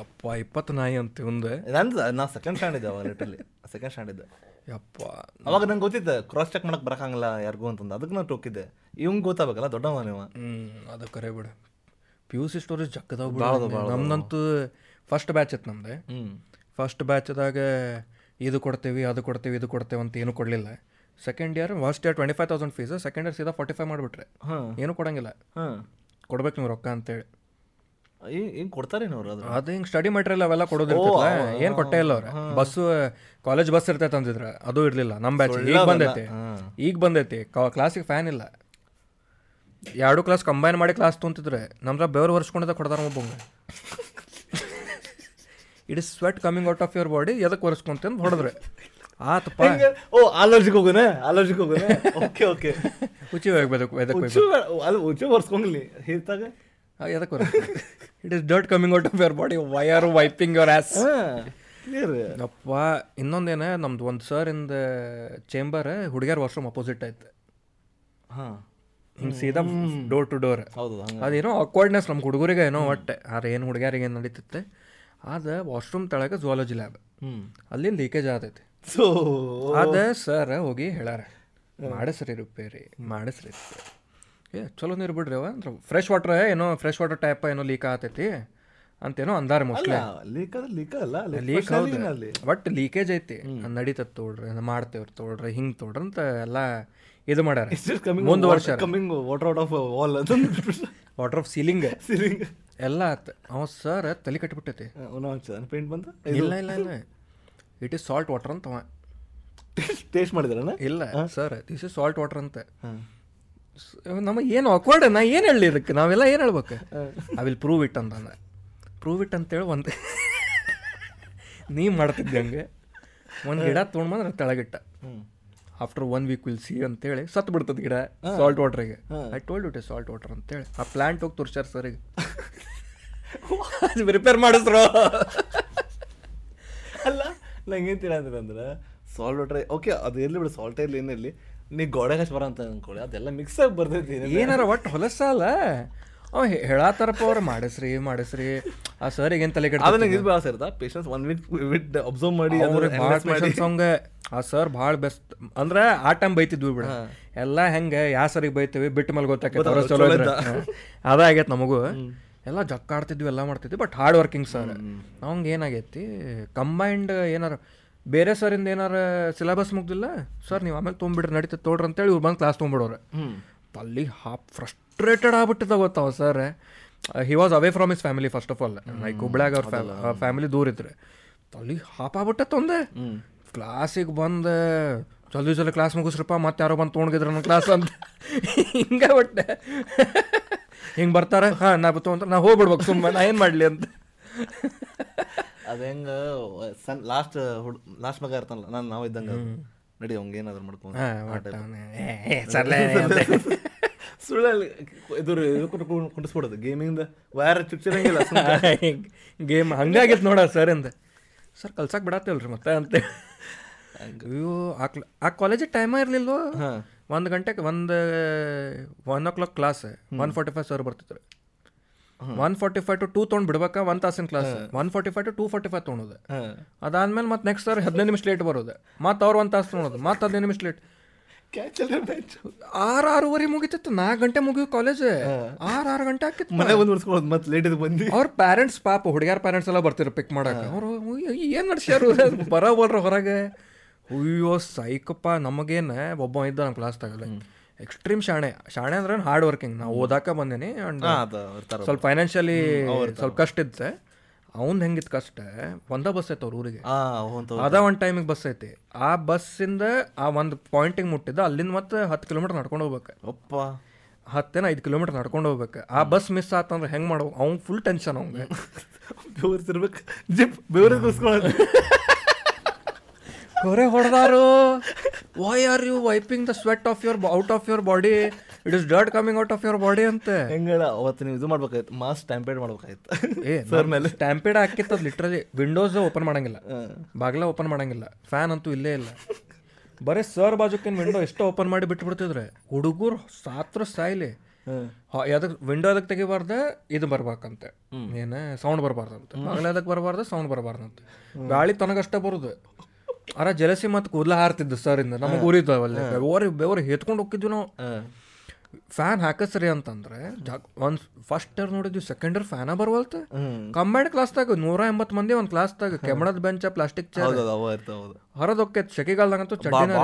ಅಪ್ಪ ಇಪ್ಪತ್ತು ನಾಯಿ ಅಂತ ಒಂದು ನಂದು ನಾ ಸೆಕೆಂಡ್ ಸ್ಟ್ಯಾಂಡ್ ಇದ್ದೆ ಅವಾಗ ಲಿಟ್ರಲಿ ಸೆಕೆಂಡ್ ಸ್ಟ್ಯಾಂಡ್ ಇದ್ದೆ. ಯಪ್ಪ. ಅವಾಗ ನಂಗೆ ಗೊತ್ತಿದ್ದೆ ಕ್ರಾಸ್ ಚೆಕ್ ಮಾಡಕ್ ಬರಕಂಗಿಲ್ಲ ಯಾರಿಗೂ ಅಂತಂದು. ಅದಕ್ಕೆ ನಾನು ಟೋಕಿದ್ದೆ. ಇವಂಗೆ ಗೊತ್ತಾಗಬೇಕಲ್ಲ ದೊಡ್ಡವ ನೀವು. ಹ್ಞೂ ಅದು ಕರೆ ಬಿಡು. ಪಿ ಯು ಸಿ ಸ್ಟೋರೇಜ್ ಜಕ್ಕದಾವ ನಮ್ದಂತೂ ಫಸ್ಟ್ ಬ್ಯಾಚ್ ಇತ್ತು ನಮ್ದು. ಹ್ಞೂ ಫಸ್ಟ್ ಬ್ಯಾಚ್ದಾಗ ಇದು ಕೊಡ್ತೀವಿ ಅದು ಕೊಡ್ತೇವೆ ಇದು ಕೊಡ್ತೇವೆ ಅಂತ ಏನು ಕೊಡಲಿಲ್ಲ. Second year first year twenty five thousand fees second year ಸೀದಾ ಫಾರ್ಟಿ ಫೈವ್ ಮಾಡಿಬಿಟ್ರೆ. ಹಾಂ. ಏನು ಕೊಡಂಗಿಲ್ಲ. ಹಾಂ. ಕೊಡ್ಬೇಕು ನೀವು ರೊಕ್ಕ ಅಂತೇಳಿ. ಹಿಂಗೆ ಕೊಡ್ತಾರೇನು ಅವ್ರು ಅದು ಅದು ಹಿಂಗೆ ಸ್ಟಡಿ ಮೆಟೀರಿಯಲ್ ಅವೆಲ್ಲ ಕೊಡೋದಿರ್ತಲ್ಲ ಏನು ಕೊಟ್ಟೆ ಇಲ್ಲ ಅವ್ರು. ಬಸ್ಸು ಕಾಲೇಜ್ ಬಸ್ ಇರ್ತೈತೆ ಅಂತಿದ್ರ ಅದು ಇರಲಿಲ್ಲ. ನಮ್ಮ ಬ್ಯಾಚ್ ಈಗ ಬಂದೈತಿ. ಈಗ ಬಂದೈತಿ. ಕ್ಲಾಸಿಗೆ ಫ್ಯಾನ್ ಇಲ್ಲ. ಎರಡು ಕ್ಲಾಸ್ ಕಂಬೈನ್ ಮಾಡಿ ಕ್ಲಾಸ್ ತೊಂತಿದ್ರೆ. ನಮ್ದ್ರ ಬೆವರು ವರ್ಷಕೊಂಡಿದ್ದ ಕೊಡ್ತಾರ ಒಬ್ಬಂಗೆ it is sweat coming out of your body ಎದಕ್ಕೆ ಒರೆಸ್ಕೊಂತ ಅಂತ ಹೊಡೆದ್ರೆ. ಆತಪ್ಪ? ಓ ಅಲರ್ಜಿಗೆ ಹೋಗೋಣ ಅಲರ್ಜಿಗೆ ಹೋಗೋಣ ಓಕೆ ಓಕೆ ಹುಚ್ಚಿ ಹೋಗ್ಬೇಕು. ಎದಕ್ಕೆ ಅಲ್ಲಿ ಉಚ್ಚು ಬರ್ಸ್ಕೊಂಗ್ಲಿ ಹಿರ್ತಾಗ? ಎದಕ್ಕೆ it is dirt coming out of your body why are wiping your ass ಅಪ್ಪ ಇನ್ನೊಂದೇನ ನಮ್ದು ಒಂದು ಸರ್ ಇಂದ ಚೇಂಬರ್ ಹುಡುಗಿಯರ್ ವಾಶ್ರೂಮ್ ಅಪೋಸಿಟ್ ಐತೆ ಹಾಂ. ಹಿಂಗೆ ಸೀದಾ ಡೋರ್ ಟು ಡೋರ್ ಅದೇನೋ ಅಕ್ವರ್ಡ್ನೆಸ್ ನಮ್ಮ ಹುಡುಗರಿಗೆ ಏನೋ ಒಟ್ಟೆ ಆದ್ರೆ ಏನು ಹುಡುಗಿಯರಿಗೆ ಏನು ನಡೀತಿತ್ತೆ ಆದ ವಾಶ್ರೂಮ್ ತೆಳಗೆ ಜುವಾಲಜಿ ಲ್ಯಾಬ್ ಅಲ್ಲಿ ಲೀಕೇಜ್ ಆತೈತಿ ಸೊ. ಅದ ಸರ್ ಹೋಗಿ ಹೇಳಾರ ಮಾಡಿಸ್ರಿ ರಿಪೇರಿ ಮಾಡಿಸ್ರಿ ರಿಪೇರಿ. ಏ ಚಲೋ ನೀರು ಬಿಡ್ರಿ ಅವ. ಅಂದ್ರೆ ಫ್ರೆಶ್ ವಾಟರ್ ಏನೋ ಫ್ರೆಶ್ ವಾಟರ್ ಟೈಪ್ ಏನೋ ಲೀಕ್ ಆತೈತಿ ಅಂತೇನೋ ಅಂದಾರ ಮೋಸ್ಟ್ಲಿ ಲೀಕ್ ಅದ ಲೀಕ್ ಅಲ್ಲ ಲೀಕ್ ಹೌದು. ಅಲ್ಲಿ ಬಟ್ ಲೀಕೇಜ್ ಐತಿ. ನಡೀತದ ತೋಡ್ರಿ ಮಾಡ್ತೇವ್ರಿ ತೋಡ್ರಿ ಹಿಂಗೆ ತೋಡ್ರಿ ಅಂತ ಎಲ್ಲ ಇದು ಮಾಡ್ಯಾರ. ಒಂದು ಮುಂದ್ ವರ್ಷ coming water out of wall ಅದು ವಾಟರ್ ಆಫ್ ಸೀಲಿಂಗ್ ಸೀಲಿಂಗ್ ಎಲ್ಲ ಆತ. ಅವ ಸರ್ ತಲೆ ಕಟ್ಬಿಟ್ಟೈತಿ. ಪೇಂಟ್ ಬಂದು ಇಲ್ಲ ಇಲ್ಲ ಇಲ್ಲ ಇಟ್ ಇಸ್ ಸಾಲ್ಟ್ ವಾಟರ್ ಅಂತ ಅವ. ಟೇಸ್ಟ್ ಮಾಡಿದ್ರಣ್ಣ ಇಲ್ಲ sir this is salt water ಅಂತ. ನಮಗೆ ಏನು ಅಕ್ವರ್ಡ್ ನಾ ಏನು ಹೇಳಿ ಇದಕ್ಕೆ? ನಾವೆಲ್ಲ ಏನು ಹೇಳ್ಬೇಕು? ಐ ವಿಲ್ ಪ್ರೂವ್ ಇಟ್ ಅಂತ ಪ್ರೂವ್ ಇಟ್ ಅಂತೇಳಿ ಒಂದು ನೀ ಮಾಡ್ತಿದ್ದೆ ಹಂಗೆ. ಒಂದು ಗಿಡ ತೊಗೊಂಡು ಬಂದ್ರೆ ತೆಳಗಿಟ್ಟ. After one week will see ಅಂತೇಳಿ ಸತ್ತು ಬಿಡ್ತದ ಗಿಡ salt ವಾಟ್ರಿಗೆ I told it salt water ಅಂತೇಳಿ. ಆ ಪ್ಲಾಂಟ್ ಹೋಗಿ ಸರ್ ಸರಿಗೆ ರಿಪೇರ್ ಮಾಡಿಸ್ರು. ಅಲ್ಲ ನಂಗೆ ಏನು ತಿಳಂದ್ರೆ ಅಂದ್ರೆ ಸಾಲ್ಟ್ ವಾಟರ್ ಓಕೆ ಅದು ಎಲ್ಲಿ ಬಿಡು ಸಾಲ್ಟ್ ಇರಲಿ ಏನಿರಲಿ. ನೀ ಗೋಡೆ ಹಚ್ಚ ಬರ ಅಂತ ಅನ್ಕೊಳ್ಳಿ ಅದೆಲ್ಲ ಮಿಕ್ಸ್ ಆಗಿ ಬರ್ತೈತಿ ಏನಾರ ಒಟ್ಟು ಹೊಲಸಲ್ಲ ಅವ ಹೇಳಾತಾರಪ್ಪ ಅವ್ರು ಮಾಡಿಸ್ರಿ ಮಾಡಿಸ್ರಿ. ಆ ಸರ್ ಈಗೇನು ತಲೆ ಕೆಟ್ಟ ಅದನ್ನ ಇದು ಭಾಳ patience one week with observe ಮಾಡಿ ಭಾಳ ಪೇಷನ್ಸ್ ಅವಂಗ. ಆ ಸರ್ ಭಾಳ ಬೆಸ್ಟ್ ಅಂದ್ರೆ ಆ ಟೈಮ್ ಬೈತಿದ್ವಿ ಬಿಡ. ಎಲ್ಲ ಹೆಂಗೆ ಯಾ ಸರಿಗೆ ಬೈತೀವಿ ಬಿಟ್ಟ ಮೇಲೆ ಗೊತ್ತಾಕೈತೆ ಅದ ಚಲೋ ಅದಾಗೈತೆ ನಮಗೂ. ಎಲ್ಲ ಜಕ್ಕಾಡ್ತಿದ್ವಿ ಎಲ್ಲ ಮಾಡ್ತಿದ್ವಿ ಬಟ್ ಹಾರ್ಡ್ ವರ್ಕಿಂಗ್ ಸರ್ ಅವಂಗೆ ಏನಾಗೈತಿ? ಕಂಬೈಂಡ್ ಏನಾರ ಬೇರೆ ಸರಿಂದ ಏನಾರ ಸಿಲೆಬಸ್ ಮುಗ್ದಿಲ್ಲ? ಸರ್ ನೀವು ಆಮೇಲೆ ತೊಗೊಂಬಿಡ್ರಿ ನಡೀತದೆ ತೋಡ್ರಿ ಅಂತೇಳಿ ಇವ್ರು ಬಂದು ಕ್ಲಾಸ್ ತೊಗೊಂಬಿಡೋರು ಅಲ್ಲಿ ಹಾಪ್ ಫ್ರಸ್ಟ್ರೇಟೆಡ್ ಆಗ್ಬಿಟ್ಟಿದ್ದ ಗೊತ್ತಾವ sir he was away from his family first of all like ಹುಬ್ಳ್ಯಾಗ ಅವ್ರ ಫ್ಯಾಮಿಲಿ ದೂರ ಇದ್ರೆ. ಅಲ್ಲಿ ಹಾಪ್ ಆಗ್ಬಿಟ್ಟೆ ಒಂದೆ ಕ್ಲಾಸಿಗೆ ಬಂದು ಜಲ್ದಿ ಜಲ್ದಿ ಕ್ಲಾಸ್ ಮುಗಿಸ್ರಪ್ಪ ಮತ್ತೆ ಯಾರೋ ಬಂದು ತೊಗೊಂಡಿದ್ರು ನನ್ನ ಕ್ಲಾಸ್ ಅಂತ. ಹಿಂಗೆ ಬಟ್ಟೆ. ಹಿಂಗೆ ಬರ್ತಾರೆ. ಹಾಂ ನಾ ತೊಗೊಂತ ನಾ ಹೋಗ್ಬಿಡ್ಬೇಕು ಸುಮ್ಮನೆ ನಾ ಏನು ಮಾಡಲಿ ಅಂತ. ಅದು ಹೆಂಗೆ ಸಣ್ಣ ಲಾಸ್ಟ್ ಹುಡ್ ಲಾಸ್ಟ್ ಮಗ ಇರ್ತಾನಲ್ಲ ನಾನು ನಾವು ಇದ್ದಂಗೆ. ನಡಿ ಅವಂಗೆ ಏನಾದ್ರು ಮಾಡ್ಕೊಂಡು. ಸುಳ್ಳಲ್ಲಿ ಇದು ಕುಂಡಿಸ್ಬಿಡೋದು ಗೇಮಿಂದ ವೈರ್ ಚುಚ್ಚಿರಂಗಿಲ್ಲ ಗೇಮ್ ಹಂಗಾಗಿತ್ತು ನೋಡ ಸರ್ ಅಂದ ಸರ್ ಕಲ್ಸಕ್ಕೆ ಬಿಡತ್ತೇವಲ್ರಿ ಮತ್ತೆ ಅಂತ. ಅಯ್ಯೋ ಆ ಕಾಲೇಜ್ ಆ ಕಾಲೇಜಿಗೆ ಟೈಮ ಇರಲಿಲ್ವೋ? ಒಂದು ಗಂಟೆಗೆ ಒಂದು one o'clock class one forty five sir ಬರ್ತಿದ್ರು. One forty five to two ತೊಗೊಂಡು ಬಿಡ್ಬೇಕಾ? One ತಾಸಿನ class one forty five to two forty five ತೊಗೊಂಡು ಅದಾದ್ಮೇಲೆ ಮತ್ತೆ ನೆಕ್ಸ್ಟ್ ಸರ್ ಹದಿನೈದು ನಿಮಿಷ ಲೇಟ್ ಬರೋದು. ಮತ್ತೆ ಅವ್ರು ಒಂದು ತಾಸು ತೊಗೊಳೋದು ಮತ್ತೆ ಹದಿನೈದು ನಿಮಿಷ ಲೇಟ್ ಆರು ಆರೂವರೆ ಮುಗಿತಿತ್ತು. ನಾಲ್ಕು ಗಂಟೆ ಮುಗಿಯೋ ಕಾಲೇಜ್ ಆರು ಆರು ಗಂಟೆ ಆಕಿತ್ತು ಮನೆ ಬಂದು ಮತ್ತೆ ಲೇಟ್ ಬಂದು. ಅವ್ರ ಪ್ಯಾರೆಂಟ್ಸ್ ಪಾಪ ಹುಡುಗ್ಯಾರ ಪ್ಯಾರೆಂಟ್ಸ್ ಎಲ್ಲ ಬರ್ತಿರು ಪಿಕ್ ಮಾಡಕ್ಕೆ ಅವರು ಏನು ನಡ್ಸ್ಯಾರು? ಬರೋಬಲ್ರ ಹೊರಗೆ. ಅಯ್ಯೋ ಸೈಕಪ್ಪ ನಮಗೇನು? ಒಬ್ಬ ಇದ್ದ ನಮ್ಮ ಕ್ಲಾಸ್ ತಗಲ್ಲ ಎಕ್ಸ್ಟ್ರೀಮ್ ಶಾಣೆ. ಶಾಣೆ ಅಂದ್ರೆ ಹಾರ್ಡ್ ವರ್ಕಿಂಗ್ ನಾವು ಓದಾಕ ಬಂದೇನಿ ಅಂಡ್ ಸ್ವಲ್ಪ ಫೈನಾನ್ಷಿಯಲಿ ಸ್ವಲ್ಪ ಕಷ್ಟ ಇತ್ತೆ ಅವನ್ ಹೆಂಗಿತ್ತು ಕಷ್ಟ ಒಂದ ಬಸ್ ಐತೆ ಅವ್ರ ಊರಿಗೆ. ಅದ ಒಂದ್ ಟೈಮಿಗೆ ಬಸ್ ಐತಿ. ಆ ಬಸ್ಸಿಂದ ಆ ಒಂದು ಪಾಯಿಂಟಿಗೆ ಮುಟ್ಟಿದ್ದ ಅಲ್ಲಿಂದ ಮತ್ತೆ ಹತ್ತು ಕಿಲೋಮೀಟರ್ ನಡ್ಕೊಂಡು ಹೋಗ್ಬೇಕು. ಒಪ್ಪ. ಹತ್ತೇನ ಐದು ಕಿಲೋಮೀಟರ್ ನಡ್ಕೊಂಡು ಹೋಗ್ಬೇಕು. ಆ ಬಸ್ ಮಿಸ್ ಆತಂದ್ರೆ ಹೆಂಗೆ ಮಾಡ್ಬೇಕು? ಅವ್ನು ಫುಲ್ ಟೆನ್ಷನ್ ಅವ್ಗೆ ಬೆವರ್ತಿರ್ಬೇಕು ಜಿಪ್ ಬೆವರಿಗೆ ಕೂಸ್ಕೊಳ್ಳೋದು ಕೊರೆ ಹೊಡೆದಾರು why are you wiping the sweat off your out of your body it is dirt coming out of your body ಅಂತ. ಹೆಂಗಲ್ಲ ಅವತ್ತು ನೀವು ಇದು ಮಾಡ್ಬೇಕಾಯ್ತು ಮಾಸ್ ಸ್ಟ್ಯಾಂಪೇಡ್ ಮಾಡ್ಬೇಕಾಯ್ತು. ಏ ಸರ್ ಮೇಲೆ. ಸ್ಟ್ಯಾಂಪೇಡ್ ಹಾಕಿತ್ತದ ಲಿಟ್ರಲಿ ವಿಂಡೋಸ್ ಓಪನ್ ಮಾಡಂಗಿಲ್ಲ. ಬಾಗ್ಲ ಓಪನ್ ಮಾಡಂಗಿಲ್ಲ. ಫ್ಯಾನ್ ಅಂತೂ ಇಲ್ಲೇ ಇಲ್ಲ. ಬರೀ ಸರ್ ಬಾಜುಕಿನ ವಿಂಡೋ ಎಷ್ಟು ಓಪನ್ ಮಾಡಿ ಬಿಟ್ಟು ಬಿಡ್ತಿದ್ರೆ ಹುಡುಗರು ಸಾತ್ರ ಸಾಯ್ಲಿ. ಅದಕ್ಕೆ ವಿಂಡೋ ಅದಕ್ಕೆ ತೆಗಿಬಾರ್ದ ಇದು ಬರ್ಬೇಕಂತೆ. ಏನ ಸೌಂಡ್ ಬರಬಾರ್ದಂತೆ. ಬಾಗ್ಲ ಅದಕ್ಕೆ ಬರಬಾರ್ದ ಸೌಂಡ್ ಬರಬಾರ್ದಂತೆ. ಗಾಳಿ ತನಗಷ್ಟೇ ಬರುದು. ಅರ ಜಲಸಿ ಮತ್ತು ಕೂದಲ ಹಾರ್ತಿದ್ದು ಸರ್ ಇಂದ. ನಮಗೆ ಉರಿತಾವ ಅಲ್ಲಿ ಬೆವರಿ ಬೆವರು ಎತ್ಕೊಂಡು ಹೋಗಿದ್ವಿ ನಾವು. ಫ್ಯಾನ್ ಹಾಕಸ್ರಿ ಅಂತಂದ್ರೆ ಒಂದ್ ಫಸ್ಟ್ ಇಯರ್ ನೋಡಿದ್ವಿ ಸೆಕೆಂಡ್ ಇಯರ್ ಫ್ಯಾನ ಬರವಲ್ತ. ಕಂಬೈಂಡ್ ಕ್ಲಾಸ್ದಾಗ ನೂರ ಎಂಬತ್ತು ಮಂದಿ ಒಂದು ಕ್ಲಾಸ್ದಾಗ ಕೆಮಣದ ಬೆಂಚ ಪ್ಲಾಸ್ಟಿಕ್ ಚೇರ್ ಹೊರದೊಕ್ಕೆ ಸೆಕೆಗಾಲ್ದಾಗಂತೂ ಚಡ್ಡಿನ.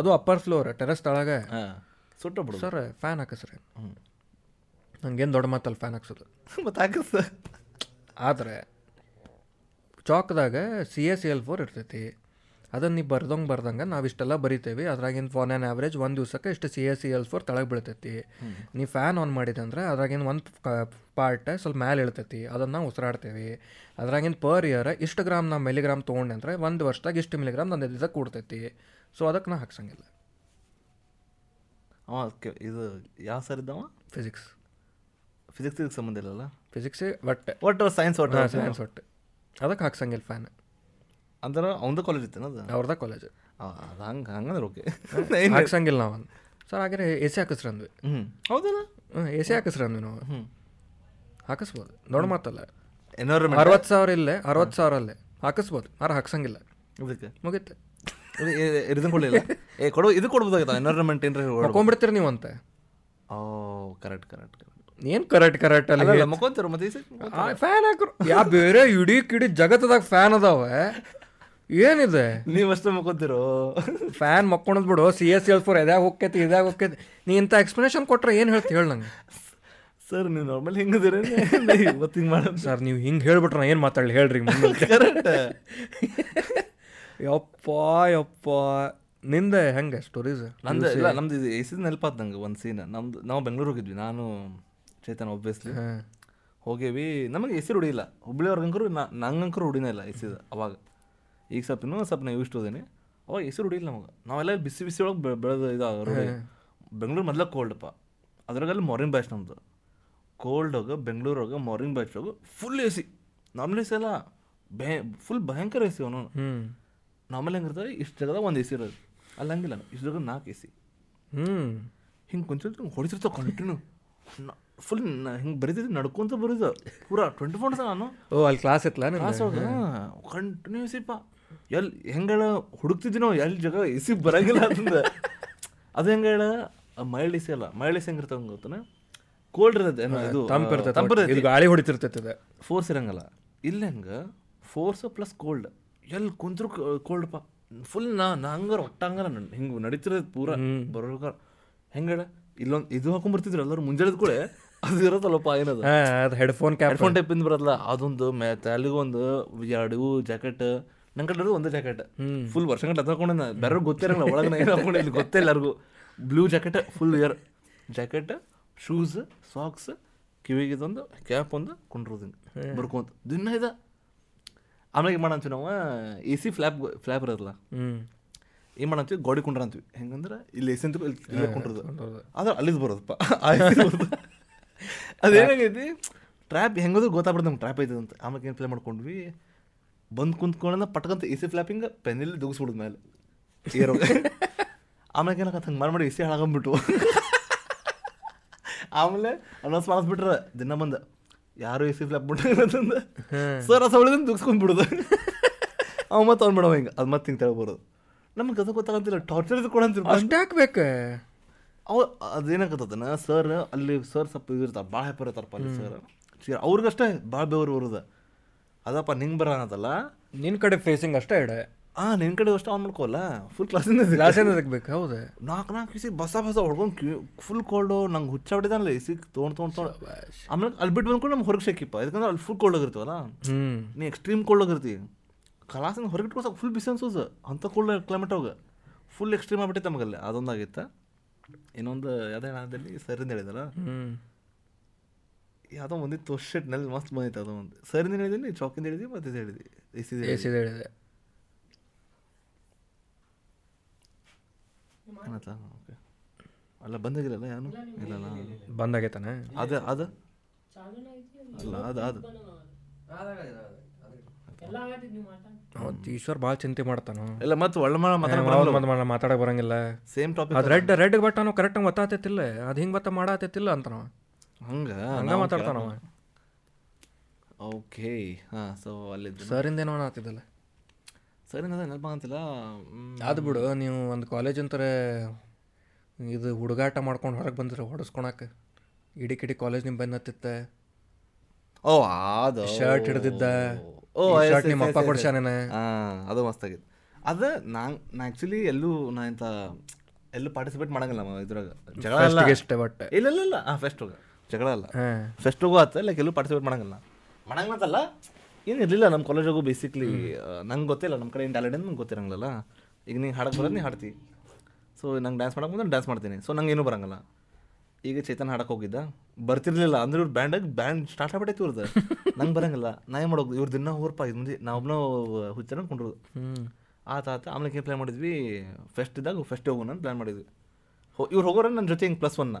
ಅದು ಅಪ್ಪರ್ ಫ್ಲೋರ್ ಟೆರೆಸ್ ತಳಗ. ಸುಟ್ಟ ಬಿಡು. ಸರ್ ಫ್ಯಾನ್ ಹಾಕಸ್ರಿ. ಹಂಗೇನು ದೊಡ್ಡ ಮಾತಲ್ಲ ಫ್ಯಾನ್ ಹಾಕ್ಸೋದು. ಮತ್ತೆ ಹಾಕಿಸ್ ಆದರೆ ಚಾಕ್ದಾಗ ಸಿ ಎಸ್ ಎಲ್ ಫೋರ್ ಇರ್ತೈತಿ. ಅದನ್ನು ನೀವು ಬರ್ದಂಗೆ ಬರ್ದಂಗೆ ನಾವು ಇಷ್ಟೆಲ್ಲ ಬರಿತೇವೆ. ಅದ್ರಾಗಿನ ಫಾನ್ ಆ್ಯನ್ ಆವ್ರೇಜ್ ಒಂದು ದಿವ್ಸಕ್ಕೆ ಇಷ್ಟು C S C L four ತಳಗೆ ಬೀಳ್ತೈತಿ. ನೀವು ಫ್ಯಾನ್ ಆನ್ ಮಾಡಿದೆ ಅಂದ್ರೆ ಅದ್ರಾಗಿನ ಒಂದು ಪಾರ್ಟ್ ಸ್ವಲ್ಪ ಮ್ಯಾಲೆ ಇಳ್ತೈತಿ. ಅದನ್ನು ನಾವು ಉಸಿರಾಡ್ತೇವೆ. ಅದ್ರಾಗಿನ ಪರ್ ಇಯರ್ ಇಷ್ಟು ಗ್ರಾಮ್ ನಾವು ಮಿಲಿಗ್ರಾಮ್ ತೊಗೊಂಡೆ ಅಂದರೆ ಒಂದು ವರ್ಷದಾಗ ಇಷ್ಟು ಮಿಲಿಗ್ರಾಮ್ ನನ್ನ ದಿವಸ ಕೂಡ್ತೈತಿ. ಸೊ ಅದಕ್ಕೆ ನಾ ಹಾಕ್ಸಂಗಿಲ್ಲ. ಇದು ಯಾವ ಸರ್ ಇದ್ದಾವ? ಫಿಸಿಕ್ಸ್ ಫಿಸಿಕ್ಸ್ ಸಂಬಂಧ ಇಲ್ಲಲ್ಲ? ಫಿಸಿಕ್ಸೇ ಒಟ್ಟೆ. ಒಟ್ಟು ಸೈನ್ಸ್ ಒಟ್ಟು ಸೈನ್ಸ್ ಒಟ್ಟೆ. ಅದಕ್ಕೆ ಹಾಕ್ಸಂಗಿಲ್ಲ ಫ್ಯಾನ್ ಅಂದ್ರೆ ಅವಂದ ಕಾಲೇಜ್ ಇತ್ತೇನ ಅದು? ಅವ್ರದ ಕಾಲೇಜ್ ಅದು ಹಂಗೆ ಹಂಗಂದ್ರೆ ಓಕೆ ಹಾಕ್ಸಂಗಿಲ್ಲ ನಾವು ಸರ್ ಹಾಗಾದ್ರೆ ಎ ಸಿ ಹಾಕಿಸ್ರಂದ್ವಿ. ಹ್ಞೂ ಹೌದಲ್ಲ? ಹ್ಞೂ ಎ ಸಿ ಹಾಕಿಸ್ರಂದ್ವಿ ನಾವು. ಹ್ಞೂ ಹಾಕಿಸ್ಬೋದು. ದೊಡ್ಡ ಮಾತಲ್ಲ. ಏನಾದ್ರು ಅರವತ್ತು ಸಾವಿರ ಇಲ್ಲೇ ಅರವತ್ತು ಸಾವಿರ ಅಲ್ಲೇ ಹಾಕಿಸ್ಬೋದು. ಆರ ಹಾಕ್ಸಂಗಿಲ್ಲ. ಇದಕ್ಕೆ ಮುಗೀತೆ. ಇದನ್ನ ಕೊಡಲಿಲ್ಲ? ಏ ಕೊಡು ಇದು ಕೊಡ್ಬೋದಾಗಿತ್ತು ಎನ್ವೈರನ್ಮೆಂಟ್ ಏನ್ರಿ ಹೊಡ್ಕೊಂಡ್ಬಿಡ್ತೀರಿ ನೀವು ಅಂತ. ಓ ಕರೆಕ್ಟ್ ಕರೆಕ್ಟ್ ಕರೆಕ್ಟ್ ಏನು ಕರೆಕ್ಟ್ ಕರೆಕ್ಟ್ ಅಲ್ಲಿ ಮಕ್ಕೊಂತಾರ ಮತ್ತೆ? ಫ್ಯಾನ್ ಹಾಕ್ರು. ಯಾ ಬೇರೆ ಇಡೀ ಕಿಡಿ ಜಗತ್ತದಾಗ ಫ್ಯಾನ್ ಅದಾವ. ಏನಿದೆ? ನೀವು ಅಷ್ಟೇ ಮಕ್ಕೊಂತೀರೋ? ಫ್ಯಾನ್ ಮಕ್ಕೊಂಡ್ ಬಿಡು ಸಿ ಎಸ್ ಎಲ್ ಫೋರ್ ಎದ್ಯಾಗ ಹೋಗ್ತೈತಿ ಇದಾಗ ಹೋಗ್ತೈತಿ ನೀ ಇಂಥ ಎಕ್ಸ್ಪ್ಲನೇಷನ್ ಕೊಟ್ರೆ ಏನು ಹೇಳ್ತಿ ಹೇಳಿ ನಂಗೆ. ಸರ್ ನೀವು ನಾರ್ಮಲ್ ಹೆಂಗದಿರ ಇವತ್ತು ಹಿಂಗೆ ಮಾಡೋದು ಸರ್ ನೀವು ಹಿಂಗೆ ಹೇಳ್ಬಿಟ್ರೆ ಏನು ಮಾತಾಡಲಿ? ಹೇಳ್ರಿ ಯಪ್ಪ ಯಪ್ಪ. ನಿಂದೆ ಹೆಂಗೆ ಸ್ಟೋರೀಸ್ ನಂದು ಇಲ್ಲ ನಮ್ದು ಇದು ಎಸಿದ ನೆನಪಾತ್ ನಂಗೆ ಒಂದು ಸೀನ್ ನಮ್ದು ನಾವು ಬೆಂಗಳೂರು ಹೋಗಿದ್ವಿ ನಾನು ಚೇತನ್ ಒಬ್ಬಿಯಸ್ಲಿ ಹೋಗೇವಿ ನಮಗೆ ಎಸಿ ಹೊಡಿಯಿಲ್ಲ ಹುಬ್ಳಿಯವ್ರಿಗಂಕರು ನಂಗಂಕರು ಹೊಡಿನೇ ಇಲ್ಲ ಎಸಿದ ಅವಾಗ. ಈಗ ಸ್ವಲ್ಪ ಇನ್ನೂ ಸ್ವಲ್ಪ ನಾವು ಇಷ್ಟು ಹೋದೇನೆ ಅವಾಗ ಹೆಸರು ಹುಡಿಲ್ಲ ನಮಗೆ. ನಾವೆಲ್ಲ ಬಿಸಿ ಬಿಸಿ ಒಳಗೆ ಬೆಳೆದು ಇದು ಬೆಂಗಳೂರು ಮೊದಲ ಕೋಲ್ಡಪ್ಪ ಅದ್ರಾಗಲ್ಲಿ ಮಾರ್ನಿಂಗ್ ಬ್ಯಾಚ್ ನಮ್ಮದು ಕೋಲ್ಡಾಗ ಬೆಂಗಳೂರಾಗ morning ಬ್ಯಾಚ್ದಾಗ full A C normal A C ಅಲ್ಲ ಭಯ ಫುಲ್ ಭಯಂಕರ ಎ ಸಿ ಅವನು ನಾರ್ಮಲ್ ಹೆಂಗಿರ್ತದೆ ಇಷ್ಟು ಜಾಗದಾಗ ಒಂದು ಎ ಸಿ ಇರೋದು. ಅಲ್ಲಿ ಹಂಗಿಲ್ಲ ಇಷ್ಟು ಜಾಗ ನಾಲ್ಕು ಎ ಸಿ ಹ್ಞೂ ಹಿಂಗೆ ಕುಂತಿರ್ತಾರೆ ಹೊಡಿತಿರ್ತಾವೆ ಕಂಟಿನ್ಯೂ ಫುಲ್ ಹಿಂಗೆ ಬರೀತಿದ್ದೆ ನಡ್ಕೊಂತ ಬರೋದು. ಪೂರಾ ಟ್ವೆಂಟಿ ಫೋರ್ ನಾನು. ಓ ಅಲ್ಲಿ ಕ್ಲಾಸ್ ಇತ್ತಲ್ಲ ಕ್ಲಾಸ್ ಒಳಗೆ ಕಂಟಿನ್ಯೂ ಸಿಪ್ಪ ಎಲ್ಲಿ ಹೆಂಗಳ ಹುಡುಕ್ತಿದ್ವಿ ನಾವು ಎಲ್ಲಿ ಜಗ ಎಸಿ ಬರಂಗಿಲ್ಲ ಅಂತಂದ. ಅದು ಹೆಂಗ ಹೇಳ? ಮೈಲ್ಡ್ ಎಸಿ ಅಲ್ಲ ಮೈಲ್ಡ್ ಎಸಿ ಹೆಂಗಿರ್ತಾವ ಹಂಗೆ ಗೊತ್ತನ? ಕೋಲ್ಡ್ ಇರುತ್ತೆ ಇದು ತಂಪಿರ್ತೈತೆ ಗಾಳಿ ಹೊಡಿತಿರ್ತೈತೆ ಫೋರ್ಸ್ ಇರಂಗಲ್ಲ. ಇಲ್ಲ ಹೆಂಗೆ? ಫೋರ್ಸ್ ಪ್ಲಸ್ ಕೋಲ್ಡ್ ಎಲ್ಲಿ ಕುಂತ್ರು ಕೋಲ್ಡ್ಪ ಫುಲ್ ನಾ ನಾ ಹಂಗಾರ ಒಟ್ಟ ಹಂಗಾರ ಹಿಂಗೆ ನಡೀತಿರೋದು ಪೂರ. ಬರೋಕ ಹೆಂಗೆ ಇಲ್ಲೊಂದು ಇದು ಹಾಕೊಂಡ್ಬರ್ತಿದ್ರು ಎಲ್ಲರೂ ಮುಂಜಾನೆ ಕೂಡ ಅದು ಇರೋದಲ್ಲಪ್ಪ ಏನದು? ಹೆಡ್ಫೋನ್ ಕ್ಯಾಪ್ ಹೆಡ್ಫೋನ್ ಟೈಪ್ ಇಂದ ಬರಲ್ಲ ಅದೊಂದು ಮೇ ತಲೆಗೂ ಒಂದು ಎರಡು ಜಾಕೆಟ್ ನಂಗೆ ಕಡೆ ಒಂದು ಜಾಕೆಟ್ ಫುಲ್ ವರ್ಷ ಗಂಟೆ ಹಾಕೊಂಡೆ ಬೇರೆ ಗೊತ್ತಿರಲ್ಲ ಒಳಗೆ ಏನು ಹಾಕೊಂಡೆ ಇಲ್ಲಿ ಗೊತ್ತೇ ಎಲ್ಲರಿಗೂ blue jacket full ear jacket shoes socks ಕಿವಿಗೆ ಇದೊಂದು ಕ್ಯಾಪ್ ಒಂದು ಕೊಂಡ್ರೋದು ಹಿಂಗೆ ಬರ್ಕೊಂತ. ದಿನ ಇದ. ಆಮೇಲೆ ಏನು ಮಾಡಂತೀವಿ ನಾವು? ಎ ಸಿ ಫ್ಲ್ಯಾಪ್ ಫ್ಲ್ಯಾಪ್ ಇರೋದಿಲ್ಲ ಹ್ಞೂ ಏನು ಮಾಡಂತೀವಿ? ಗೋಡಿ ಕುಂಡ್ರ ಅಂತೀವಿ. ಹೆಂಗಂದ್ರೆ? ಇಲ್ಲಿ ಎಸಿ ಅಂತ ಇಲ್ಲೇ ಕುಂಡ್ರದು. ಆದ್ರೆ ಅಲ್ಲಿ ಬರೋದಪ್ಪ. ಅದೇನಾಗೈತಿ? ಟ್ರ್ಯಾಪ್ ಹೆಂಗದು ಗೊತ್ತಾಗ್ಬಿಡ್ದು ನಮ್ಗೆ ಟ್ರ್ಯಾಪ್ ಅಂತ ಆಮೇಲೆ ಏನು ಪ್ಲೇ ಮಾಡ್ಕೊಂಡ್ವಿ? ಬಂದು ಕುಂತ್ಕೊಳ್ಳೋಣ ಪಟ್ಕಂತ ಎ ಸಿ ಫ್ಲಾಪಿಂಗ್ ಪೆನ್ನಲ್ಲಿ ದುಗಿಸ್ಬಿಡುದು ಮೇಲೆ ಏರೋ. ಆಮೇಲೆ ಏನಾಗತ್ತೆ ಹಂಗೆ ಮಾಡಿ ಮಾಡಿ ಎ ಸಿ ಹಾಳಾಗಂಬಿಟ್ಟು ಆಮೇಲೆ ಅನೌನ್ಸ್ ಮಾಡಿಸ್ಬಿಟ್ರೆ ದಿನ ಬಂದ ಯಾರು ಎ ಸಿ ಫ್ಲಾಪ್ ಬಿಟ್ಟು ಸರ್ ಆ ಸವಳಿದಂದು ದುಗ್ಸ್ಕೊಂಡ್ ಬಿಡೋದು. ಅವ ಮತ್ತೆ ಅವ್ನು ಬಿಡವ ಹಿಂಗೆ ಅದು ಮತ್ತೆ ಹಿಂಗೆ ತೆಳಗೆ ಬರೋದು ನಮ್ಗೆ ಅದು ಗೊತ್ತಾಗಂತಿಲ್ಲ ಟಾರ್ಚರ್ ಇದು ಕೊಡಂತಿಲ್ಲ ಅಷ್ಟೇ ಹಾಕ್ಬೇಕು. ಅವ ಅದೇನಾಗತ್ತದನ ಸರ್ ಅಲ್ಲಿ ಸರ್ ಸ್ವಲ್ಪ ಇದಿರ್ತಾರೆ ಭಾಳ ಹೆಪ್ಪರ್ ಇರ್ತಾರಪ್ಪ ಅಲ್ಲಿ ಸರ್. ಅವ್ರಿಗಷ್ಟೇ ಭಾಳ ಬೆವರು ಬರೋದ. ಅದಪ್ಪ ನಿಂಗೆ ಬರ ಅನ್ನತ್ತಲ್ಲ ನಿನ್ನ ಕಡೆ ಫೇಸಿಂಗ್ ಅಷ್ಟೇ ಇಡೆ ಆ ನಿನ್ನ ಕಡೆ ಅಷ್ಟು ಆನ್ ಮಾಡ್ಕೋಲ್ಲ ಫುಲ್ ಕ್ಲಾಸಿಂದ ಕ್ಲಾಸಿಂದ ತೆಗ್ಬೇಕು ಹೌದು. ನಾಲ್ಕು ನಾಲ್ಕು ಇಸಿ ಬಸ ಬಸ ಹೊಡ್ಕೊಂಡು ಕ್ಯೂ ಫುಲ್ ಕೋಲ್ಡು ನಂಗೆ ಹುಚ್ಚ ಹೊಡಿದಲ್ಲ ಇಸಿ ತೊಗೊಂಡು ತೊಗೊಂಡು ತೊಗೊಂಡು ಆಮೇಲೆ ಅಲ್ಲಿ ಬಿಟ್ಟು ಬಂದ್ಕೊಂಡು ನಮ್ಗೆ ಹೊರಗೆ ಶೇಕಿಪ್ಪ ಯಾಕಂದ್ರೆ ಅಲ್ಲಿ ಫುಲ್ ಕೋಲ್ಡ್ ಆಗಿರ್ತೀವಲ್ಲ? ಹ್ಞೂ ನೀ ಎಕ್ಸ್ಟ್ರೀಮ್ ಕೋಲ್ಡ್ ಆಗಿರ್ತಿ. ಕ್ಲಾಸಿಂದ ಹೊರಗೆ ಇಟ್ಕೊಂಡು ಫುಲ್ ಬಿಸಿ ಅನ್ಸೋದು. ಅಂಥ ಕೋಲ್ಡ್ ಕ್ಲೈಮೇಟ್ ಅವಾಗ ಫುಲ್ ಎಕ್ಸ್ಟ್ರೀಮ್ ಆಗ್ಬಿಟ್ಟೈತೆ ನಮಗಲ್ಲಿ. ಅದೊಂದಾಗಿತ್ತು ಇನ್ನೊಂದು ಯಾವುದೇ ಹಣದಲ್ಲಿ ಸರಿಂದ ಹೇಳಿದಲ್ಲ? ಹ್ಞೂ ಯಾವುದೋ ಒಂದಿತ್ತು ಶೆಟ್ನಲ್ಲಿ ಮಸ್ತ್ ಬಂದಿತ್ತು ಅದು ಒಂದು. ಸರಿಂದ ಹೇಳಿದೀನಿ ಚೌಕಿಂದ ಹೇಳಿದ್ವಿ ಮತ್ತೆ ಇದು ಹೇಳಿದ್ವಿ ಎಸಿದ ಎ ಸಿದು ಹೇಳಿದೆ. ಏನತ್ತ ಓಕೆ ಅಲ್ಲ ಬಂದಾಗಿಲ್ಲಲ್ಲ ಏನು ಇಲ್ಲಲ್ಲ ಬಂದಾಗೈತಾನೆ ಅದು ಅದು? ಅಲ್ಲ ಅದು ಅದು. ಈಶ್ವರ್ ಭಾಳ ಚಿಂತೆ ಮಾಡ್ತಾನ? ಇಲ್ಲ ಮತ್ತೆ ಒಳ್ಳೆ ಮಾತಾಡ ಮಾತಾಡಕ್ ಬರಂಗಿಲ್ಲ. ಸೇಮ್ ಟಾಪಿಕ್ ರೆಡ್ ರೆಡ್ ಬಟ್ಟನು ಕರೆಕ್ಟಾಗಿ ಗೊತ್ತಾಗ್ತೈತಿಲ್ಲ ಅದು ಹಿಂಗೆ ಬತ್ತ ಮಾಡಾತೈತಿಲ್ಲ ಅಂತಾನವ. ಹಂಗ? ಹಂಗ ಮಾತಾಡ್ತಾನವ ಓಕೆ ಹಾಂ ಸೊ ಅಲ್ಲಿದ್ದು ಸರಿಂದ ಏನೋ ಆತಿದ್ದಲ್ಲ ಸರಿಂದ ಅದ ನೆನಪ ಅಂತಿಲ್ಲ ಅದು ಬಿಡು ನೀವು ಒಂದು ಕಾಲೇಜ್ ಅಂತಾರೆ ಇದು ಹುಡುಗಾಟ ಮಾಡ್ಕೊಂಡು ಹೊರಗೆ ಬಂದ್ರೆ ಹೊಡೆಸ್ಕೊಳಕ್ಕೆ ಇಡಿ ಕಿಡಿ ಕಾಲೇಜ್ ನಿಮ್ಮ ಹತ್ತಿತ್ತೆ ಓ ಆದ ಶರ್ಟ್ ಹಿಡ್ದಿದ್ದ. ಓ ಶರ್ಟ್ ನಿಮ್ಮ ಅಪ್ಪ ಕೊಡ್ಸ್ಯಾನೇನ? ಹಾಂ ಅದು ಮಸ್ತಾಗಿತ್ತು ಅದು ನಾ ನಾ ಆ್ಯಕ್ಚುಲಿ ಎಲ್ಲೂ ನಾ ಇಂಥ ಎಲ್ಲೂ ಪಾರ್ಟಿಸಿಪೇಟ್ ಮಾಡಂಗಿಲ್ಲ ಇದ್ರಾಗ. ಜಗಳ ಇಲ್ಲ ಇಲ್ಲ ಇಲ್ಲ. ಹಾಂ ಫೆಸ್ಟ್ ಹೋಗ. ಜಗಳ ಅಲ್ಲ. ಹೋಗೋ ಆತ ಲೈಕ್ ಎಲ್ಲೂ ಪಾರ್ಟಿಸಿಪೇಟ್ ಮಾಡಂಗಿಲ್ಲ. ಮಾಡಂಗಿಲ್ಲ ಏನು ಇರಲಿಲ್ಲ ನಮ್ಮ ಕಾಲೇಜಾಗೂ ಬೇಸಿಕ್ಲಿ ನಂಗೆ ಗೊತ್ತಿಲ್ಲ ನಮ್ಮ ಕಡೆ ಏನು ಟ್ಯಾಲೆಂಟ್ ಅಂತ ನಂಗೆ ಗೊತ್ತಿರಂಗಿಲ್ಲ ಈಗ ನೀನು ಹಾಡಕ್ಕೆ ಬರೋದು ನೀ ಹಾಡ್ತಿ. ಸೊ ನಂಗೆ ಡ್ಯಾನ್ಸ್ ಮಾಡಕ್ಕೆ ಬಂದ್ರೆ ಡ್ಯಾನ್ಸ್ ಮಾಡ್ತೀನಿ. ಸೊ ನಂಗೆ ಏನೂ ಬರಂಗಿಲ್ಲ. ಈಗ ಚೇತನ್ ಹಾಡಕ್ಕೆ ಹೋಗಿದ್ದ. ಬರ್ತಿರ್ಲಿಲ್ಲ ಅಂದ್ರೆ ಇವ್ರು ಬ್ಯಾಂಡಾಗಿ ಬ್ಯಾಂಡ್ ಸ್ಟಾರ್ಟ್ ಆಗ್ಬಿಟ್ಟೈತಿ ಇವ್ರದ್ದು ನಂಗೆ ಬರಂಗಿಲ್ಲ. ನಾ ಏನು ಮಾಡೋದು? ಇವ್ರ ದಿನ ಹೋರ್ಪ ಇದು ಮುಂದೆ ನಾವೊಬ್ಬನ ಹುಚ್ಚನ ಕೊಂಡ್ರು ಹ್ಞೂ ಆತ ಆತ ಆಮೇಲೆ ಏನು ಪ್ಲ್ಯಾನ್ ಮಾಡಿದ್ವಿ? ಫೆಸ್ಟ್ ಇದ್ದಾಗ ಫೆಸ್ಟ್ ಹೋಗೋಣ ಅಂತ ಪ್ಲ್ಯಾನ್ ಮಾಡಿದ್ವಿ. ಹೋ ಇವ್ರು ಹೋಗೋರ ನನ್ನ ಜೊತೆ ಹಿಂಗೆ ಪ್ಲಸ್ ಒನ್ನ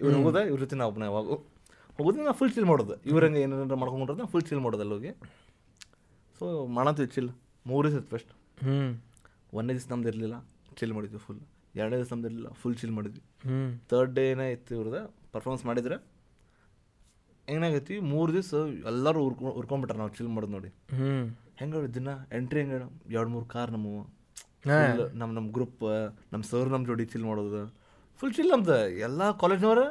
ಇವ್ರು ಹೋಗೋದ ಇವ್ರ ಜೊತೆ ನಾವು ಒಬ್ಬನೇ ಯಾವಾಗ ಹೋಗೋದ್ರೆ ನಾವು ಫುಲ್ ಚಿಲ್ ಮಾಡೋದು. ಇವ್ರಂಗೆ ಏನಾರ ಮಾಡ್ಕೊಂಡ್ರೆ ಫುಲ್ ಚಿಲ್ ಮಾಡೋದು ಅಲ್ಲಿ ಹೋಗಿ. ಸೊ ಮಾಡಂತೀವಿ ಚಿಲ್ ಮೂರು ದಿವಸ ಫಸ್ಟ್ ಹ್ಞೂ ಒಂದನೇ ದಿವಸ ನಮ್ದು ಇರಲಿಲ್ಲ ಚಿಲ್ ಮಾಡಿದ್ವಿ ಫುಲ್ ಎರಡನೇ ದಿವಸ ನಮ್ದು ಇರಲಿಲ್ಲ ಫುಲ್ ಚಿಲ್ ಮಾಡಿದ್ವಿ. ಹ್ಞೂ ತರ್ಡ್ ಡೇ ಇತ್ತು ಇವ್ರದ್ದು ಪರ್ಫಾರ್ಮೆನ್ಸ್ ಮಾಡಿದ್ರೆ. ಹೆಂಗಾಗೈತಿ ಮೂರು ದಿವಸ ಎಲ್ಲರೂ ಉರ್ಕೊ ಉರ್ಕೊಂಡ್ಬಿಟ್ರೆ ನಾವು ಚಿಲ್ ಮಾಡೋದು ನೋಡಿ. ಹ್ಞೂ ಹೆಂಗೆ ದಿನ ಎಂಟ್ರಿ ಹೆಂಗೆ ಎರಡು ಮೂರು ಕಾರ್ ನಮ್ಮ. ನಮ್ಮ ನಮ್ಮ ಗ್ರೂಪ್ ನಮ್ಮ ಸರ್ ನಮ್ಮ ಜೋಡಿ ಚಿಲ್ ಮಾಡೋದು. ಫುಲ್ ಚಿಲ್ ನಮ್ದು. ಎಲ್ಲ ಕಾಲೇಜ್ನವ್ರು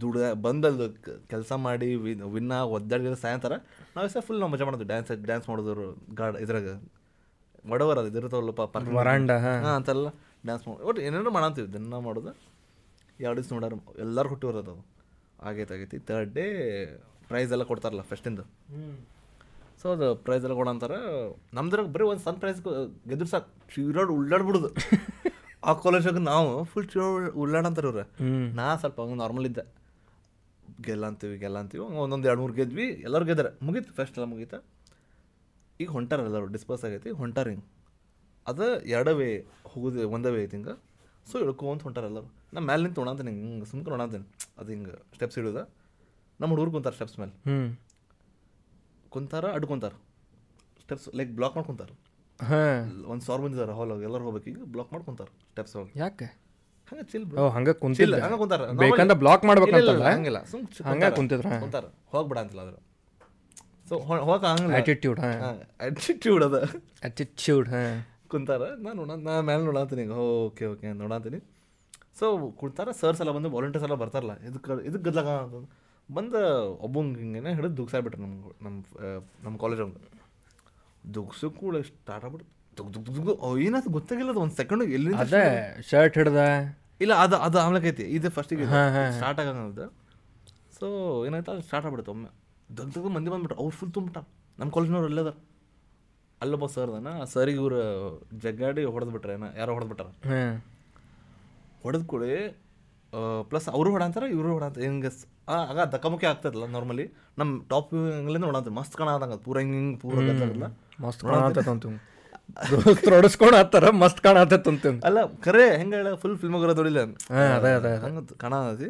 ದುಡ ಬಂದಲ್ಲಿ ಕೆಲಸ ಮಾಡಿ ವಿನ್ ವಿನ್ನ ಒದ್ದಾಡಿರೋ ಸಾಯಂತರ ನಾವು ಸಹ ಫುಲ್ ನಾವು ಮಜಾ ಮಾಡೋದು. ಡ್ಯಾನ್ಸ್ ಡ್ಯಾನ್ಸ್ ಮಾಡೋದು ಗಾರ್ಡ್ ಇದ್ರಾಗ. ವಡವರ ಅದು ಇದಿರ್ತಾವಲ್ಲಪ್ಪ ಪಾರ್ಕ್ ವರಾಂಡ, ಹಾ. ಅಂತೆಲ್ಲ ಡ್ಯಾನ್ಸ್ ಮಾಡಿ ಒಟ್ಟು ಏನೇನೋ ಮಾಡಂತೀವಿ. ದಿನ ಮಾಡೋದು ಎರಡು ದಿವ್ಸ ನೋಡಾರ ಎಲ್ಲರೂ ಹುಟ್ಟಿ ಬರೋದು ಅದು. ಆಗೈತೆ ಆಗೈತಿ. ತರ್ಡ್ ಡೇ ಪ್ರೈಸ್ ಎಲ್ಲ ಕೊಡ್ತಾರಲ್ಲ ಫಸ್ಟಿಂದು ಸೊ ಅದು ಪ್ರೈಸ್ ಎಲ್ಲ ಕೊಡಂತಾರೆ. ನಮ್ದ್ರಾಗ ಬರೀ ಒಂದು ಸಣ್ಣ ಪ್ರೈಸ್ ಗೆದ್ರು ಸಾಕು ಚೀರಾಡ್ ಉಳ್ಳಾಡ್ಬಿಡುದು. ಆ ಕಾಲೇಜಾಗ ನಾವು ಫುಲ್ ಚೀರಾಡ್ ಉಳ್ಳಾಡಂತಾರೆ ಇವ್ರು ನಾ ಸ್ವಲ್ಪ ಹಂಗೆ ನಾರ್ಮಲ್ ಇದ್ದೆ. ಗೆಲ್ಲ ಅಂತೀವಿ ಗೆಲ್ಲ ಅಂತೀವಿ ಹಂಗೆ ಒಂದೊಂದು ಎರಡು ಮೂರು ಗೆದ್ವಿ ಎಲ್ಲರೂ ಗೆದ್ದಾರೆ. ಮುಗೀತು ಫೆಸ್ಟ್ ಎಲ್ಲ ಮುಗೀತು. ಈಗ ಹೊಂಟಾರ ಎಲ್ಲರೂ ಡಿಸ್ಪೋಸ್ ಆಗೈತಿ ಹೊಂಟಾರ ಹಿಂಗೆ. ಅದು ಎರಡೇ ವೇ ಹೋಗೋದು ಒಂದೇ ವೇ ಐತಿ ಹಿಂಗೆ. ಸೊ ಇಳ್ಕೊಂತ ಹೊಂಟಾರ ಎಲ್ಲರೂ. ನಾ ಮೇಲೆ ನಿಂತು ಒಣಾಂತೀನಿ ಹಿಂಗೆ ಹಿಂಗೆ ಸುಮ್ಕೊಂಡು ಒಣಾಂತೀನಿ ಅದು ಹಿಂಗೆ ಸ್ಟೆಪ್ಸ್ ಇಳಿದ ನಮ್ಮ ಹುಡುಗರು ಕುಂತಾರ ಸ್ಟೆಪ್ಸ್ ಮೇಲೆ ಕುಂತಾರ ಅಡ್ಕೊಂತಾರ. ಸ್ಟೆಪ್ಸ್ ಲೈಕ್ ಬ್ಲಾಕ್ ಮಾಡ್ಕೊಂತಾರ. ಒಂದು ಸಾವಿರ ಬಂದಿದ್ದಾರೆ ಹಾಲ್ ಎಲ್ಲರೂ ಹೋಗ್ಬೇಕು. ಈಗ ಬ್ಲಾಕ್ ಮಾಡ್ಕೊಂತಾರೆ ಸ್ಟೆಪ್ಸ್ ಒಳಗೆ. ಯಾಕೆ? ಹಂಗೆ ಚಿಲ್ ಓ ಹಂಗೆ ಕುಂತಿಲ್ಲ ಹಂಗೆ ಕುಂತಾರ. ಬೇಕಂತ ಬ್ಲಾಕ್ ಮಾಡ್ಬೇಕಂತಲ್ಲ? ಹಂಗಿಲ್ಲ. ಸುಮ್ ಹಂಗೆ ಕುಂತಿದ್ರು? ಕುಂತಾರ. ಹೋಗ್ಬಿಡ ಅಂತಿಲ್ಲ ಅದ್ರ ಸೊ ಹೋಗ ಹಂಗೆ ಆಟಿಟ್ಯೂಡ್ ಹಾಂ. ಆಟಿಟ್ಯೂಡ್ ಅದ. ಆಟಿಟ್ಯೂಡ್ ಹಾಂ. ಕುಂತಾರ. ನಾನು ನೋಡ ನಾ ಮೇಲೆ ನೋಡಂತೀನಿ ಈಗ. ಓಕೆ ಓಕೆ ನೋಡಂತೀನಿ. ಸೊ ಕುಂತಾರ. ಸರ್ಸ್ ಎಲ್ಲ ಬಂದು ವಾಲಂಟಿಯರ್ಸ್ ಎಲ್ಲ ಬರ್ತಾರಲ್ಲ. ಇದಕ್ಕೆ ಇದಕ್ಕೆ ಗದ್ಲಾಗ ಬಂದು ಒಬ್ಬಂಗೆ ಹಿಂಗೇನೆ ಹಿಡಿದು ದುಗ್ಸಾಬಿಟ್ರು ನಮ್ಮ ನಮ್ಮ ನಮ್ಮ ಕಾಲೇಜ್ ಅವ್ನು ದುಗ್ಸು ಕೂಡ ಸ್ಟಾರ್ಟ್ ಆಗ್ಬಿಟ್ಟು ದುಗ್ ದುಗ್ ದುಗ್ ದುಗ್ ಏನಾಯ್ತು ಗೊತ್ತಾಗಿಲ್ಲ ಅದು ಒಂದು ಸೆಕೆಂಡ್ ಎಲ್ಲಿ ಅದೇ ಶರ್ಟ್ ಹಿಡ್ದ? ಇಲ್ಲ ಅದು ಅದು ಆಮ್ಲಕ್ಕೆ ಐತಿ. ಇದು ಫಸ್ಟಿಗೆ ಸ್ಟಾರ್ಟ್ ಆಗಂಗದ ಸೊ ಏನಾಯ್ತು ಅದು ಸ್ಟಾರ್ಟ್ ಆಗ್ಬಿಡುತ್ತೆ ಒಮ್ಮೆ. ದಗ್ ದಗ್ ಮಂದಿ ಬಂದ್ಬಿಟ್ರು. ಅವ್ರು ಫುಲ್ ತುಂಬಿಟ್ಟ ನಮ್ಮ ಕಾಲೇಜ್ನವ್ರು ಅಲ್ಲೇ ಅದಾರ ಅಲ್ಲೊಬ್ಬ ಸರ್ ಅದನ್ನ ಸರಿಗೆ ಇವ್ರು ಜಗ್ಗಾಡಿ ಹೊಡೆದ್ಬಿಟ್ರೆ ಏನ ಯಾರೋ ಹೊಡೆದ್ಬಿಟ್ರ ಹೊಡೆದ ಕೂಡಿ ಪ್ಲಸ್ ಅವರು ಹೊಡಂತಾರ ಇವರು ಹೊಡಂತ ಹಿಂಗೆ ಆಗ ದಕ್ಕಮುಖಿ ಆಗ್ತದಲ್ಲ ನಾರ್ಮಲಿ ನಮ್ಮ ಟಾಪ್ ಅಂಗ್ಲಿಂದ ಹೊಡಂತ ಮಸ್ತ್ ಕಾಣದಂಗ ಪೂರ ಹಿಂಗೆ ಹಿಂಗೆ ಪೂರ ಮಸ್ತ್ ಕಾಣತೈತೆ ದೋಸ್ತರು ಹೊಡಸ್ಕೊಂಡು ಹತ್ತಾರ ಮಸ್ತ್ ಕಾಣತೈತೆ ಅಲ್ಲ ಖರೆ ಹೆಂಗೆ ಹೇಳ ಫುಲ್ ಫಿಲ್ಮ್ ದೊಡಿಲ್ಲ ಅದೇ ಅದೇ ಹಂಗೆ ಕಾಣತಿ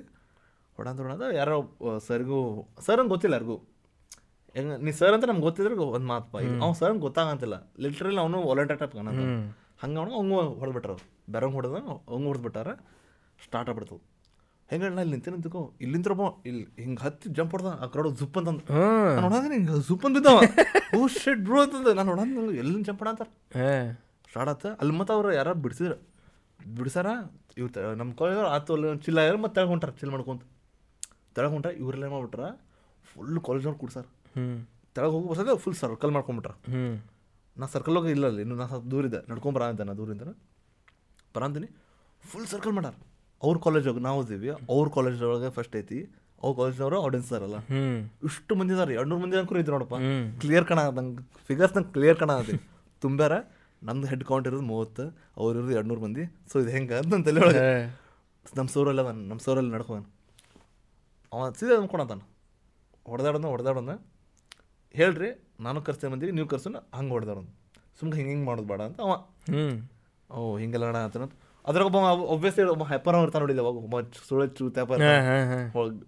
ಹೊಡಂತ ಯಾರೋ ಸರ್ಗೂ ಸರ್ ಅಂತ ಗೊತ್ತಿಲ್ಲ ಯಾರಿಗೂ. ಹೆಂಗ ನೀ ಸರ್ ಅಂತ ನಮ್ಗೆ ಗೊತ್ತಿದ್ರೆ ಒಂದು ಮಾತು ಪಾ. ಅವ್ನು ಸರ್ ಅಂತ ಗೊತ್ತಾಗಂತಿಲ್ಲ. ಲಿಟ್ರಲಿ ಅವನು ವಾಲಂಟಿಯರ್ ಟೈಪ್ ಕಾಣ ಹಂಗೆ ಅವನು ಹಂಗೂ ಹೊಡೆದ್ಬಿಟ್ರ ಬೆರಂಗ್ ಹೊಡೆದ ಹಂಗೆ ಹೊಡೆದ್ಬಿಟ್ಟಾರ ಸ್ಟಾರ್ಟ್ ಆಗ್ಬಿಡ್ತವು ಹೆಂಗೆ ನಾ ಇಲ್ಲಿ ನಿಂತ ನಿಂತ್ಕೋ ಒಬ್ಬ ಇಲ್ಲಿ ಹಿಂಗೆ ಹತ್ತಿ ಜಂಪ್ ಹೊಡ್ದ ಆ ಕಡೆ ಜುಪ್ ಅಂತಂದು ನೋಡಿದ್ರೆ ಹಿಂಗೆ ಜುಪ್ ಅಂತ ಬಿದ್ದವ ಓ ಶೆಡ್ ಬ್ರೋ ಅಂತಂದು. ನಾನು ನೋಡಂದ್ರೆ ಎಲ್ಲಿ ಜಂಪ್ ಅಂತಾರೆ. ಹಾಂ. ಸ್ಟಾರ್ಟ್ ಆತ. ಅಲ್ಲಿ ಮತ್ತೆ ಅವ್ರು ಯಾರು ಬಿಡ್ಸಿದ್ರು? ಬಿಡ್ಸಾರ ಇವ್ ನಮ್ಮ ಕಾಲೇಜ್ ಆತು ಅಲ್ಲಿ ಚಿಲ್ಲ ಆಗ್ಯಾರ ಮತ್ತೆ ತೆಳಗೆ ಹೊಂಟಾರ ಚಿಲ್ ಮಾಡ್ಕೊಂತ. ತೆಳಗೆ ಹೊಂಟ ಇವ್ರೆಲ್ಲ ಏನು ಮಾಡ್ಬಿಟ್ರ? ಫುಲ್ ಕಾಲೇಜ್ನವ್ರು ಕೊಡ್ಸಾರ ಹ್ಞೂ ತೆಳಗೆ ಹೋಗಿ ಬರ್ಸೋದೇ ಫುಲ್ ಸರ್ಕಲ್ ಮಾಡ್ಕೊಂಬಿಟ್ರ. ಹ್ಞೂ ನಾ ಸರ್ಕಲ್ ಹೋಗಿ ಇಲ್ಲ ಅಲ್ಲಿ ಇನ್ನು ನಾ ಸ್ವಲ್ಪ ದೂರ ಇದೆ ನಡ್ಕೊಂಬರ ಅಂತ ನಾ ದೂರಿಂದ ಬರಂತೀನಿ. ಫುಲ್ ಸರ್ಕಲ್ ಮಾಡ್ಯಾರ ಅವ್ರ ಕಾಲೇಜ್ ನಾವು ಓದಿದ್ವಿ ಅವ್ರ ಕಾಲೇಜ್ ಒಳಗೆ ಫಸ್ಟ್ ಐತಿ ಅವ್ರ ಕಾಲೇಜ್ನವರು ಆಡಿಯನ್ಸ್ ಅದಾರಲ್ಲ ಹ್ಞೂ ಇಷ್ಟು ಮಂದಿ ಇದಾರೆ ಎರಡ್ನೂರು ಮಂದಿ ಅಂಕರು ಇದ್ರು ನೋಡಪ್ಪ. ಕ್ಲಿಯರ್ ಕಣ ನಂಗೆ ಫಿಗರ್ಸ್ ನಂಗೆ ಕ್ಲಿಯರ್ ಕಣ ಅದೇ. ತುಂಬ್ಯಾರ ನಮ್ದು ಹೆಡ್ ಕೌಂಟ್ ಇರೋದು ಮೂವತ್ತು ಅವ್ರು ಇರೋದು ಎರಡು ನೂರು ಮಂದಿ. ಸೊ ಇದು ಹೆಂಗೆ ಅಂತ ತಲೆ ಒಳಗೆ. ನಮ್ಮ ಸೋರಲ್ಲಿ ಅದಾನ ನಮ್ಮ ಸೋರಲ್ಲಿ ನಡ್ಕೊಂಡು ಅವ ಸೀದಾ ಅಂದ್ಕೊಳತಾನ ಹೊಡೆದಾಡೋನ ಹೊಡೆದಾಡೋಣ ಹೇಳ್ರಿ ನಾನು ಕರ್ಸ್ತೇನೆ ಮಂದಿ ನೀವು ಕರ್ಸೋಣ ಹಂಗೆ ಹೊಡೆದಾಡೋನು ಸುಮ್ನೆ ಹಿಂಗೆ ಹಿಂಗೆ ಮಾಡೋದು ಬೇಡ ಅಂತ ಅವ. ಹ್ಞೂ ಓ ಹಿಂಗೆಲ್ಲ ಅಣ್ಣ ಅಂತ ಅದ್ರಾಗ ಒಬ್ಬ ಒಬ್ವಿಯಸ್ಲಿ ಒಬ್ಬ ಹೈಪರ್ ಇರ್ತಾನ ನೋಡಿಲ್ಲ ಅವಾಗ ಒಬ್ಬ ಸುಳ್ಳು ಚೂತ್ಯಾಪ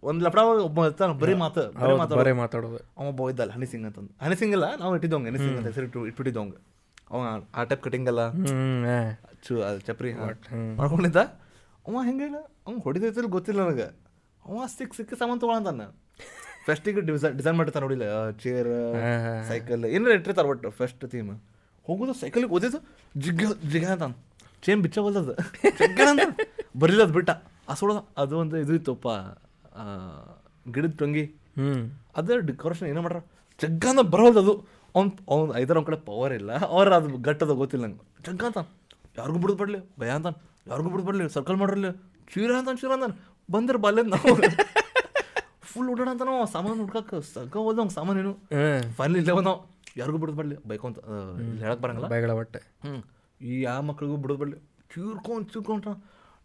ಒಂದ್ ಲಪಡ ಒಬ್ಬ ಇರ್ತಾನ ಬರೀ ಮಾತು ಬರೀ ಮಾತಾಡೋ ಮಾತಾಡೋದು. ಬರೇ ಮಾತಾಡೋದು. ಅವ ಒಬ್ಬ ಇದ್ದಲ್ಲ ಹನಿ ಸಿಂಗ್ ಅಂತಂದು. ಹನಿ ಸಿಂಗ್ ಅಲ್ಲ ನಾವು ಇಟ್ಟಿದ್ದವಂಗ ಹನಿ ಸಿಂಗ್ ಅಂತ ಹೆಸರು ಇಟ್ಟು ಇಟ್ಬಿಟ್ಟಿದ್ದವಂಗ ಅವ ಆ ಟೈಪ್ ಕಟಿಂಗ್ ಅಲ್ಲ ಚು ಅದು ಚಪ್ರಿ. ಮಾಡ್ಕೊಂಡಿದ್ದ? ಅವ ಹೆಂಗಿಲ್ಲ ಅವ್ ಹೊಡಿದೈತಿಲ್ಲ ಗೊತ್ತಿಲ್ಲ ನನಗೆ. ಅವ ಸಿಕ್ಕ ಸಿಕ್ಕ ಸಾಮಾನು ತೊಗೊಳಂತಾನ ಫಸ್ಟಿಗೆ ಡಿಸೈನ್ ಡಿಸೈನ್ ಮಾಡಿರ್ತಾನೆ ನೋಡಿಲ್ಲ ಚೇರ್ ಸೈಕಲ್ ಏನಾರ ಇಟ್ಟಿರ್ತಾರೆ ಒಟ್ಟು ಫಸ್ಟ್ ಥೀಮ್ ಹೋಗೋದು ಸೈಕಲ್ಗೆ ಓದಿದ್ದು ಜಿಗ್ಗ ಜಿಗ್ಗ ಅಂತಾನ. ಚೇನ್ ಬಿಚ್ಚ ಬಲ್ದದ ಜಗ್ಗ ಅಂತ ಬರಿಲ್ಲ ಅದು ಬಿಟ್ಟ. ಅಸೋಳ ಅದು ಒಂದು ಇದು ಇತ್ತಪ್ಪ ಆ, ಗಿಡದ ಟೊಂಗಿ. ಹ್ಞೂ ಅದೇ ಡೆಕೋರೇಷನ್ ಏನೋ ಮಾಡ್ರ? ಜಗ್ಗ ಅಂತ ಬರೋದು ಅದು. ಅವ್ನು ಅವ್ನು ಐದರ ಅವ್ನ ಕಡೆ ಪವರ್ ಇಲ್ಲ. ಅವ್ರ ಅದು ಗಟ್ಟದ ಗೊತ್ತಿಲ್ಲ ನಂಗೆ. ಜಗ್ಗ ಅಂತ ಯಾರಿಗೂ ಬಿಡೋದು ಬಡ್ಲಿ ಭಯ ಅಂತ ಯಾರಿಗೂ ಬಿಡೋದು ಬಡ್ಲಿ ಸರ್ಕಲ್ ಮಾಡಿರಲಿ. ಚೀರ ಅಂತ ಚೀರ ಅಂತ ಬಂದ್ರೆ ಬಲ್ಲೆ ನಾವು. ಫುಲ್ ಓಡಾಡಂತ ನಾವು ಸಾಮಾನು ಹುಡ್ಕಕ್ಕೆ ಸಗ್ಗ ಹೋದ ಅವ್ನು ಸಾಮಾನು ಏನು. ಫೈನಲ್ ಇಲ್ಲೇ ಬಂದವು ಯಾರಿಗೂ ಬಿಡೋದು ಬರಲಿ. ಬೈಕೊಂತ ಹೇಳಕ್ ಬರಂಗಿಲ್ಲ. ಬೈಗಳ ಒಟ್ಟೆ ಹ್ಞೂ ಈ ಯಾವ ಮಕ್ಳಿಗೂ ಬಿಡೋದು ಬಿಡಲಿ ಚೂರ್ಕೊಂಡು ಚೂರ್ಕೊಂಡ್ರ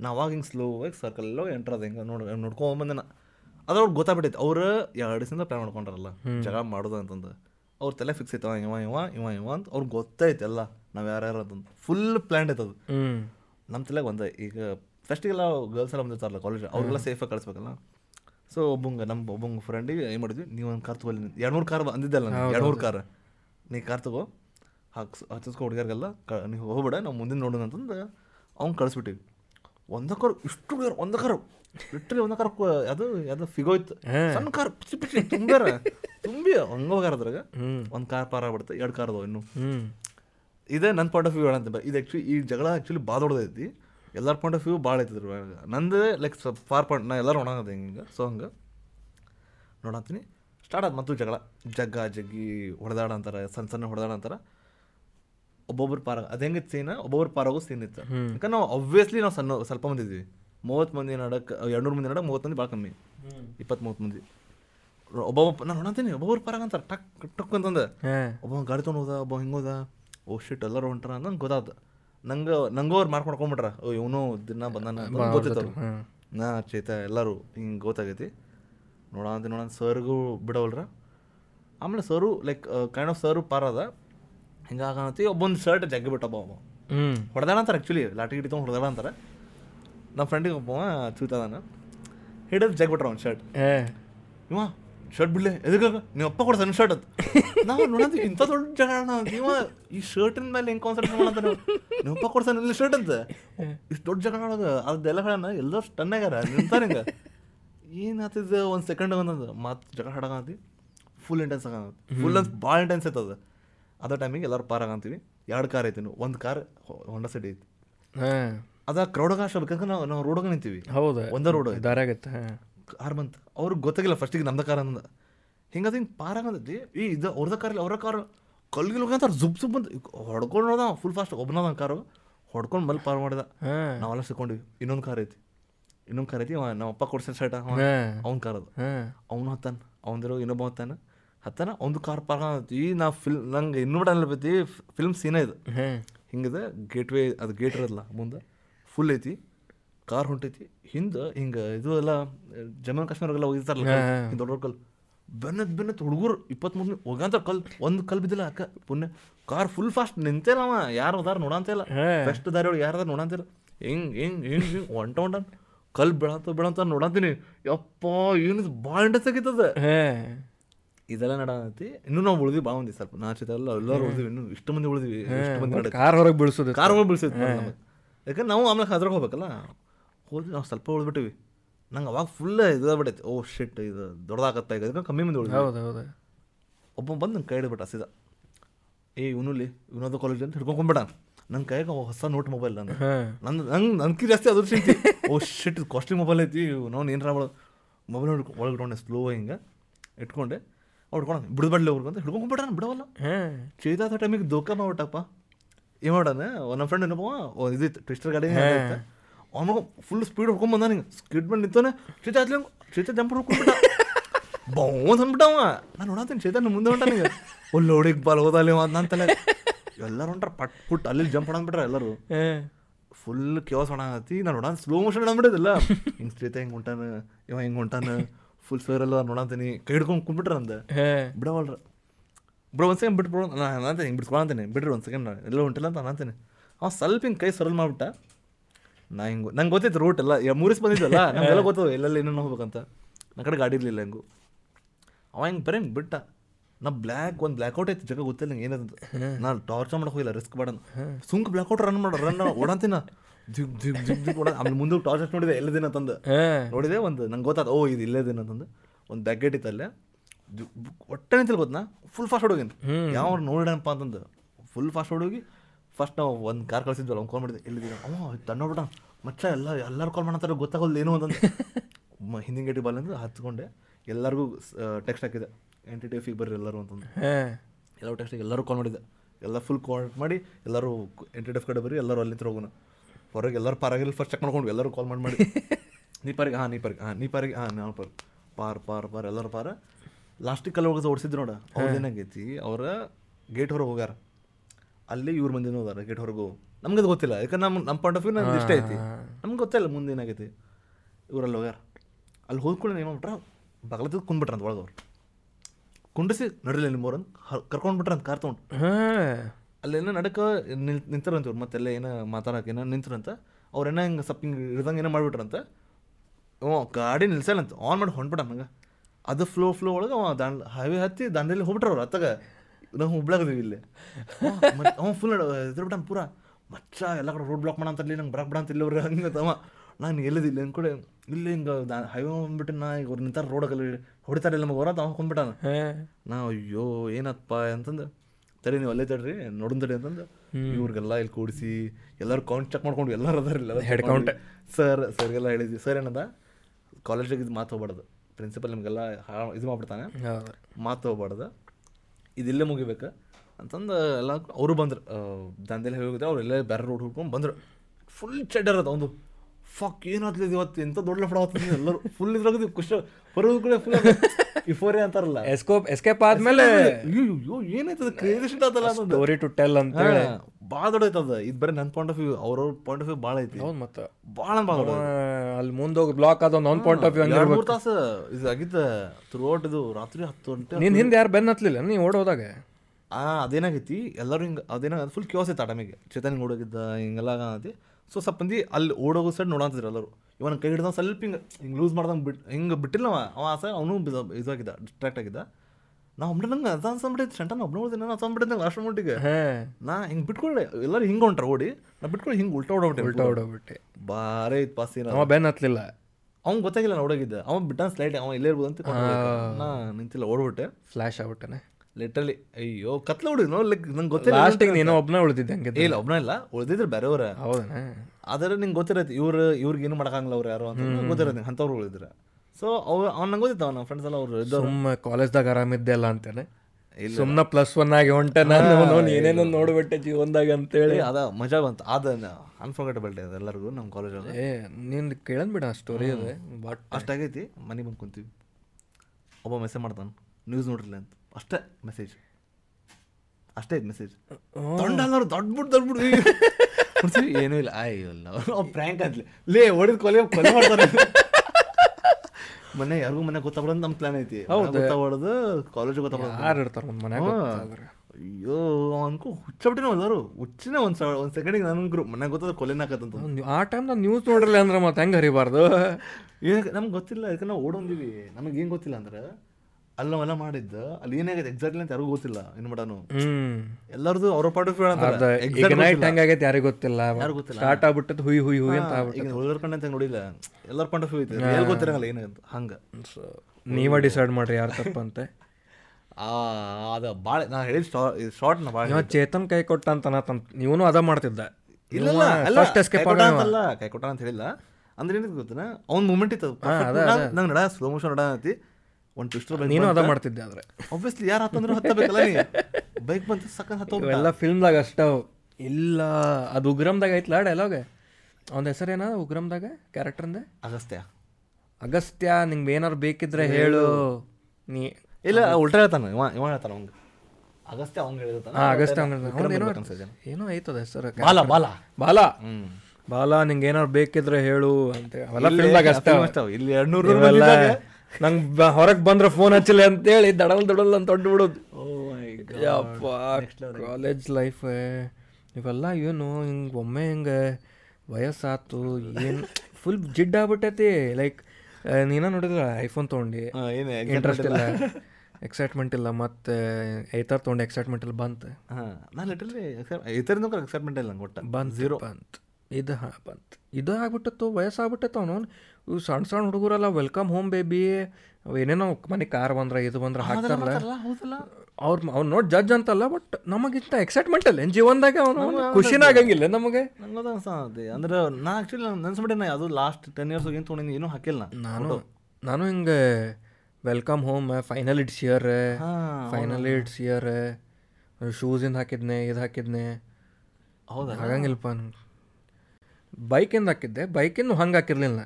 ನಾ ಅವಾಗ ಹಿಂಗೆ ಸ್ಲೋ ಆಗಿ ಸರ್ಕಲ್ ಎಲ್ಲ ಎಂಟ್ರ ಅದ ಹಿಂಗೆ ನೋಡಿ ನೋಡ್ಕೊಂಬಂದೆ ನಾ. ಅದ್ರ ಅವ್ರಿಗೆ ಗೊತ್ತಾಗ್ಬಿಟ್ಟೈತೆ. ಅವ್ರು ಎರಡು ದಿವಸದಿಂದ ಪ್ಲ್ಯಾನ್ ಮಾಡ್ಕೊಂಡ್ರಲ್ಲ. ಜಗಳ ಮಾಡೋದು ಅಂತಂದು. ಅವ್ರ ತಲೆ ಫಿಕ್ಸ್ ಐತವ ಇವ ಇವ ಇವ ಇವ ಅಂತ ಅವ್ರಿಗೆ ಗೊತ್ತೈತೆ ಎಲ್ಲ. ನಾವು ಯಾರ್ಯಾರು ಅಂತಂದು ಫುಲ್ ಪ್ಲ್ಯಾನ್ ಐತೆ ಅದು. ನಮ್ಮ ತಲೆಗೆ ಒಂದೇ. ಈಗ ಫಸ್ಟಿಗೆಲ್ಲ ಗರ್ಲ್ಸ್ ಎಲ್ಲ ಬಂದಿರ್ತಾರಲ್ಲ ಕಾಲೇಜ್ ಅವ್ರಿಗೆಲ್ಲ ಸೇಫಾಗಿ ಕಳಿಸ್ಬೇಕಲ್ಲ. ಸೊ ಒಬ್ಬಂಗೆ ನಮ್ಮ ಒಬ್ಬಂಗೆ ಫ್ರೆಂಡಿಗೆ ಏನು ಮಾಡಿದ್ವಿ? ನೀವು ಒಂದು ಕಾರ್ ತಗೊಳ್ಳಿ ಎರಡು ಮೂರು ಕಾರ್ ಅಂದಿದ್ದಲ್ಲ ಎರಡು ಮೂರು ಕಾರ್ ನೀ ಕಾರ್ ತಗೋ. ಹಾಕ್ಸ್ ಹಚ್ಚಿಸ್ಕೊ ಹುಡುಗಿಯರಿಗೆಲ್ಲ ಕ ನೀವು ಹೋಗ್ಬೇಡ ನಾವು ಮುಂದಿನ ನೋಡೋಣ ಅಂತಂದು ಅವ್ನು ಕಳಿಸ್ಬಿಟ್ಟಿವಿ. ಒಂದ ಕಾರ್ ಇಷ್ಟು ಹುಡುಗರು ಒಂದಕ್ಕಾರ ಕಾರು ಲಿಟ್ರಲಿ ಒಂದ ಕಾರ್ ಅದು ಅದು ಫಿಗೋಯ್ತು ಸಣ್ಣ ಕಾರ್ ಪಿಚಿ ಪಿಚಿ ತುಂಬ್ಯಾರ. ತುಂಬಿ ಹಂಗ ಹೋಗ್ಯಾರ ಅದ್ರಾಗ ಒಂದು ಕಾರ್ ಪಾರ ಆಗ್ಬಿಡುತ್ತೆ ಎರಡು ಕಾರ್ ಅದಾವ ಇನ್ನು. ಹ್ಞೂ ಇದೇ ನನ್ನ ಪಾಯಿಂಟ್ ಆಫ್ ವ್ಯೂ ಹೇಳಂತ ಇದು ಆ್ಯಕ್ಚುಲಿ ಈ ಜಗಳ ಆ್ಯಕ್ಚುಲಿ ಭಾಳ ದೊಡ್ಡದೈತಿ. ಎಲ್ಲರ ಪಾಯಿಂಟ್ ಆಫ್ ವ್ಯೂ ಭಾಳ ಐತಿದ್ರು ನಂದು ಲೈಕ್ ಫಾರ್ ಪಾಯಿಂಟ್ ನಾ ಎಲ್ಲರೂ ಒಣಗದ ಹಿಂಗೆ ಸೊ ಹಂಗೆ. ನೋಡತ್ತೀನಿ. ಸ್ಟಾರ್ಟ್ ಆದ ಮತ್ತು ಜಗಳ. ಜಗ್ಗ ಜಗ್ಗಿ ಹೊಡೆದಾಡ ಅಂತಾರೆ ಸಣ್ಣ ಸಣ್ಣ ಹೊಡೆದಾಡ ಅಂತಾರೆ ಒಬ್ಬೊಬ್ರು ಪಾರ ಅದು ಹೆಂಗಿತ್ತು ಸೀನ ಒಬ್ಬೊಬ್ರು ಪಾರಾಗೋ ಸೀನ್ ಇತ್ತು. ಯಾಕಂದ್ರೆ ನಾವು ಅಬ್ವಿಯಸ್ಲಿ ನಾವು ಸಣ್ಣ ಸ್ವಲ್ಪ ಮಂದಿ ಇದ್ವಿ. ಮೂವತ್ತು ಮಂದಿ ನಡಕ್ಕೆ ಎರಡುನೂರು ಮಂದಿ ನಡಕ್ಕೆ ಮೂವತ್ತು ಮಂದಿ ಭಾಳ ಕಮ್ಮಿ. ಇಪ್ಪತ್ತು ಮೂವತ್ತು ಮಂದಿ. ಒಬ್ಬೊಬ್ಬ ನಾನು ಹೊಣತೀನಿ ಒಬ್ಬೊಬ್ರು ಪಾರಾಗ ಅಂತಾರೆ ಟಕ್ ಟಕ್ ಅಂತಂದ. ಒಬ್ಬ ಗಾಡಿ ತೊಗೊಂಡು ಹೋದ ಒಬ್ಬ ಹಿಂಗೆ ಹೋದ. ಓ ಶಿಟ್ ಎಲ್ಲರೂ ಹೊಂಟ್ರ ಅಂತ ನಂಗೆ ಗೊತ್ತಾದ ನಂಗೆ ನಂಗೂ ಅವ್ರು ಮಾಡ್ಕೊಂಡ್ಕೊಂಬಿಟ್ರ ಓ ಇವನು ದಿನ ಬಂದಾನ ಗೊತ್ತಿತ್ತು ನಾ ಚೇತ ಎಲ್ಲರೂ ಹಿಂಗೆ ಗೊತ್ತಾಗೈತಿ. ನೋಡೋಣ ಅಂತ ನೋಡ ಸರ್ಗೂ ಬಿಡವಲ್ರ. ಆಮೇಲೆ sir like kind of sir ಪಾರ ಹಿಂಗಾಗತಿ ಒಬ್ಬೊಂದು ಶರ್ಟ್ ಜಗ್ಗಿ ಬಿಟ್ಟಪ್ಪ ಒಬ್ಬ ಹ್ಞೂ ಹೊಡೆದಾನ ಅಂತಾರೆ ಆ್ಯಕ್ಚುಲಿ ಲಾಟಿ ಗಿಟಿ ತೊಗೊಂಡು ಹೊಡೆದಾಣ ಅಂತಾರೆ. ನಮ್ಮ ಫ್ರೆಂಡಿಗೆ ಒಬ್ಬ ಚೂತಾದಾನ ಹಿಡಿದು ಜಗ್ ಅವ್ನು ಶರ್ಟ್ ಏ. ಇವ ಶರ್ಟ್ ಬಿಡ್ಲೆ ಎದಕ್ಕೆ ನೀವು ಅಪ್ಪ ಕೊಡ ಸಣ್ಣ ಶರ್ಟ್ ಅಂತ. ನಾವು ನೋಡಂತ ಇಂಥ ದೊಡ್ಡ ಜಗಳ ಇವ ಈ ಶರ್ಟಿನ ಮೇಲೆ ಹೆಂಗೆ ಕಾನ್ಸಂಟ್ರೇಟ್ ಮಾಡಂತ ನೀವು. ನೀವು ಅಪ್ಪ ಕೊಡ್ಸ ಇಲ್ಲಿ ಶರ್ಟ್ ಅಂತ. ಇಷ್ಟು ದೊಡ್ಡ ಜಗಳ ಒಳಗೆ ಅದೆಲ್ಲ ಹೇಳೋಣ ಎಲ್ಲರೂ ಸ್ಟನ್ ಆಗ್ಯಾರ ನಿಂತಾರ ಹಿಂಗೆ. ಆತಿದ್ದು ಒಂದು ಸೆಕೆಂಡ್ ಒಂದೊಂದು ಮಾತು ಜಗಳ ಹಾಡಾಗಂತಿ ಫುಲ್ ಇಂಟೆನ್ಸ್ ಆಗಂತಿ ಫುಲ್ ಅಂತ ಭಾಳ ಇಂಟೆನ್ಸ್ ಐತದ ಅದೇ ಟೈಮಿಗೆ ಎಲ್ಲರೂ ಪಾರಾಗಂತೀವಿ ಎರಡು ಕಾರ್ ಐತಿ ಒಂದು ಕಾರ್ ಹೊಂಡ ಸಿಟಿ ಐತಿ. ಅದ ಅದ ಕಾಶ್ ಬೇಕಂದ್ರೆ ನಾವು ನಾವು ರೋಡಾಗ ನಿಂತೀವಿ. ಹೌದು. ಒಂದೇ ರೋಡ್ ದಾರ್ಯಾಗತ್ತೆ ಹಾಂ. ಕಾರ್ ಬಂತು ಅವ್ರಿಗೆ ಗೊತ್ತಾಗಿಲ್ಲ ಫಸ್ಟಿಗೆ ನಮ್ದ ಕಾರ್ ಅಂದ. ಹಿಂಗದ ಹಿಂಗೆ ಪಾರಾಗಂತೈತಿ ಈ ಇದು ಅವ್ರದ ಕಾರ್ ಇಲ್ಲ ಅವ್ರ ಕಾರು ಕಲ್ಗಿಲ್ ಅವ್ರು ಜುಬ್ ಜುಬ್ ಬಂದು. ಹೊಡ್ಕೊಂಡು ಹೋದ ಫುಲ್ ಫಾಸ್ಟ್ ಒಬ್ಬನದ ಕಾರು ಹೊಡ್ಕೊಂಡು ಮಲ್ ಪಾರ್ ಮಾಡಿದ. ನಾವೆಲ್ಲ ಸಿಕ್ಕೊಂಡಿವಿ ಇನ್ನೊಂದು ಕಾರ್ ಐತಿ. ಇನ್ನೊಂದು ಕಾರ್ ಐತಿ ನಮ್ಮ ಅಪ್ಪ ಕೊಡ್ಸಿದ ಶರ್ಟ್ ಅವ್ನ ಕಾರ್ ಅದು. ಅವನು ಹತ್ತಾನ. ಅವನದಿರೋ ಇನ್ನೊಬ್ಬ ಹತ್ತಾನ. ಹತ್ತಾನ ಒಂದು ಕಾರ್ ಪಾರ್ಕ್ ಈ ನಾ ಫಿಲ್ ನಂಗೆ ಇನ್ನೂ ಬಿಡ ಫಿಲ್ಮ್ ಸೀನ ಇದು. ಹಿಂಗಿದೆ ಗೇಟ್ವೇ ಅದು ಗೇಟ್ ಇರೋದಿಲ್ಲ ಮುಂದೆ. ಫುಲ್ ಐತಿ. ಕಾರ್ ಹೊಂಟೈತಿ. ಹಿಂದೆ ಹಿಂಗೆ ಇದು ಎಲ್ಲ ಜಮ್ಮು ಕಾಶ್ಮೀರಗೆಲ್ಲ ಹಾ. ದೊಡ್ಡ ದೊಡ್ಡ ಕಲ್ ಬೆನ್ನತ್ ಬೆನ್ನತ್ ಹುಡುಗರು ಇಪ್ಪತ್ಮೂರು ಹೋಗಂತ ಕಲ್ ಒಂದು ಕಲ್ ಬಿದ್ದಿಲ್ಲ ಅಕ್ಕ ಪುಣ್ಯ. ಕಾರ್ ಫುಲ್ ಫಾಸ್ಟ್ ನಿಂತೇಲ್ಲ ಅವ. ಯಾರು ಅದಾರ ನೋಡಂತ ಇಲ್ಲ. ಬೆಸ್ಟ್ ದಾರಿ ಒಳಗೆ ಯಾರು ಅದಾರ ನೋಡಂತಿಲ್ಲ ಹಿಂಗ್ ಹಿಂಗ್ ಹಿಂಗ್ ಹಿಂಗೆ ಹೊಂಟ ಹೊಂಟ ಕಲ್ ಬೆಳಂತ ಬೆಳಂತ ನೋಡಂತೀನಿ. ಯಪ್ಪ ಏನಿದು ಭಾಳ ತೆಗಿತದ ಇದೆಲ್ಲ ನಡತಿ ಇನ್ನೂ ನಾವು ಉಳಿದ್ವಿ ಬಾ ಒಂದಿ ಸ್ವಲ್ಪ. ನಾಚಿತ ಎಲ್ಲ ಎಲ್ಲರೂ ಉಳಿದ್ವಿ. ಇನ್ನು ಇಷ್ಟು ಮಂದಿ ಉಳಿದ್ವಿ. ಇಷ್ಟು ಮಂದಿ. ಕಾರ್ ಹೊರಗೆ ಬೀಳ್ಸೋದು ಕಾರ್ ಹೊರಗೆ ಬೀಳ್ಸಿದ್ ಯಾಕಂದ್ರೆ ನಾವು ಆಮೇಲೆ ಅದ್ರಾಗ ಹೋಗ್ಬೇಕಲ್ಲ? ಹೋದ್ವಿ ನಾವು ಸ್ವಲ್ಪ ಉಳಿದ್ಬಿಟ್ಟಿವಿ. ನಂಗೆ ಅವಾಗ ಫುಲ್ ಇದಾಗ್ಬಿಟ್ಟೈತಿ. ಓ ಶಿಟ್ ಇದು ದೊಡ್ಡದಾಗತ್ತ ಈಗ? ಅದಕ್ಕೆ ಕಮ್ಮಿ ಮಂದಿ ಉಳಿದ್ವಿ. ಹೌದು ಹೌದು. ಒಬ್ಬ ಬಂದು ನಂಗೆ ಕೈ ಹಿಡಿಬಿಟ್ಟ ಸೀದಾ ಏ ಇವನುಲಿ ವಿನೋದ ಕಾಲೇಜ್ ಅಂತ ಹಿಡ್ಕೊಂಡ್ಬಿಡ ನನ್ನ ಕೈಗೆ ಹೊಸ ನೋಟ್ ಮೊಬೈಲ್ ನಂದು. ನಂದು ನಂಗೆ ನನ್ಕಿ ಜಾಸ್ತಿ ಅದ್ರ ಸಿಗ್ತಿ ಓ ಶಿಟ್ ಇದು ಕಾಸ್ಟ್ಲಿ ಮೊಬೈಲ್ ಐತಿ. ನಾವು ಏನಾರ ಮೊಬೈಲ್ ಹಿಡ್ಕೊ ಒಳಗೆ ಸ್ಲೋ ಹಿಂಗೆ ಇಟ್ಕೊಂಡೆ. ಹಿಡ್ಕೊಂಡು ಬಿಡ್ಬಡ್ಲಿ ಅವ್ರಿಗೆ ಅಂತ ಹಿಡ್ಕೊಂಡು ಬಿಡೋಣ ಬಿಡವಲ್ಲ. ಹಾಂ. ಚೇತಾದ ಟೈಮಿಗೆ ದೋಖ ಮಾಡ್ಬಿಟ್ಟಪ್ಪ. ಏನು ಮಾಡೋಣ ನಮ್ಮ ಫ್ರೆಂಡ್ ಏನಪ್ಪ ಇದು ಟ್ವಿಸ್ಟರ್ ಗಾಡಿ ಅವನು ಫುಲ್ ಸ್ಪೀಡ್ ಹೊಡ್ಕೊಂಡ್ ಬಂದ ನಿಂಗೆ ಸ್ಕಿಡ್ ಬಂದು ನಿಂತಾನೆ ಚೇತ ಹತ್ಲಿ ಚೇತ ಜಂಪ್ ಹೊಡ್ಕೊಂಡ್ಬಿಟ್ಟ ಬೌಂದ್ ಅಂದ್ಬಿಟ್ಟವ ನಾನು ನೋಡತ್ತೀನಿ ಚೇತ ಮುಂದೆ ಹೊಂಟ ನಿಂಗೆ ಒಳ್ಳೆ ಹೊಡಿಗೆ ಬಾಲ್ ಹೋದಲ್ಲಿ ಅಂತ ನನ್ನ ತಲೆ ಎಲ್ಲರೂ ಹೊಂಟ್ರ ಪಟ್ ಪುಟ್ ಅಲ್ಲಿ ಜಂಪ್ ಹೊಡಂದ್ಬಿಟ್ರೆ ಎಲ್ಲರೂ. ಫುಲ್ ಕೇವಸ್ ಹೊಡಂಗತಿ. ನಾನು ನೋಡ ಸ್ಲೋ ಮೋಷನ್ ಹೊಡಂಬಿಟ್ಟಿದಿಲ್ಲ ಹಿಂಗೆ ಚೇತ ಹಿಂಗೆ ಹೊಂಟಾನ ಇವ ಹಿಂಗೆ ಹೊಂಟಾನ. ಫುಲ್ ಫೇರ್ ಎಲ್ಲ ನೋಡಂತೀನಿ ಕೈ ಹಿಡ್ಕೊಂಡು ಕುಂಬಿಟ್ರ ಅಂದೆ. ಹಾಂ. ಬಿಡವಲ್ರ. ಬ್ರೋ ಒಂದು ಸೆಕೆಂಡ್ ಬಿಟ್ಬಿಡು ನಾನು ಅಂತೀನಿ ಹಿಂಗೆ ಬಿಟ್ಕೊಳಂತೀನಿ ಬಿಡ್ರಿ ಒಂದು ಸೆಕೆಂಡ್ ಎಲ್ಲ ಹೊಂಟಿಲ್ಲ ಅಂತ ಅಂತೀನಿ. ಅವ ಸ್ವಲ್ಪ ಹಿಂಗೆ ಕೈ ಸರಲ್ ಮಾಡ್ಬಿಟ್ಟ. ನಾ ಹಿಂಗೆ ನಂಗೆ ಗೊತ್ತಿತ್ತು ರೂಟ್ ಎಲ್ಲ ಮೂರಿಸ್ ಬಂದಿದ್ದಲ್ಲ ನಮಗೆಲ್ಲ ಗೊತ್ತು ಎಲ್ಲೆಲ್ಲ ಏನೇನು ಹೋಗ್ಬೇಕಂತ. ನನ್ನ ಕಡೆ ಗಾಡಿ ಇರಲಿಲ್ಲ ಹೆಂಗು. ಅವ ಹಿಂಗೆ ಬರೀ ಹಿಂಗೆ ಬಿಟ್ಟ. ನಾ ಬ್ಲ್ಯಾಕ್ ಒಂದು ಬ್ಲ್ಯಾಕ್ಔಟ್ ಐತಿ ಜಗ ಗೊತ್ತಿಲ್ಲ ನಂಗೆ ಏನಂತ ನಾನು ಟಾರ್ಚರ್ ಮಾಡೋಕೆ ಹೋಗಿಲ್ಲ ರಿಸ್ಕ್ ಮಾಡೋಣ ಸುಂಕ್ ಬ್ಲ್ಯಾಕ್ಔಟ್ ರನ್ ಮಾಡೋ ರನ್ ಓಡಂತೀನ ಜಿಗ್ ಜಿಗ್ ಜಿಗ್ ಜಿಗ್ ಆಮೇಲೆ ಮುಂದೆ ಟಾರ್ಚ್ ನೋಡಿದೆ ಎಲ್ಲದಿನ ತಂದು. ನೋಡಿದೆ ಒಂದು ನಂಗೆ ಗೊತ್ತಾದ ಓ ಇದು ಇಲ್ಲದಿನ ತಂದು. ಒಂದು ಬ್ಯಾಗೆಟ್ ಇತ್ತಲ್ಲೇ ಜು- ಒಟ್ಟೆ ನಿಂತಿಲ್ಲ ಗೊತ್ತಾ? ಫುಲ್ ಫಾಸ್ಟ್ ಹೊಡೋಗಿನಿ ಯಾವ ನೋಡೋಣಪ್ಪ ಅಂತಂದು. ಫುಲ್ ಫಾಸ್ಟ್ ಹೋಗಿ ಫಸ್ಟ್ ನಾವು ಒಂದು ಕಾರ್ ಕಳಿಸಿದ್ವಲ್ಲ ಒಂದು ಕಾಲ್ ಮಾಡಿದೆ ಎಲ್ಲಿದ್ದೀರ ಅವ ತಣ್ಣೋಬಿಟ್ಟ ಮಚ್ಚ ಎಲ್ಲ ಎಲ್ಲರೂ ಕಾಲ್ ಮಾಡಂತಾರೆ ಗೊತ್ತಾಗೋದು ಏನು ಅಂತಂದು. ಹಿಂದಿನ ಗೇಟಿಗೆ ಬಾಲ ಅಂದ್ರೆ ಹತ್ಕೊಂಡೆ. ಎಲ್ಲರಿಗೂ ಟೆಕ್ಸ್ಟ್ ಹಾಕಿದೆ. ಎಂಟಿ ಟಿಫಿಗೆ ಬರ್ರಿ ಎಲ್ಲರೂ ಅಂತಂದು. ಎಲ್ಲರೂ ಟೆಕ್ಸ್ಟ್ ಎಲ್ಲರೂ ಕಾಲ್ ಮಾಡಿದ್ದೆ ಎಲ್ಲ ಫುಲ್ ಕಾಲ್ ಮಾಡಿ ಎಲ್ಲರೂ ಎಂಟಿ ಎಫ್ ಕಡೆ ಬರ್ರಿ ಎಲ್ಲರೂ ಅಲ್ಲಿಂದ ಹೋಗೋಣ. ಹೊರಗೆ ಎಲ್ಲರೂ ಪಾರಾಗಿಲ್ಲ ಫಸ್ಟ್ ಚೆಕ್ ಮಾಡ್ಕೊಂಡು ಎಲ್ಲರೂ ಕಾಲ್ ಮಾಡಿ ಮಾಡಿ. ನೀ ಪಾರಿಗೆ ಹಾಂ ನೀ ಪಾರಿಗೆ ಹಾಂ ನೀ ಪಾರಿಗೆ ಹಾಂ ನಾವು ಪಾರ್ ಪಾರ್ ಪಾರ್ ಪಾರ್ ಎಲ್ಲರೂ ಪಾರ. ಲಾಸ್ಟಿಗೆ ಕಲ್ಲು ಹೋಗೋದು ಓಡಿಸಿದ್ರು ನೋಡ ಅವ್ರು ಏನಾಗೈತಿ ಅವರ ಗೇಟ್ ಹೊರಗೆ ಹೋಗ್ಯಾರ. ಅಲ್ಲಿ ಇವ್ರ ಮಂದಿನೂ ಹೋದಾರ ಗೇಟ್ ಹೊರಗೂ ನಮ್ಗೆ ಅದು ಗೊತ್ತಿಲ್ಲ ಯಾಕಂದ್ರೆ ನಮ್ಮ ನಮ್ಮ ಪಾಯಿಂಟ್ ಆಫ್ ವ್ಯೂ ನಮ್ಗೆ ಇಷ್ಟ ಐತಿ. ನಮ್ಗೆ ಗೊತ್ತಿಲ್ಲ ಮುಂದೆ ಏನಾಗೈತಿ. ಇವರಲ್ಲಿ ಹೋಗ್ಯಾರ. ಅಲ್ಲಿ ಹೋದ್ಕೊಂಡು ಏನು ಮಾಡ್ಬಿಟ್ರ ಬಗಲದ ಕುಂದ್ಬಿಟ್ರ ಅಂತ ಒಳಗವ್ರು ಕುಂಡಿಸಿ ನಡೀಲಿ ನಿಮ್ಮವ್ರಂಗೆ ಕರ್ಕೊಂಡು ಬಿಟ್ರಂತ ಕಾರ್ ತೊಗೊಂಡು. ಅಲ್ಲೇನೋ ನಡಕ ನಿಲ್ ನಿಂತಾರಂತ ಇವ್ರು. ಮತ್ತೆಲ್ಲ ಏನೋ ಮಾತಾಡಕ್ಕೆ ಏನೋ ನಿಂತ್ರಂತ ಅವ್ರೇನೋ ಹಿಂಗೆ ಸ್ವಲ್ಪ ಹಿಂಗೆ ಇಳ್ದಂಗೆ ಏನೋ ಮಾಡಿಬಿಟ್ರಂತ. ಅವ ಗಾಡಿ ನಿಲ್ಸಲ್ಲಂತ ಆನ್ ಮಾಡಿ ಹೊಂಟ್ಬಿಡ ನಂಗೆ ಅದು ಫ್ಲೋ ಫ್ಲೋ ಒಳಗೆ ಅವ ದಾಂಡ್ ಹೈವೇ ಹತ್ತಿ ದಾಂಡೇಲಿ ಹೋಗ್ಬಿಟ್ರ ಅವ್ರು ಅತ್ತಾಗ. ನಾವು ಹುಬ್ಳಾಗದೀವಿ ಇಲ್ಲಿ. ಅವ ಫುಲ್ ಎದ್ರಬಿಟ್ಟ ಪೂರ. ಮಚ್ಚ ಎಲ್ಲ ಕಡೆ ರೋಡ್ ಬ್ಲಾಕ್ ಮಾಡಂತಲ್ಲಿ ನಂಗೆ ಬರಕ್ ಬಿಡ ಅಂತ ಇಲ್ಲಿ ಅವ್ರು. ಹಂಗೆ ಅವ ನಾನು ಎಲ್ಲದಿಲ್ಲ ಅಂದ್ಕೊಡೆ ಇಲ್ಲಿ ಹಿಂಗೆ ಹೈವೇ ಬಂದ್ಬಿಟ್ಟು ನಾ ಈಗ ಅವ್ರು ನಿಂತಾರ ರೋಡಲ್ಲಿ ಹೊಡಿತಾರೆ ನಮಗೆ ಹೊರ ಅವ ಕೊಂಡ್ಬಿಟ್ಟಾನ ಹಾಂ. ನಾ ಅಯ್ಯೋ ಏನಪ್ಪ ಅಂತಂದು. ತಡಿ ನೀವು ಅಲ್ಲೇ ತಡ್ರಿ ತಡಿ ಅಂತಂದು. ಇವ್ರಿಗೆಲ್ಲ ಇಲ್ಲಿ ಕೂಡಿಸಿ ಎಲ್ಲರೂ ಕೌಂಟ್ ಚೆಕ್ ಮಾಡ್ಕೊಂಡು ಎಲ್ಲರೂ ಅದಾರ ಹೆಡ್ ಕೌಂಟ್ ಸರ್ ಸರ್ಗೆಲ್ಲ ಹೇಳಿದ್ವಿ. ಸರ್ ಏನದ? ಕಾಲೇಜಿಗೆ ಇದು ಮಾತು ಹೋಗ್ಬಾರ್ದು. ಪ್ರಿನ್ಸಿಪಲ್ ನಿಮಗೆಲ್ಲ ಇದು ಮಾಡ್ಬಿಡ್ತಾನೆ. ಮಾತು ಹೋಗ್ಬಾರ್ದು. ಇದಿಲ್ಲೇ ಮುಗಿಬೇಕು. ಅಂತಂದು ಎಲ್ಲ ಅವರು ಬಂದ್ರು. ದಂಧೆಲ್ಲ ಹೋಗಿದ್ರೆ ಅವ್ರು ಎಲ್ಲೇ ಬೇರೆ ರೋಡ್ ಹುಡ್ಕೊಂಡು ಬಂದರು. ಫುಲ್ ಚೆಡ್ಡರ್ ಅದು ಒಂದು ಫಕ್ ಏನಾಗ್ತದೆ ಇವತ್ತು? ಎಂತ ದೊಡ್ಡ ಲಫಡ ಆಗ್ತದೆ ಎಲ್ಲರೂ ಫುಲ್ ಇದ್ರಾಗದು ಖುಷಿ ಬರೋದು ಕೂಡ ಫುಲ್ ಇಫೋರಿ ಅಂತಾರಲ್ಲ. ಎಸ್ಕೋಪ್ ಎಸ್ಕೇಪ್ ಆದ್ಮೇಲೆ ಅಯ್ಯೋ ಏನಾಯ್ತದ? ಕ್ರೇಜಿ ಶಿಟ್ ಆತಲ್ಲ ಸ್ಟೋರಿ ಟು ಟೆಲ್ ಅಂತೇಳಿ ಭಾಳ ದೊಡ್ಡ ಐತದ ಇದು ಬರೀ ನನ್ನ ಪಾಯಿಂಟ್ ಆಫ್ ವ್ಯೂ ಅವ್ರವ್ರ ಪಾಯಿಂಟ್ ಆಫ್ ವ್ಯೂ ಭಾಳ ಐತಿ. ಹೌದು ಮತ್ತೆ. ಭಾಳ ಭಾಳ ಅಲ್ಲಿ ಮುಂದೋಗಿ ಬ್ಲಾಕ್ ಆದ ಒಂದು ಪಾಯಿಂಟ್ ಆಫ್ ವ್ಯೂ ಅಂದ್ರೆ ಮೂರು ತಾಸು ಇದು ಆಗಿದ್ದ ಥ್ರೂ ಔಟ್ ಇದು ರಾತ್ರಿ ಹತ್ತು ಗಂಟೆ ನಿನ್ ಹಿಂದೆ ಯಾರು ಬೆನ್ನ ಹತ್ತಲಿಲ್ಲ ನೀ ಓಡೋದಾಗ ಆ ಅದೇನಾಗೈತಿ? ಎಲ್ಲರೂ ಹಿಂಗೆ ಅದೇನಾಗ ಫುಲ್ ಕ್ಯೂಸ್ ಐತೆ ಅಡಮಿಗೆ ಚೇತನ್ ಹಿಂಗೆ ಓಡೋಗಿದ್ದ ಹಿಂಗೆಲ್ಲ ಆಗತಿ. ಸೊ ಸ್ವಲ್ಪ ಮಂದಿ ಅಲ್ಲಿ ಓಡೋಗೋ ಸೈಡ್ ನೋಡಂತಿದ್ರು ಎಲ್ಲರೂ. ಇವನ್ ಕೈ ಹಿಡ್ದ ಸ್ವಲ್ಪ ಹಿಂಗೆ ಹಿಂಗೆ ಲೂಸ್ ಮಾಡ್ದಂಗೆ ಬಿಟ್ಟು ಹಿಂಗೆ ಬಿಟ್ಟಿಲ್ಲ ಅವ. ಆ ಸೈಡ್ ಅವನು ಇದಾಗಿದ್ದ ಡಿಸ್ಟ್ರಾಕ್ಟ್ ಆಗಿದ್ದ. ನಾ ಒಬ್ಬ ನಂಗೆ ಅದ ಅನ್ಸಂಬಿಟ್ಟೈತೆ ಶಂಟ ನಾ ಒಬ್ಬನೇ ನಾನು ಅನ್ಸಂಬಿಟ್ಟಿದ್ದೆ ಲಾಸ್ಟ್ ಮೂಟಿಗೆ ನಾ ಹಿಂಗೆ ಬಿಟ್ಕೊಳ್ಳೆ ಎಲ್ಲರೂ ಹಿಂಗೆ ಹೊಂಟ್ರೆ ಓಡಿ. ನಾ ಬಿಟ್ಕೊಳ್ಳಿ ಹಿಂಗೆ ಉಲ್ಟಾ ಓಡೋಗ್ಬಿಟ್ಟೆ ಉಲ್ಟಾ ಓಡೋಗ್ಬಿಟ್ಟೆ. ಬಾರೇ ಇತ್ತು ಪಾಸ್ ಏನು ಅವ ಬೆನ್ ಹತ್ಲಿಲ್ಲ. ಅವ್ನು ಗೊತ್ತಾಗಿಲ್ಲ ನಾನು ಓಡೋಗಿದ್ದೆ. ಅವ ಬಿಟ್ಟ ಸ್ಲೈಡ್ ಅವ ಇಲ್ಲೇ ಇರ್ಬೋದು ಅಂತ. ನಾ ನಿಂತಿಲ್ಲ ಓಡ್ಬಿಟ್ಟೆ. ಫ್ಲಾಶ್ ಆಗ್ಬಿಟ್ಟನೆ. ಲಿಟ್ರಲಿ ಅಯ್ಯೋ ಕತ್ಲ ಉಡಿ ನೋ ಲೈಕ್ ನಂಗೆ ಗೊತ್ತಿಲ್ಲ ಲಾಸ್ಟಿಗೆ ಏನೋ ಒಬ್ಬನೇ ಉಳಿದಿದ್ದೆ ಹಂಗೆ ಏ ಇಲ್ಲ ಒಬ್ಬನೇ ಇಲ್ಲ ಉಳಿದಿದ್ರೆ ಬೇರೆಯವ್ರ. ಹೌದಾ ಆದರೆ ನಿಂಗೆ ಗೊತ್ತಿರತ್ತೆ ಇವ್ರು ಇವ್ರಿಗೆ ಏನು ಮಾಡೋಕ್ಕಾಗಲ್ಲ ಅವ್ರು ಯಾರು ಅಂತ ಗೊತ್ತಿರತ್ತೆ ಅಂಥವ್ರು ಉಳಿದ್ರೆ ಸೊ ಅವ್ರು ಅವ್ನು ನಂಗೆ ಗೊತ್ತಿತ್ತು ಅವ್ನ ಫ್ರೆಂಡ್ಸ್ ಎಲ್ಲ ಅವ್ರು ಇದ್ದ ಸುಮ್ಮ ಕಾಲೇಜ್ದಾಗ ಆರಾಮಿದ್ದೆ ಅಲ್ಲ ಅಂತೇನೆ ಸುಮ್ಮನೆ ಪ್ಲಸ್ ಒನ್ ಆಗಿ ಹೊಂಟೆ ನಾನು ಏನೇನೋ ನೋಡ್ಬಿಟ್ಟೆ ಜೀವನದಾಗ ಅಂತೇಳಿ. ಅದ ಮಜಾ ಬಂತು. ಅದ ಅನ್ಫರ್ಗೆಟಬಲ್ ಡೇ ಅದು ಎಲ್ಲರಿಗೂ ನಮ್ಮ ಕಾಲೇಜಲ್ಲಿ ಏ ನಿಂದು ಕೇಳನ್ ಬಿಡ ಸ್ಟೋರಿ ಅದೇ ಬಟ್ ಅಷ್ಟಾಗೈತಿ ಮನೆಗೆ ಬಂದು ಕುಂತೀವಿ. ಒಬ್ಬ ಮೆಸೇಜ್ ಮಾಡ್ತಾನೆ ನ್ಯೂಸ್ ನೋಡ್ರಿಲ್ಲ ಅಂತ. ಅಷ್ಟೇ ಮೆಸೇಜ್ ಅಷ್ಟೇ ಐತೆ ಮೆಸೇಜ್ ದೊಡ್ಡ ದೊಡ್ಡ ಬಿಟ್ಟು ದೊಡ್ಡ ಬಿಟ್ಟು ಏನೂ ಇಲ್ಲ. ಅಯ್ಯೋ ಅವ್ನು ಪ್ರ್ಯಾಂಕ್ ಅಂತಲೇ ಲೇ ಹೊಡೆದು ಕೊಲೆ ಕೊಲೆ ಮಾಡ್ತಾರೆ. ಮನೆ ಯಾರಿಗೂ ಮನೆ ಗೊತ್ತಾಗ್ಬಿಡೋದು ನಮ್ಮ ಪ್ಲಾನ್ ಐತಿ. ಗೊತ್ತಾಗ್ಬಿಡೋದು ಕಾಲೇಜ್ ಗೊತ್ತಾಗ್ಬಿಡೋದು. ಯಾರು ಇರ್ತಾರೆ ಒಂದು ಮನೆ ಅಯ್ಯೋ ಅನ್ಕೋ ಹುಚ್ಚಬಿಟ್ಟಿನ ಎಲ್ಲರೂ. ಹುಚ್ಚಿನ ಒಂದು ಸಾವಿರ ಒಂದು ಸೆಕೆಂಡಿಗೆ ನನ್ನ ಗ್ರೂಪ್ ಮನೆ ಗೊತ್ತಾದ ಕೊಲೆ ಹಾಕತ್ತಂತ ಆ ಟೈಮ್ ಟೈಮ್ದಾಗ ನ್ಯೂಸ್ ನೋಡ್ರಲ್ಲ ಅಂದ್ರೆ ಮತ್ತೆ ಹೆಂಗೆ ಹರಿಬಾರ್ದು? ಏನಕ್ಕೆ ನಮ್ಗೆ ಗೊತ್ತಿಲ್ಲ. ಯಾಕಂದ್ರೆ ನಾವು ಓಡೊಂದಿವಿ ನಮಗೆ ಏನು ಗೊತ್ತಿಲ್ಲ ಅಂದ್ರೆ ಅಲ್ಲಿ ನಾವೆಲ್ಲ ಮಾಡಿದ್ದ ಅಲ್ಲಿ ಏನಾಗೈತೆ? ಎಕ್ಸಾಕ್ಟ್ಲಿ ಅಂತ ಯಾರಿಗೂ ಗೊತ್ತಿಲ್ಲ ಏನು ಮಾಡೋನು. ಎಲ್ಲರದು ಅವ್ರ ಪಾಡು ಅಂತ ನೈಟ್ ಹೆಂಗಾಗೈತೆ ಯಾರಿಗೂ ಗೊತ್ತಿಲ್ಲ. ಯಾರಿಗೂ ಗೊತ್ತಿಲ್ಲ. ಸ್ಟಾರ್ಟ್ ಆಗ್ಬಿಟ್ಟದ ಹುಯಿ ಹುಯ್ ಹುಯ್ ಅಂತ ಈಗ ಅಂತ ನೋಡಿಲ್ಲ. ಎಲ್ಲರ ಆಫ್ ವ್ಯೂ ಐತೆ. ಎಲ್ಲಿ ಗೊತ್ತಿರಂಗಲ್ಲ ಏನಂತ ಹಂಗೆ. ನೀವ ನೀವೇ ಡಿಸೈಡ್ ಮಾಡ್ರಿ ಯಾರು ತಪ್ಪಂತೆ. ಆ ಅದ ಬಾಳೆ ನಾ ಹೇಳಿದ ಶಾರ್ಟ್ ನಾ ಭಾಳ ಇವ ಚೇತನ್ ಕೈ ಕೊಟ್ಟ ಅಂತ ಅನ್ನತಂತ ನೀವನು ಅದ ಮಾಡ್ತಿದ್ದ. ಇಲ್ಲ ಅಲ್ಲ ಫಸ್ಟ್ ಎಸ್ಕೇಪ್ ಕೈ ಕೊಟ್ಟ ಅಂತಲ್ಲ ಕೈ ಕೊಟ್ಟ ಅಂತ ಹೇಳಿಲ್ಲ. ಅಂದ್ರೆ ಏನಕ್ಕೆ ಗೊತ್ತಿನ? ಅವ್ನ ಮೂಮೆಂಟ್ ಇತ್ತು. ನಂಗೆ ನಡ ಸ್ಲೋ ಮೋಷನ್ ನಡ ಒಂದು ಟ್ವಿಸ್ಟರ್ ಬೈಕ್ ನೀನು ಅದ ಮಾಡ್ತಿದ್ದೆ ಆದ್ರೆ. ಆಬ್ವಿಯಸ್ಲಿ ಯಾರು ಹತ್ತಂದ್ರೆ ಹತ್ತಬೇಕಲ್ಲ ನೀ? ಬೈಕ್ ಬಂತು ಸಕ್ಕತ್ ಹತ್ತ ಎಲ್ಲ ಫಿಲ್ಮ್ದಾಗ ಅಷ್ಟವು ಇಲ್ಲ ಅದು ಉಗ್ರಮ್ದಾಗ ಐತ್ಲಾ ಡೈಲಾಗ್ ಅವನ ಹೆಸರೇನ ಉಗ್ರಮ್ದಾಗ ಕ್ಯಾರೆಕ್ಟರ್ಂದೆ ಅಗಸ್ತ್ಯ. ಅಗಸ್ತ್ಯ ನಿಂಗೆ ಏನಾರು ಬೇಕಿದ್ರೆ ಹೇಳು. ನೀ ಇಲ್ಲ ಉಲ್ಟಾ ಹೇಳ್ತಾನೆ ಇವ ಇವ ಹೇಳ್ತಾನೆ ಅವ್ನಿಗೆ. ಅಗಸ್ತ್ಯ ಅವ್ನು ಹೇಳಿರ್ತಾನೆ ಹಾ ಅಗಸ್ತ್ಯ ಅವ್ನು ಏನೋ ಐತದ ಹೆಸರು ಬಾಲ ಬಾಲ. ಬಾಲ. ಬಾಲ ನಿಂಗೆ ಏನಾರು ಬೇಕಿದ್ರೆ ಹೇಳು ಅಂತ. ಅವೆಲ್ಲ ಫಿಲ್ಮ್ದಾಗ ಅಷ್ಟೇ. ಅಷ್ಟೇ. ಇಲ್ಲಿ ಎರಡು ನೂರು ಇವೆಲ್ಲ ನಂಗೆ ಹೊರಗೆ ಬಂದ್ರೆ ಫೋನ್ ಹಚ್ಚಿಲ್ಲ ಅಂತೇಳಿ ದಡಲ್ ದಡಲ್ ಅಂತ ದೊಡ್ಡ ಬಿಡೋದು. ಕಾಲೇಜ್ ಲೈಫ್ ಇವೆಲ್ಲ ಏನು ಹಿಂಗೆ ಒಮ್ಮೆ ಹಿಂಗೆ ವಯಸ್ಸಾತು ಏನು ಫುಲ್ ಜಿಡ್ ಆಗ್ಬಿಟ್ಟೈತಿ. ಲೈಕ್ ನೀನ ನೋಡಿದ್ರ ಐಫೋನ್ ತೊಗೊಂಡು? ಇಂಟ್ರೆಸ್ಟ್ ಇಲ್ಲ? ಎಕ್ಸೈಟ್ಮೆಂಟ್ ಇಲ್ಲ ಮತ್ತೆ ಐತರ್ ತೊಗೊಂಡು ಎಕ್ಸೈಟ್ಮೆಂಟ್ ಇಲ್ಲ ಬಂತ. ನಾನು ಲಿಟರ್ಲಿ ಎಕ್ಸೈಟ್ಮೆಂಟ್ ಇಲ್ಲ ನಂಗೆ ಒಟ್ಟು. ಬಂತ್ ಝೀರೋ ಬಂತ್. ಇದು ಹಾಂ ಬಂತ್. ಇದು ಆಗ್ಬಿಟ್ಟಿತ್ತು ವಯಸ್ಸಾಗ್ಬಿಟ್ಟಿತ್ತು ಅವನು. ಇವು ಸಣ್ಣ ಸಣ್ಣ ಹುಡುಗರೆಲ್ಲ ವೆಲ್ಕಮ್ ಹೋಮ್ ಬೇಬಿ ಏನೇನೋ ಮನೆ ಕಾರ್ ಬಂದ್ರೆ ಇದು ಬಂದ್ರೆ ಹಾಕ್ತಾರಲ್ಲ. ಅವ್ರ ಅವ್ರು ಅವ್ನು ನೋಡಿ ಜಡ್ಜ್ ಅಂತಲ್ಲ ಬಟ್ ನಮಗಿಂತ ಎಕ್ಸೈಟ್ಮೆಂಟ್ ಅಲ್ಲ ಜೀವನದಾಗ ಅವನು ಖುಷಿನ ಆಗಂಗಿಲ್ಲ ನಮಗೆ. ಅಂದ್ರೆ ನಾ ಆ್ಯಕ್ಚುಲಿ ನಾನು ನೆನ್ಸ್ಬಿಟ್ಟೆ ನಾ ಅದು ಲಾಸ್ಟ್ ಟೆನ್ ಇಯರ್ಸ್ ಏನು ತೊಗೊಂಡಿನಿ ಏನೂ ಹಾಕಿಲ್ಲ ನಾನು ನಾನು ಹಿಂಗೆ welcome home final it's year ಹಾ, ಫೈನಲ್ ಇಟ್ಸ್ ಇಯರ್ ಶೂಸಿಂದ ಹಾಕಿದ್ನೆ ಇದು ಹಾಕಿದ್ನೆ. ಹೌದಾ ಆಗಂಗಿಲ್ಲಪ್ಪ ಬೈಕಿಂದ ಹಾಕಿದ್ದೆ. ಬೈಕಿಂದು ಹಂಗೆ ಹಾಕಿರ್ಲಿಲ್ಲ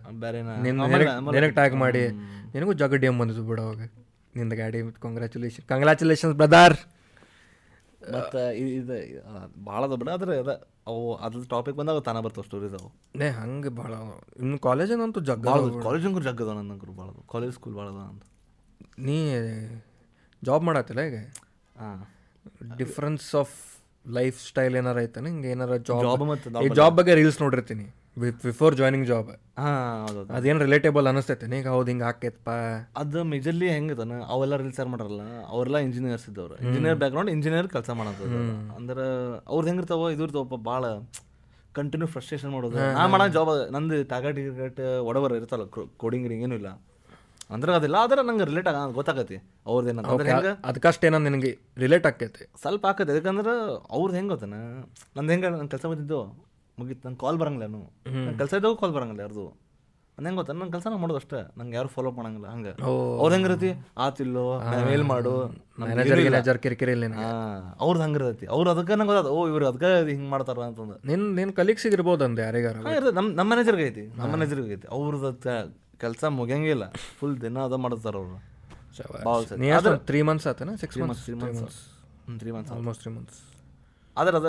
ನಿನಗೆ ಟ್ಯಾಗ್ ಮಾಡಿ. ನಿನಗೂ ಜಗ ಡಿ ಎಂ ಬಂದಿದ್ದು ಬಿಡು ಅವಾಗ. ನಿಂದ ಗಾಡಿ ಕಂಗ್ರ್ಯಾಚುಲೇಷನ್ ಕಂಗ್ರ್ಯಾಚುಲೇಷನ್ಸ್ ಬ್ರದರ್ ಮತ್ತು ಇದು ಭಾಳ ಬಿಡ ಆದ್ರೆ ಅದ ಅವು ಅದ್ರ ಟಾಪಿಕ್ ಬಂದಾಗ ತಾನ ಬರ್ತಾವ ಸ್ಟೋರೀಸ್ ಅವು. ನೇ ಹಂಗೆ ಭಾಳ ಇನ್ನು ಕಾಲೇಜಿನಂತೂ ಜಗ ಭಾಳ ಕಾಲೇಜಂಗೂ ಜಗ್ ಅದ ನಂಗೆ ಭಾಳ ಕಾಲೇಜ್ ಸ್ಕೂಲ್ ಭಾಳ ಅದ ಅಂತ ನೀ ಜಾಬ್ ಮಾಡತ್ತಿಲ್ಲ ಈಗ? ಹಾಂ ಡಿಫ್ರೆನ್ಸ್ ಆಫ್ ಲೈಫ್ ಸ್ಟೈಲ್ ಏನಾರ ಐತೆ ಹಿಂಗೆ ಏನಾರ ಜಾಬ್ ಈ ಜಾಬ್ ಬಗ್ಗೆ ರೀಲ್ಸ್ ನೋಡಿರ್ತೀನಿ. ಬಿಫೋರ್ ಜಾಯ್ನಿಂಗ್ ಜಾಬ್ ಅದೇನು ರಿಲೇಟೇಬಲ್ ಅನಿಸ್ತೈತೆ? ಈಗ ಹೌದು ಹಿಂಗೆ ಹಾಕೈತಪ್ಪ. ಅದು ಮೇಜರ್ಲಿ ಹೆಂಗದನ ಅವೆಲ್ಲ ರೀಲ್ಸ್ ಯಾರು ಮಾಡಲ್ಲ ಅವರೆಲ್ಲ ಇಂಜಿನಿಯರ್ಸ್ ಇದ್ದವ್ರು. ಇಂಜಿನಿಯರ್ ಬ್ಯಾಕ್ಗ್ರೌಂಡ್ ಇಂಜಿನಿಯರ್ ಕೆಲಸ ಮಾಡೋದು ಅಂದ್ರೆ ಅವ್ರದ್ದು ಹೆಂಗಿರ್ತಾವ ಇದು ಇರ್ತಾವಪ್ಪ ಭಾಳ ಕಂಟಿನ್ಯೂ ಫ್ರಸ್ಟ್ರೇಷನ್ ಮಾಡೋದು. ನಾನು ಮಾಡೋ ಜಾಬ್ ನಂದು ಟಾರ್ಗೆಟ್ ಗಿರ್ಗೆಟ್ ಒಡವರ್ ಇರ್ತಲ್ಲ ಕೋಡಿಂಗ್ ಏನೂ ಇಲ್ಲ. ಅಂದ್ರೆ ಅದಿಲ್ಲ ಆದ್ರೆ ನಂಗೆ ರಿಲೇಟ್ ಆಗ ಗೊತ್ತಾಗತ್ತೆ. ಅವ್ರದ್ದು ಏನಂತ. ಅಂದ್ರೆ ಹೆಂಗೆ? ಅದಕ್ಕಷ್ಟು ಏನೋ ನಿನಗೆ ರಿಲೇಟ್ ಆಕೈತಿ ಸ್ವಲ್ಪ ಆಕತ್ತೆ ಯಾಕಂದ್ರೆ ಅವ್ರದ್ದು ಹೆಂಗೆ ಗೊತ್ತಾನ? ನಂದು ಹೆಂಗೆ ನನ್ನ ಕೆಲಸ ಬಂದಿದ್ದು ಮುಗೀತು ನಂಗೆ ಕಾಲ್ ಬರಂಗಿಲ್ಲ ನಾನು ಕೆಲಸ ಇದ್ದಾಗ ಕಾಲ್ ಬರಂಗಿಲ್ಲ ಯಾರ್ದು. ನಂಗೆ ಹೆಂಗೆ ಗೊತ್ತ ನನ್ನ ಕೆಲಸ ನಾನು ಮಾಡೋದು ಅಷ್ಟೇ. ನಂಗೆ ಯಾರು ಫಾಲೋ ಮಾಡಂಗಿಲ್ಲ ಹಂಗೆ. ಅವ್ರು ಹೆಂಗಿರತಿ ಆತಿಲ್ಲೋ ಮೇಲ್ ಮಾಡು. ಮ್ಯಾನೇಜರ್ ಕಿರಿಕಿರಿ ಇಲ್ಲ. ಅವ್ರದ್ದು ಹಂಗಿರತಿ ಅವ್ರು ಅದಕ್ಕೆ ನಂಗೆ ಗೊತ್ತಾದ ಓ ಇವ್ರು ಅದಕ್ಕೆ ಹಿಂಗೆ ಮಾಡ್ತಾರ ಅಂತಂದು. ನಿನ್ನ ನಿನ್ನ ಕಲೀಗ್ಸಿಗೆ ಇರ್ಬೋದು ಅಂದೆ ಯಾರಿಗಾರ? ನಮ್ಮ ನಮ್ಮ ಮ್ಯಾನೇಜರ್ಗೆ ಐತಿ ನಮ್ಮ ಮ್ಯಾನೇಜರ್ಗೆ ಐತಿ ಅವ್ರದ್ದು ಕೆಲಸ ಮುಗಿಯಂಗಿಲ್ಲ. ಫುಲ್ ದಿನ ಅದ ಮಾಡ್ತಾರ ಅವರು. ತ್ರೀ ಮಂತ್ಸ್ ಆತನ? Six months three months three months almost three months ಆದ್ರೆ ಅದ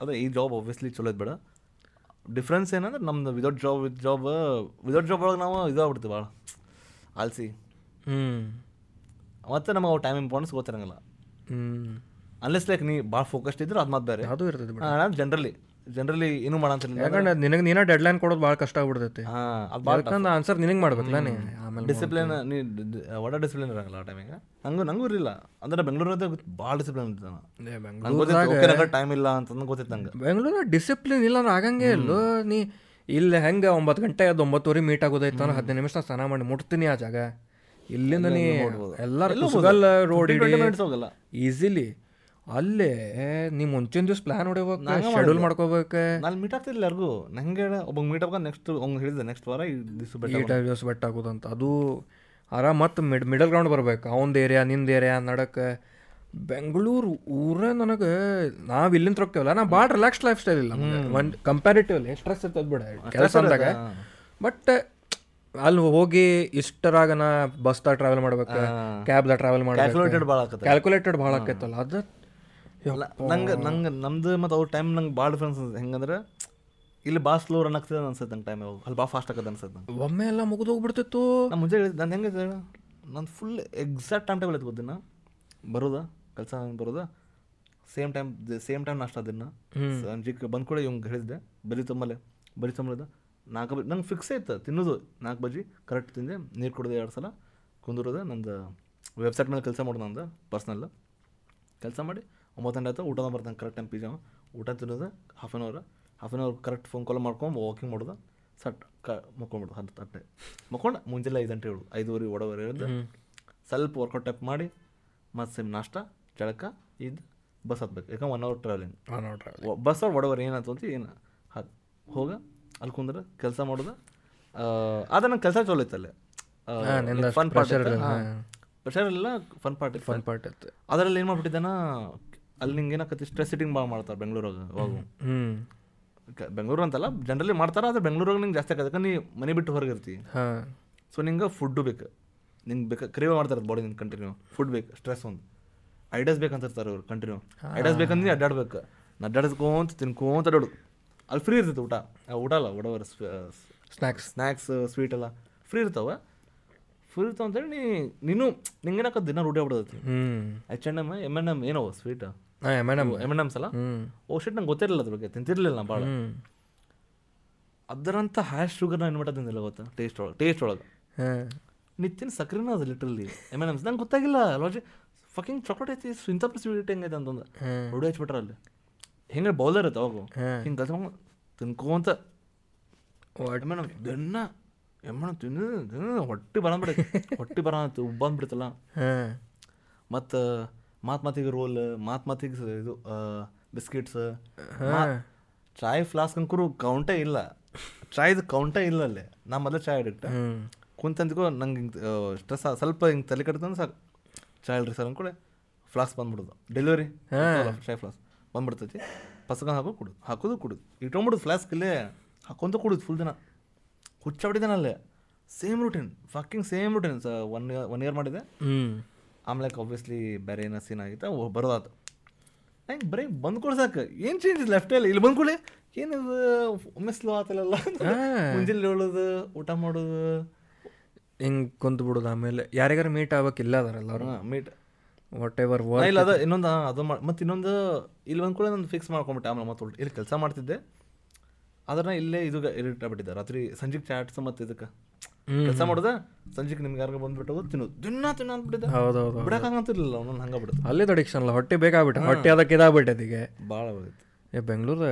ಅದೇ ಈ ಜಾಬ್ ಒಬ್ವಿಯಸ್ಲಿ ಚಲೋ ಬೇಡ. ಡಿಫ್ರೆನ್ಸ್ ಏನಂದ್ರೆ ನಮ್ದು without job with job without job ಒಳಗೆ ನಾವು ಇದಾಗ್ಬಿಡ್ತೀವಿ ಭಾಳ. ಆಲ್ಸಿ. ಹ್ಞೂ ಮತ್ತೆ ನಮಗೆ ಅವು ಟೈಮ್ ಇಂಪಾರ್ಟೆನ್ಸ್ ಗೊತ್ತಿರಂಗಿಲ್ಲ. ಹ್ಞೂ ಅನ್ಲೆಸ್ ಲೈಕ್ ನೀ ಭಾಳ ಫೋಕಸ್ಡ್ ಇದ್ರೆ ಅದು ಮತ್ತೆ ಬೇರೆ. ಅದು ಇರ್ತದೆ ಜನರಲಿ ಜನರಲಿ ಏನು ಮಾಡಂತಿಲ್ಲ ಯಾಕಂದ್ರೆ ನಿನಗೆ ನೀನ ಡೆಡ್ ಲೈನ್ ಕೊಡೋದು ಭಾಳ ಕಷ್ಟ ಆಗ್ಬಿಡ್ತೈತಿ. ಹಾಂ ಆನ್ಸರ್ ನಿನಗೆ ಮಾಡ್ಬೇಕಲ್ಲ ನೀ ಆಮೇಲೆ ಡಿಸಿಪ್ಲಿನ್ ನೀ ಒಡ ಡಿಸಿಪ್ಲಿನ್ ಇರಂಗಿಲ್ಲ ಆ ಟೈಮಿಗೆ ನಂಗೂ ನಂಗೂ ಇರಲಿಲ್ಲ. ಅಂದ್ರೆ ಬೆಂಗಳೂರದ ಭಾಳ ಡಿಸಿಪ್ಲಿನ್ ಗೊತ್ತಿತ್ತು ಟೈಮ್ ಇಲ್ಲ ಅಂತ ಗೊತ್ತಿತ್ತು ನಂಗೆ. ಬೆಂಗಳೂರು ಡಿಸಿಪ್ಲಿನ್ ಇಲ್ಲ ಅಂದ್ರೆ ಆಗಂಗೆ ಇಲ್ಲ. ನೀ ಇಲ್ಲಿ ಹೆಂಗೆ ಒಂಬತ್ತು ಗಂಟೆ ಅದು ಒಂಬತ್ತುವರೆ ಮೀಟ್ ಆಗೋದೈತೆ ಅಂದ್ರೆ ಹದಿನೈದು ನಿಮಿಷ ಸ್ನಾನ ಮಾಡಿ ಮುಟ್ತೀನಿ ಆ ಜಾಗ. ಇಲ್ಲಿಂದ ನೀ ಎಲ್ಲರೂ ರೋಡ್ ಈಸಿಲಿ ಅಲ್ಲೇ ನೀವು ಮುಂಚಿನ ದಿವ್ಸ ಪ್ಲಾನ್ ಹೊಡಿಬೇಕು ಶೆಡ್ಯೂಲ್ ಮಾಡ್ಕೋಬೇಕು. ನಾನು ಮೀಟ್ ಆಗ್ತಿಲ್ಲ ಎಲ್ಲರಿಗೂ ನಂಗೆ ಒಬ್ಬ ಮೀಟ್ ಆಗ ನೆಕ್ಸ್ಟ್ ಅವ್ನು ಹೇಳಿದೆ ನೆಕ್ಸ್ಟ್ ವಾರ ದಿವಸ ಬೆಟ್ಟ ದಿವಸ ಆಗೋದಂತ ಅದು ಆರಾಮ್ ಮತ್ತು ಮಿಡ್ ಮಿಡಲ್ ಗ್ರೌಂಡ್ ಬರ್ಬೇಕು. ಅವನದು ಏರಿಯಾ ನಿಂದ ಏರಿಯಾ ನಡಕ್ಕೆ ಬೆಂಗಳೂರು ಊರ ನನಗೆ ನಾವು ಇಲ್ಲಿಂದ ಹೋಗ್ತೇವಲ್ಲ ನಾ ಭಾಳ ರಿಲ್ಯಾಕ್ಸ್ ಲೈಫ್ ಸ್ಟೈಲ್ ಇಲ್ಲ ಒಂದು ಕಂಪ್ಯಾರಿಟಿವ್ಲಿ ಸ್ಟ್ರೆಸ್ ಇರ್ತದೆ ಬಿಡ ಕೆಲಸ ಅಂದಾಗ. ಬಟ್ ಅಲ್ಲಿ ಹೋಗಿ ಇಷ್ಟರಾಗನ ಬಸ್ದಾಗ ಟ್ರಾವೆಲ್ ಮಾಡ್ಬೇಕು ಕ್ಯಾಬ್ದಾಗ ಟ್ರಾವೆಲ್ ಮಾಡ್ಬೇಕು. ಕ್ಯಾಲ್ಕುಲೇಟೆಡ್ ಭಾಳ ಆಕೈತಲ್ಲ ಅದು ನಂಗೆ ನಂಗೆ ನಮ್ದು ಮತ್ತು ಅವ್ರ ಟೈಮ್ ನಂಗೆ ಭಾಳ ಡಿಫ್ರೆನ್ಸ್ ಹೆಂಗಂದ್ರೆ ಇಲ್ಲಿ ಭಾಳ ಸ್ಲೋ ರನ್ ಆಗ್ತದೆ ಅನ್ಸುತ್ತೆ ನಂಗೆ ಟೈಮ್ ಅಲ್ಲಿ ಭಾಳ ಫಾಸ್ಟ್ ಆಗತ್ತೆ ಅನ್ಸುತ್ತೆ ನಂಗೆ. ಒಮ್ಮೆ ಎಲ್ಲ ಮುಗಿದು ಹೋಗ್ಬಿಡ್ತಿತ್ತು. ನಾನು ಮುಂಚೆ ಹೇಳಿದ್ದು ನಾನು ಹೆಂಗೆ ನಾನು ಫುಲ್ ಎಕ್ಸಾಕ್ಟ್ ಟೈಮ್ ಟೇಬಲ್ ಎತ್ಕೋತೀನಿ ದಿನ ಬರೋದಾ? ಕೆಲಸ ಬರೋದಾ? ಸೇಮ್ ಟೈಮ್ ಸೇಮ್ ಟೈಮ್ ನಾಷ್ಟ ದಿನ ಸಂಜೆಗೆ ಬಂದ್ ಕೂಡ ಇವಂಗೆ ಹೇಳಿದ್ದೆ. ಬರಿ ತುಂಬಲೆ ಬರಿ ತುಂಬಲಿದ್ದ ನಾಲ್ಕು ಬಜಿ ನಂಗೆ ಫಿಕ್ಸ್ ಆಯ್ತು ತಿನ್ನೋದು. ನಾಲ್ಕು ಬಜಿ ಕರೆಕ್ಟ್ ತಿಂದೆ. ನೀರು ಕುಡಿದೆ ಎರಡು ಸಲ. ಕುಂದಿರೋದೆ ನಂದು ವೆಬ್ಸೈಟ್ ಮೇಲೆ ಕೆಲಸ ಮಾಡೋದು ನಂದು ಪರ್ಸ್ನಲ್ ಕೆಲಸ ಮಾಡಿ ಒಂಬತ್ತು ಗಂಟೆ ಆಯ್ತು ಊಟ ಬರ್ತಾನೆ ಕರೆಕ್ಟ್ ಟೈಮ್ ಪಿಜಾಮ ಊಟ ತಿನ್ನೋದು half an hour half an hour correct phone call ಮಾಡ್ಕೊಂಡು ವಾಕಿಂಗ್ ಮಾಡೋದು ಸಟ್ ಕ ಮಕ್ಕೊಂಬಿಡೋದು ಹತ್ತು ತಟ್ಟೆ ಮಕ್ಕೊಂಡು ಮುಂಜಾನೆ ಐದು ಗಂಟೆ ಹೇಳು ಐದುವರೆ ಒಡವರೆ ಇರೋದು. ಸ್ವಲ್ಪ ವರ್ಕೌಟ್ ಟೈಪ್ ಮಾಡಿ ಮತ್ತು ಸೇಮ್ ನಾಷ್ಟ ಜಳಕ ಇದು ಬಸ್ ಹತ್ಬೇಕು. ಯಾಕಂದ್ರೆ one hour travelling one hour travel bus ಅವ್ರು ಒಡವರ್ ಏನಾಯ್ತು ಅಂತ ಏನು ಹತ್ ಹೋಗ ಅಲ್ಲಿ ಕುಂದ್ರೆ ಕೆಲಸ ಮಾಡೋದು. ಆದ ನಂಗೆ ಕೆಲಸ ಚಲೋ ಇತ್ತು ಅಲ್ಲಿ. ಫನ್ ಪಾರ್ಟ್ ಪ್ರೆಷರ್ ಇಲ್ಲ ಫನ್ ಪಾರ್ಟ್ ಫನ್ ಪಾರ್ಟ್ ಇತ್ತು. ಅದರಲ್ಲಿ ಏನು ಮಾಡ್ಬಿಟ್ಟಿದ್ದಾನ ಅಲ್ಲಿ ನಿಂಗೆ ಏನಾಗತ್ತೆ ಸ್ಟ್ರೆಸ್ ಸಿಟಿಂಗ್ ಭಾಳ ಮಾಡ್ತಾರೆ ಬೆಂಗಳೂರಾಗ ಅವಾಗ. ಬೆಂಗಳೂರು ಅಂತಲ್ಲ ಜನರಲಿ ಮಾಡ್ತಾರೆ ಆದರೆ ಬೆಂಗಳೂರಾಗ ನಿಂಗೆ ಜಾಸ್ತಿ ಆಗತ್ತೆ ನೀ ಮನೆ ಬಿಟ್ಟು ಹೊರಗೆ ಇರ್ತಿ ಹಾಂ. ಸೊ ನಿಂಗೆ ಫುಡ್ಡು ಬೇಕು. ನಿಂಗೆ ಬೇಕು ಕ್ರೇವ್ ಮಾಡ್ತಾರೆ ಬಾಡಿ ನಿಂಗೆ ಕಂಟಿನ್ಯೂ ಫುಡ್ ಬೇಕು ಸ್ಟ್ರೆಸ್ ಒಂದು. ಐಡಿಯಾಸ್ ಬೇಕಂತ ಇರ್ತಾರೆ ಅವ್ರು ಕಂಟಿನ್ಯೂ ಐಡಿಯಾಸ್ ಬೇಕಂದ್ರೆ ಅಡ್ಡಾಡ್ಬೇಕು ಅಡ್ಡಾಡ್ಕೊಂತ ತಿನ್ಕೋತ ಅಡ್ಡಾಡು ಅಲ್ಲಿ ಫ್ರೀ ಇರ್ತೈತೆ ಊಟ. ಊಟ ಅಲ್ಲ ಒಡವರ್ ಸ್ನ್ಯಾಕ್ಸ್ ಸ್ನ್ಯಾಕ್ಸ್ ಸ್ವೀಟ್ ಎಲ್ಲ. ಫ್ರೀ ಇರ್ತಾವೆ. ಫ್ರೀ ಇರ್ತಾವ ಅಂತೇಳಿ ನೀ ನೀನು ನಿಂಗೇನಕ್ಕ ದಿನ ರೂಢಿ ಬಿಡೋದೈತಿ ಹ್ಞೂ H N M M N M ಏನೋ ಸ್ವೀಟ್ ಹಾಂ ಮೇಡಮ್ ಎಂ ಎನ್ ಎಮ್ಸ್ ಅಲ್ಲ ಓ ಶಿಟ್ ನಂಗೆ ಗೊತ್ತಿರಲಿಲ್ಲ ಅದ್ರ ಬಗ್ಗೆ. ತಿಂತಿರ್ಲಿಲ್ಲ ನಾ ಭಾಳ ಹ್ಞೂ ಅದರಂಥ ಹ್ಯಾಶ್ ಶುಗರ್ ನಾನು ಏನು ತಿಂದಿಲ್ಲ ಗೊತ್ತಾ? ಟೇಸ್ಟ್ ಒಳಗೆ ಟೇಸ್ಟ್ ಒಳಗೆ. ಹಾಂ. ನಿತ್ತಿನ ಸಕ್ರೆನ ಅದು ಲಿಟ್ರಲಿ ಎಂ ಎನ್ ಎಮ್ಸ್ ನಂಗೆ ಗೊತ್ತಾಗಿಲ್ಲ. ಲಾಜಿ ಫಕಿಂಗ್ ಚಾಕ್ಲೇಟ್ ಐತಿ ಇಂಥ ಸ್ವೀಟ್ ಹೆಂಗೈತೆ ಅಂತಂದು. ರೂಢಿ ಹಚ್ಬಿಟ್ರ ಅಲ್ಲಿ. ಹೆಂಗೆ ಬೌಲರ್ ಇರುತ್ತೆ ಅವಾಗ ಹಿಂಗೆ ಕಲ್ಸ್ಕೊಂಡ್ ತಿನ್ಕೋಂತ. ಮೇಡಮ್ ದಿನ ಎಂ ತಿನ್ನು ತಿನ್ನ ಹೊಟ್ಟೆ ಬರಂಬಿಡ ಹೊಟ್ಟೆ ಬರ ಉಬ್ಬಂದ್ಬಿಡ್ತಲ್ಲ ಹಾಂ. ಮತ್ತು ಮಾತ್ ಮಾತಿಗೆ ರೋಲ್ ಮಾತ್ ಮಾತಿಗೆ ಇದು ಬಿಸ್ಕಿಟ್ಸ್ ಚಾಯ್ ಫ್ಲಾಸ್ಕ್ ಅಂಕರು ಕೌಂಟೇ ಇಲ್ಲ. ಚಾಯ್ದು ಕೌಂಟೇ ಇಲ್ಲ ಅಲ್ಲಿ. ನಾ ಮೊದಲು ಚಾಯ್ ಅಡಿಕ್ಟ್ ಕುಂತಂದಿಗೂ ನಂಗೆ ಹಿಂಗೆ ಸ್ಟ್ರೆಸ್ ಸ್ವಲ್ಪ ಹಿಂಗೆ ತಲೆ ಕಟ್ತಂದ್ರೆ ಸಾಕು. ಚಾಯ್ ಅಲ್ರಿ ಸರ್ ಅಂದ್ಕೂಡೆ ಫ್ಲಾಸ್ಕ್ ಬಂದ್ಬಿಡೋದು. ಡೆಲಿವರಿ ಚಾಯ್ ಫ್ಲಾಸ್ಕ್ ಬಂದ್ಬಿಡ್ತೈತಿ. ಪಸಕ ಹಾಕೋ ಕುಡುದು. ಹಾಕೋದು ಕುಡುದು. ಇಟ್ಕೊಂಬಿಡೋದು ಫ್ಲಾಸ್ಕ್ ಇಲ್ಲೇ. ಹಾಕೊಂತ ಕುಡುದು ಫುಲ್ ದಿನ. ಹುಚ್ಚಾಬಿಟ್ಟಿದ್ದಾನೆ ಅಲ್ಲೇ. Same routine fucking same routine ಸ ಒನ್ ಇಯರ್ ಒನ್ ಇಯರ್ ಮಾಡಿದೆ. ಹ್ಞೂ ಒಬ್ವಿಯಸ್ಲಿ ಆಬ್ವಿಯಸ್ಲಿ ಬೇರೆ ಏನೋ ಸೀನ್ ಆಗಿತ್ತು? ಬರೋದಾತು. ನಂಗೆ ಬರೀ ಬಂದ್ಕೊಳ್ ಸಾಕು. ಏನು ಚೇಂಜ್ ಲೆಫ್ಟ್ ಇಲ್ಲಿ ಬಂದ್ಕೊಳ್ಳಿ ಏನಿದು? ಒಮ್ಮೆ ಸ್ಲೋ ಆತಲ್ಲ. ಮುಂಜಾನೆ ಹೇಳೋದು ಊಟ ಮಾಡೋದು. ಹಿಂಗೆ ಕುಂತು ಬಿಡೋದು ಆಮೇಲೆ. ಯಾರಿಗಾರು ಮೀಟ್ ಆಗ್ಬೇಕಿಲ್ಲ ಅದಾರ ಎಲ್ಲರೂ ಮೀಟ್ ವಾಟ್ ಎವರ್ ಇಲ್ಲ ಅದು ಇನ್ನೊಂದು ಅದು ಮಾಡಿ ಮತ್ತು ಇನ್ನೊಂದು ಇಲ್ಲಿ ಬಂದ್ಕೊಳ್ಳಿ ನಾನು ಫಿಕ್ಸ್ ಮಾಡ್ಕೊಂಬಿಟ್ಟೆ. ಆಮೇಲೆ ಮತ್ತೆ ಇಲ್ಲಿ ಕೆಲಸ ಮಾಡ್ತಿದ್ದೆ. ಅದನ್ನ ಇಲ್ಲೇ ಇದು ಇರಿಟ್ ಆಗ್ಬಿಟ್ಟಿದ್ದೆ ರಾತ್ರಿ ಸಂಜೆಗೆ ಚಾಟ್ಸ್ ಮತ್ತು ಇದಕ್ಕೆ. ಕೆಲಸ ಮಾಡುದ ಸಂಜೆಗೆ ನಿಮ್ಗೆ ಯಾರಿಗ ಬಂದ್ಬಿಟ್ಟು ತಿನ್ನೋದು. ದಿನ ತಿನ್ನ ಅಂದ್ಬಿಟ್ಟಿದ್ದೆ. ಹೌದೌದು ಬಿಡಕ್ಕಾಗಂತಿರ್ಲಿಲ್ಲ ಅವನು ಹಂಗೆ ಬಿಡುತ್ತೆ ಅಲ್ಲಿ ಅಡಿಕ್ಷನ್ ಅಲ್ಲ ಹೊಟ್ಟೆ ಬೇಕಾಗ್ಬಿಟ್ಟು ಹೊಟ್ಟೆ ಅದಕ್ಕೆ ಇದಾಗ್ಬಿಟ್ಟೆ ಈಗ ಭಾಳ ಹೋಗಿತ್ತು ಏ ಬೆಂಗಳೂರು?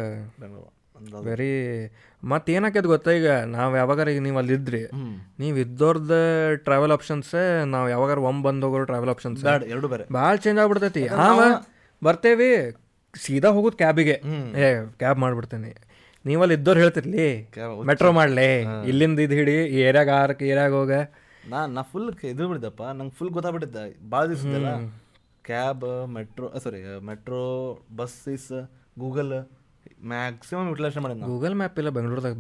ವೆರಿ ಮತ್ತೆ ಏನಾಕೈತೆ ಗೊತ್ತಾ ಈಗ ನಾವು ಯಾವಾಗಾರ ಈಗ ನೀವು ಅಲ್ಲಿದ್ರಿ ನೀವು ಇದ್ದೋರ್ದ ಟ್ರಾವೆಲ್ ಆಪ್ಷನ್ಸ್ ನಾವು ಯಾವಾಗಾರ ಒಮ್ಮೆ ಬಂದು ಹೋಗೋರು ಟ್ರಾವೆಲ್ ಆಪ್ಷನ್ಸ್ ಎರಡು ಬೇರೆ. ಭಾಳ ಚೇಂಜ್ ಆಗ್ಬಿಡ್ತೈತಿ. ಹಾಂ ಬರ್ತೇವಿ ಸೀದಾ ಹೋಗೋದು ಕ್ಯಾಬಿಗೆ ಏ ಕ್ಯಾಬ್ ಮಾಡ್ಬಿಡ್ತೇನೆ. ನೀವಲ್ಲಿ ಇದ್ದವ್ರು ಹೇಳ್ತಿರ್ಲಿ. ಮೆಟ್ರೋ ಮಾಡ್ಲಿ. ಇಲ್ಲಿಂದ ಇದು ಹಿಡಿ ಈ ಏರಿಯಾಗ ಆರಕ್ಕೆ ಏರಿಯಾಗ ಹೋಗ. ನಾ ನಾ ಫುಲ್ ಇದು ಬಿಡಿದಪ್ಪ ನಂಗೆ ಫುಲ್ ಗೊತ್ತಾಗ್ಬಿಟ್ಟಿದ್ದೆ. ಭಾಳ ದಿವಸ cab metro sorry metro buses Google maximum utilisation ಮಾಡಿದ್ದೆ ಗೂಗಲ್ ಮ್ಯಾಪ್ ಇಲ್ಲ ಬೆಂಗಳೂರದಾಗ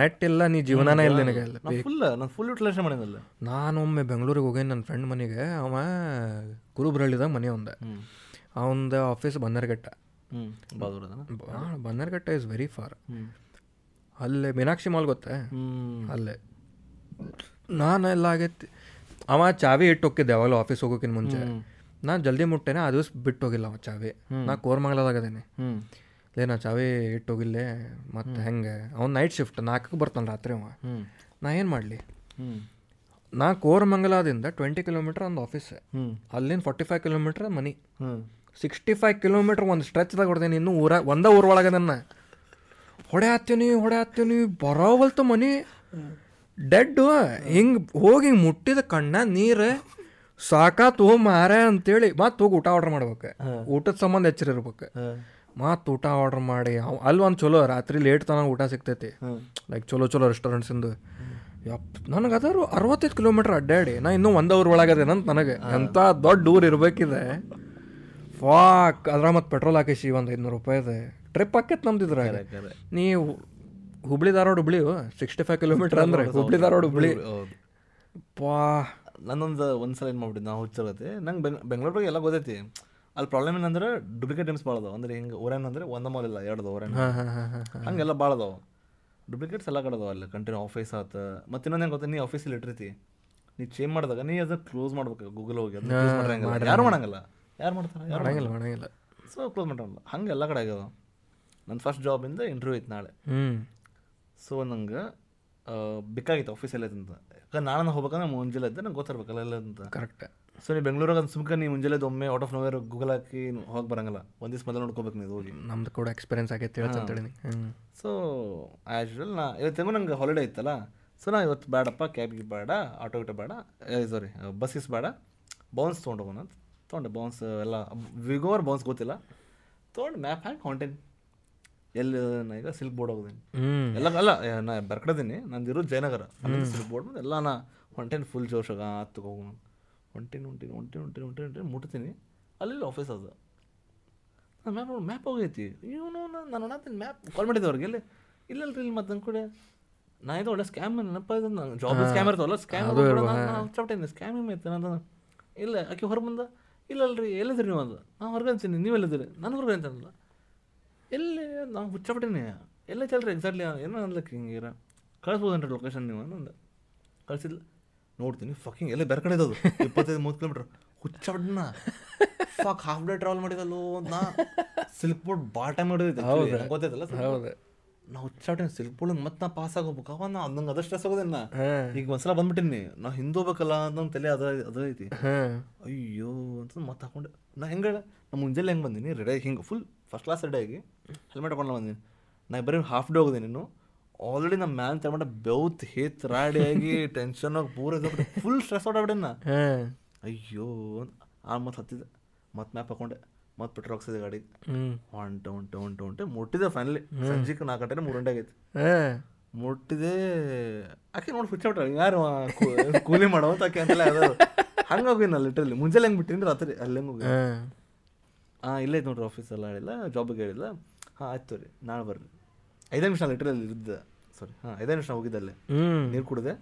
ನೆಟ್ ಇಲ್ಲ ನೀ ಜೀವನಾನೇ ಇಲ್ಲ ನಿನಗೆ ಫುಲ್ ನಾನು ಫುಲ್ ಯುಟಿಲೈಸೇಷನ್ ನಾನು ಒಮ್ಮೆ ಬೆಂಗಳೂರಿಗೆ ಹೋಗೇನಿ ನನ್ನ ಫ್ರೆಂಡ್ ಮನೆಗೆ ಅವ ಕುರುಬ್ರಳ್ಳಿದಾಗ ಮನೆ ಒಂದ. ಅವಂದ office Bannerghatta Bannerghatta is very far ಅಲ್ಲೇ ಮೀನಾಕ್ಷಿ ಮಾಲ್ ಗೊತ್ತೇ? ಅಲ್ಲೇ. ನಾನು ಎಲ್ಲ ಆಗೈತಿ ಅವ ಚಾವಿ ಇಟ್ಟು ಹೋಗಿದ್ದೆ ಅವಾಗಲೂ ಆಫೀಸ್ ಹೋಗೋಕ್ಕಿಂತ ಮುಂಚೆ. ನಾನು ಜಲ್ದಿ ಮುಟ್ಟೇನೆ ಆ ದಿವಸ ಬಿಟ್ಟು ಹೋಗಿಲ್ಲ ಅವ ಚಾವಿ. ನಾ ಕೋರ್ಮಂಗಲದಾಗದೇನೆ ಲೇ ನಾ ಚಾವಿ ಇಟ್ಟು ಹೋಗಿಲ್ಲೇ ಮತ್ತು ಹೆಂಗೆ? ಅವ್ನು ನೈಟ್ ಶಿಫ್ಟ್ ನಾಲ್ಕಕ್ಕೆ ಬರ್ತಾನೆ ರಾತ್ರಿ ಅವ. ನಾ ಏನು ಮಾಡಲಿ? ನಾ ಕೋರಮಂಗಲದಿಂದ ಟ್ವೆಂಟಿ ಕಿಲೋಮೀಟ್ರ್ ಒಂದು ಆಫೀಸ್ ಅಲ್ಲಿಂದ ಫಾರ್ಟಿ ಫೈವ್ ಕಿಲೋಮೀಟ್ರ್ ಮನಿ. ಸಿಕ್ಸ್ಟಿ ಫೈವ್ ಕಿಲೋಮೀಟ್ರ್ ಒಂದು ಸ್ಟ್ರೆಚ್ದಾಗ ಹೊಡ್ದೇನೆ ಇನ್ನೂ ಊರ ಒಂದ ಊರೊಳಗೆ ನನ್ನ. ಹೊಡೆ ಹತ್ತೀನಿ ಹೊಡೆ ಹತ್ತೀನಿ ಬರೋವಲ್ತು ಮನಿ. ಡೆಡ್ಡು ಹಿಂಗೆ ಹೋಗಿ ಹಿಂಗೆ ಮುಟ್ಟಿದ ಕಣ್ಣ ನೀರು ಸಾಕಾತು ಮಾರ ಅಂತೇಳಿ ಮತ್ತೆ ಹೋಗಿ ಊಟ ಆರ್ಡ್ರ್ ಮಾಡ್ಬೇಕು. ಊಟದ ಸಂಬಂಧ ಎಚ್ಚರಿರ್ಬೇಕು ಮತ್ತೆ ಊಟ ಆರ್ಡ್ರ್ ಮಾಡಿ ಅಲ್ಲಿ ಒಂದು ಚಲೋ ರಾತ್ರಿ ಲೇಟ್ ತನಕ ಊಟ ಸಿಗ್ತೈತಿ. ಲೈಕ್ ಚಲೋ ಚಲೋ ರೆಸ್ಟೋರೆಂಟ್ಸಿಂದು ಯಪ್ ನನಗೆ ಅದಾರು ಅರವತ್ತೈದು ಕಿಲೋಮೀಟ್ರ್ ಅಡ್ಡಾಡಿ. ನಾ ಇನ್ನೂ ಒಂದು ಒಳಗದೇನಂತ ನನಗೆ. ಎಂಥ ದೊಡ್ಡ ಊರು ಇರ್ಬೇಕಿದೆ. ಫಾಕ್ ಅದ್ರ ಮತ್ತೆ ಪೆಟ್ರೋಲ್ ಹಾಕಿಸಿ ಒಂದು ಐದುನೂರು ರೂಪಾಯಿದೆ ಟ್ರಿಪ್ ಹಾಕೈತೆ ನಮ್ದಿದ್ರಾಗ ನೀವು Hubli Dharwad Hubli sixty five kilometre ಅಂದ್ರೆ ಹುಬ್ಳಿ ಧಾರವಾಡ ಹುಬ್ಳಿ. ಪಾ. ನಾನೊಂದು ಒಂದು ಸಲ ಏನು ಮಾಡ್ಬಿಡಿ ನಾವು ಹುಚ್ಚಿರತ್ತೆ ನಂಗೆ ಬೆಂಗ್ ಬೆಂಗಳೂರಿಗೆ ಎಲ್ಲ ಗೊತ್ತೈತಿ. ಅಲ್ಲಿ ಪ್ರಾಬ್ಲಮ್ ಏನಂದ್ರೆ ಡುಪ್ಲಿಕೇಟ್ ಟೈಮ್ಸ್ ಭಾಳ ಅದಾವ. ಅಂದ್ರೆ ಹಿಂಗೆ ಊರೇನ್ ಅಂದ್ರೆ ಒಂದ ಮಾಲ್ ಇಲ್ಲ ಎರಡು ಓರೇನ ಹಂಗೆಲ್ಲ ಭಾಳ ಅದಾವ. ಡುಪ್ಲಿಕೇಟ್ಸ್ ಎಲ್ಲ ಕಡೆ ಅದಾವ ಅಲ್ಲಿ. ಕಂಟಿನ್ಯೂ ಆಫೀಸ್ ಆತ. ಮತ್ತೆ ಇನ್ನೊಂದು ಹೆಂಗೆ ಗೊತ್ತಾ ನೀ ಆಫೀಸಲ್ಲಿ ಇಟ್ಟಿರ್ತಿ. ನೀ ಚೇಂಜ್ ಮಾಡಿದಾಗ ನೀ ಅದನ್ನ ಕ್ಲೋಸ್ ಮಾಡ್ಬೇಕು ಗೂಗಲ್ ಹೋಗಿ. ಅದನ್ನ. ಯಾರು ಮಾಡಂಗಿಲ್ಲ? ಯಾರು ಮಾಡ್ತಾರೆ? ಯಾರು ಮಾಡಂಗಿಲ್ಲ ಮಾಡಂಗಿಲ್ಲ. ಸೊ ಕ್ಲೋಸ್ ಮಾಡಲ್ಲ ಹಂಗೆ ಎಲ್ಲ ಕಡೆ ಆಗ್ಯದ. ನನ್ನ ಫಸ್ಟ್ ಜಾಬಿಂದ ಇಂಟರ್ವ್ಯೂ ಐತೆ ನಾಳೆ. ಹ್ಞೂ ಸೊ ನಂಗೆ ಬೇಕಾಗಿತ್ತು ಆಫೀಸಲ್ಲಿ ಅಂತ ಯಾಕಂದ್ರೆ ನಾನು ಹೋಗ್ಬೇಕಂದ್ರೆ ಮುಂಜಾನೆ ಇದ್ದೆ ನಂಗೆ ಗೊತ್ತಿರ್ಬೇಕಲ್ಲ ಎಲ್ಲ ಅಂತ. ಕರೆಕ್ಟ್ ಸೊ ನೀವು ಬೆಂಗಳೂರಿಗೆ ಅಂತ ಸುಮ್ಕೆ ನೀವು ಮುಂಜಾನೆ ಒಮ್ಮೆ ಔಟ್ ಆಫ್ ನೋವೇರ್ ಗೂಗಲ್ ಹಾಕಿ ಹೋಗಿ ಬರಂಗಿಲ್ಲ. ಒಂದು ದಿವಸ ಮೊದಲು ನೋಡ್ಕೋಬೇಕು ನೀವು ಹೋಗಿ. ನಮ್ದು ಕೂಡ ಎಕ್ಸ್ಪೀರಿಯನ್ಸ್ ಆಗೈತೆ ಹ್ಞೂ ಸೊ ಆ್ಯಸ್ ಯೂಶಲ್ ನಾ ಇವತ್ತು ನಂಗೆ ಹಾಲಿಡೇ ಇತ್ತಲ್ಲ. ಸೊ ನಾ ಇವತ್ತು ಬೇಡಪ್ಪ ಕ್ಯಾಬ್ಗೆ ಬೇಡ ಆಟೋ ಗಿಟ ಬೇಡ ಸಾರಿ ಬಸ್ಸಿಸ್ ಬೇಡ ಬೌನ್ಸ್ ತೊಗೊಂಡೋಗೋಣ ಅಂತ. ತೊಗೊಂಡೆ ಬೌನ್ಸ್ ಎಲ್ಲ ವಿಗೋರ್ ಬೌನ್ಸ್ ಗೊತ್ತಿಲ್ಲ. ತೊಗೊಂಡು ಮ್ಯಾಪ್ ಹಾಕಿ ಹೊಂಟೇನಿ ಎಲ್ಲಿ ನಾ ಈಗ ಸಿಲ್ಕ್ ಬೋರ್ಡ್ ಹೋಗಿದ್ದೀನಿ ಎಲ್ಲ ಅಲ್ಲ ನಾನು ನಾ ನಂದು ಇರೋದು ಜಯನಗರ. ಸಿಲ್ಕ್ ಬೋರ್ಡ್ ಬಂದು ಎಲ್ಲ ನಾ ಹೊಂಟೇನಿ ಫುಲ್ ಜೋಶಾಗ ಹತ್ತು ಹೋಗೋಣ ಹೊಂಟೀನಿ ಹೊಂಟೀನಿ ಹೊಂಟೀನಿ ಹೊಂಟೀನಿ ಹೊಂಟೀನಿ ಹೊಂಟೀನಿ ಮುಟ್ತೀನಿ. ಅಲ್ಲಿ ಆಫೀಸ್ ಅದು. ನಾನು ಮ್ಯಾಪ್ ಮ್ಯಾಪ್ ಹೋಗೈತಿ. ಇವನು ನಾನು ನೋಡತ್ತೀನಿ ಮ್ಯಾಪ್ ಕಾಲ್ ಮಾಡಿದ್ದೆ ಅವ್ರಿಗೆ ಇಲ್ಲ ಇಲ್ಲಲ್ರಿ ಇಲ್ಲಿ ಮತ್ತೆ ನನ್ನ ಕೂಡ. ನಾ ಇದು ಒಳ್ಳೆ ಸ್ಕ್ಯಾಮ್ ನೆನಪ ಜಾಬ್ ಸ್ಕ್ಯಾಮ್ ಇರ್ತಾವಲ್ಲ ಸ್ಕ್ಯಾಮ್ ಸ್ಕ್ಯಾಮ್ ಐತೆ ನಾನು ಇಲ್ಲ ಆಕೆ ಹೊರ ಬಂದ? ಇಲ್ಲಲ್ರಿ ಎಲ್ಲಿದ್ರಿ ನೀವು ಅದು? ನಾನು ಹೊರಗೆ ಅಂತೀನಿ ನೀವು ಎಲ್ಲಿದ್ದೀರಿ? ನಾನು ಹೊರಗೆ ಅಂತಲ್ಲ ಎಲ್ಲಿ ನಾವು ಹುಚ್ಚಬಿಟ್ಟಿನಿ ಎಲ್ಲ ಚಲ್ರಿ ಎಕ್ಸಾಕ್ಟ್ಲಿ ಏನೋ ಅನ್ಲಕ್ಕೆ ಹಿಂಗಿರ. ಕಳಿಸ್ಬೋದನ್ರಿ ಲೊಕೇಶನ್ ನೀವು ಅಂದ ಕಳಿಸಿಲ್ಲ ನೋಡ್ತೀನಿ ಫಕಿಂಗ್ ಎಲ್ಲ ಬೇರೆ ಕಡೆ ಇದ್ದದು ಇಪ್ಪತ್ತೈದು ಮೂವತ್ತು ಕಿಲೋಮೀಟ್ರ್ ಹುಚ್ಚಬಿಡ್ನ ಫಕ್ ಹಾಫ್ ಡೇ ಟ್ರಾವೆಲ್ ಮಾಡಿದಲ್ಲೋ ಅಂತ ನಾ. ಸಿಲ್ಕ್ ಬೋರ್ಡ್ ಭಾಳ ಟೈಮ್ ಮಾಡಿದೈತೆ ಗೊತ್ತೈತಲ್ಲ ಹೌದು. ನಾ ಹುಚ್ಚಾಟಿನ ಸಿಲ್ಕ್ ಮತ್ತೆ ನಾ ಪಾಸ್ ಆಗೋಬೇಕು. ಅವ ನಾ ನಂಗೆ ಅದಷ್ಟು ಸ್ಟ್ರೆಸ್ ಆಗೋದೇನ ಈಗ ಒಂದ್ಸಲ ಬಂದ್ಬಿಟ್ಟಿನಿ. ನಾ ಹಿಂದೆ ಹೋಗ್ಬೇಕಲ್ಲ ಅಂತ ತಲೆ ಅದ ಅದ ಐತಿ ಅಯ್ಯೋ ಅಂತ ಮತ್ತೆ ಹಾಕೊಂಡೆ. ನಾ ಹೆಂಗೆ ನಮ್ಮ ಮುಂಜಾನೆ ಹೆಂಗೆ ಬಂದೀನಿ? ರೆಡಿ ಹಿಂಗೆ ಫುಲ್ ಫಸ್ಟ್ ಕ್ಲಾಸ್ ರೆಡಿ ಆಗಿ ಹೆಲ್ಮೆಟ್ ಹಾಕೊಂಡು ಬಂದೀನಿ. ನಾ ಬರೀ ಹಾಫ್ ಡೇ ಹೋಗಿದೆ ನೀನು ಆಲ್ರೆಡಿ ನಮ್ಮ ಮ್ಯಾನ್ ತಗೊಂಡ ಬೆವ್ತ್ ಹೇತ್ ರಾಡಿ ಆಗಿ ಟೆನ್ಷನ್ ಆಗಿ ಪೂರ ಫುಲ್ ಸ್ಟ್ರೆಸ್ ಔಟ್ ಆಗ್ಬಿಟ್ಟೆ ನಾ. ಅಯ್ಯೋ ಆ ಮತ್ತೆ ಹತ್ತಿದೆ. ಮತ್ತೆ ಮ್ಯಾಪ್ ಹಾಕೊಂಡೆ. ಮತ್ತೆ ಪೆಟ್ರೋಲ್ ಹಾಕ್ಸಿದೆ ಗಾಡಿ. ಹೊಂಟೆ ಹೊಂಟೆ ಹೊಂಟೆ ಹೊಂಟೆ. ಮುಟ್ಟಿದೆ ಫೈನಲಿ ಸಂಜೆಗೆ ನಾಲ್ಕು ಗಂಟೆ ಮೂರು ಗಂಟೆ ಆಗೈತಿ ಮುಟ್ಟಿದೆ ಆಕೆ ನೋಡಿ ಹುಚ್ಚಾಬಿಟ್ಟ ಯಾರು ಆ ಕೂ- ಕೂಲಿ ಮಾಡೋ ಅಂತ ಆಕೆ ಅಂತೆಲ್ಲ ಯಾವ್ದು ಹಂಗೆ ಹೋಗಿನ ಲಿಟ್ರಲ್ಲಿ ಮುಂಜಾನೆ ಹೆಂಗೆ ಬಿಟ್ಟಿನಿ ರಾತ್ರಿ ಅಲ್ಲಿ ಹೆಂಗೆ ಹೋಗಿ ಹಾಂ. ಇಲ್ಲೇ ಐತೆ ನೋಡ್ರಿ ಆಫೀಸ್ ಎಲ್ಲ ಹೇಳಿಲ್ಲ ಜಾಬಿಗೆ ಹೇಳಿಲ್ಲ ಹಾಂ ಆಯ್ತು ರೀ ನಾಳೆ ಬರ್ರಿ. ಐದೇ ನಿಮಿಷ ಲಿಟ್ರಲ್ಲಿ ಇದ್ದ. ಸಾರಿ ಹಾಂ ಐದೇ ನಿಮಿಷ ಹೋಗಿದ್ದೆ ಅಲ್ಲೇ. ಹ್ಞೂ ನೀರು ಕುಡಿದೆ.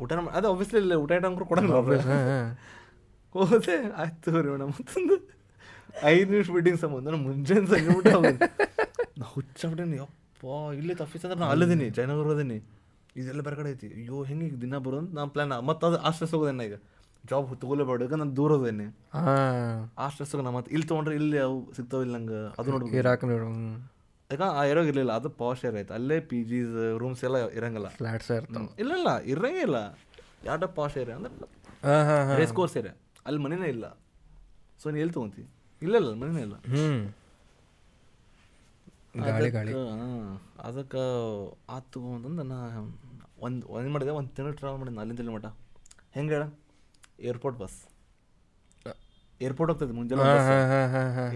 ಊಟ ಅದೇ ಆಬ್ವಿಯಸ್ಲಿ ಇಲ್ಲ ಊಟ ಐಟಮ್ ಕೊಡಂಗಿಲ್ಲ ಕೊಡೋಣ ಹೋದೆ ಆಯ್ತು ರೀ ಮೇಡಮ್ ಮತ್ತೊಂದು ಐದು ನಿಮಿಷ ಬಿಟ್ಟಿಂಗ್ ಸಂಬಂಧ ನಾನು ಮುಂಜಾನೆ ಸಂಜೆ ಊಟ ನಾ ಹುಚ್ಚಾಬಿಟ್ಟೇನಿ ಅಪ್ಪ ಇಲ್ಲಿ ತಫೀಸ್ ಅಂದ್ರೆ ನಾ ಅಲ್ಲದೀನಿ ಜಯನಗರ ಅದೀನಿ ಇದೆಲ್ಲ ಬೇರೆ ಕಡೆ ಐತಿ. ಅಯ್ಯೋ ಹೆಂಗೆ ಈಗ ದಿನ ಬರೋದು? ನಾನು ಪ್ಲ್ಯಾನ್ ಮತ್ತೆ ಅದು ಆ ಸ್ಟ್ರೆಸ್ ಹೋಗೋದೇನ ಈಗ? ಜಾಬ್ ತಗೊಲೇಬೇಡ ನಾನು ದೂರ ಹೋದೇನೆ. ಆ ಸ್ಟ್ರೆಸ್ ನಾ ಮತ್ತೆ ಇಲ್ಲಿ ತೊಗೊಂಡ್ರೆ ಇಲ್ಲಿ ಅವು ಸಿಗ್ತಾವ ಇಲ್ಲ ನಂಗೆ ಅದು ನೋಡ್ಬೇಕು. ಯಾಕ ಆ ಇರೋಗ ಇರಲಿಲ್ಲ ಅದು ಪಾಶ್ ಏರ್ ಆಯ್ತು. ಅಲ್ಲೇ ಪಿ ಜಿಸ್ ರೂಮ್ಸ್ ಎಲ್ಲ ಇರಂಗಿಲ್ಲ. ಫ್ಲಾಟ್ಸ್ ಇಲ್ಲ ಇಲ್ಲ ಇರಂಗೇ ಇಲ್ಲ. ಯಾರ್ಡ ಪಾಶ್ ಏರಿಯಾ ಅಂದ್ರೆ ರೇಸ್ ಕೋರ್ಸ್ ಏರಿಯಾ ಅಲ್ಲಿ ಮನೆನೇ ಇಲ್ಲ. ಸೊ ನೀನು ಎಲ್ಲಿ ತೊಗೊಂತಿ? ಇಲ್ಲ ಇಲ್ಲ ಮನೆ ಇಲ್ಲ. ಹ್ಮ್. ಗಾಳಿ ಗಾಳಿ. ಅದಕ್ಕೆ ಆತು ಅಂತಂದು ನಾ ಒಂದು ಒಂದು ಮಾಡಿದೆ ಒಂದು ತಿಂಗಳು ಟ್ರಾವೆಲ್ ಮಾಡಿದ್ದೆ ಅಲ್ಲಿಂದ ಇಲ್ಲಿ ಮಟ ಹೆಂಗೆ ಹೇಳ? ಏರ್ಪೋರ್ಟ್ ಬಸ್ ಏರ್ಪೋರ್ಟ್ ಹೋಗ್ತದೆ ಮುಂಜಾನೆ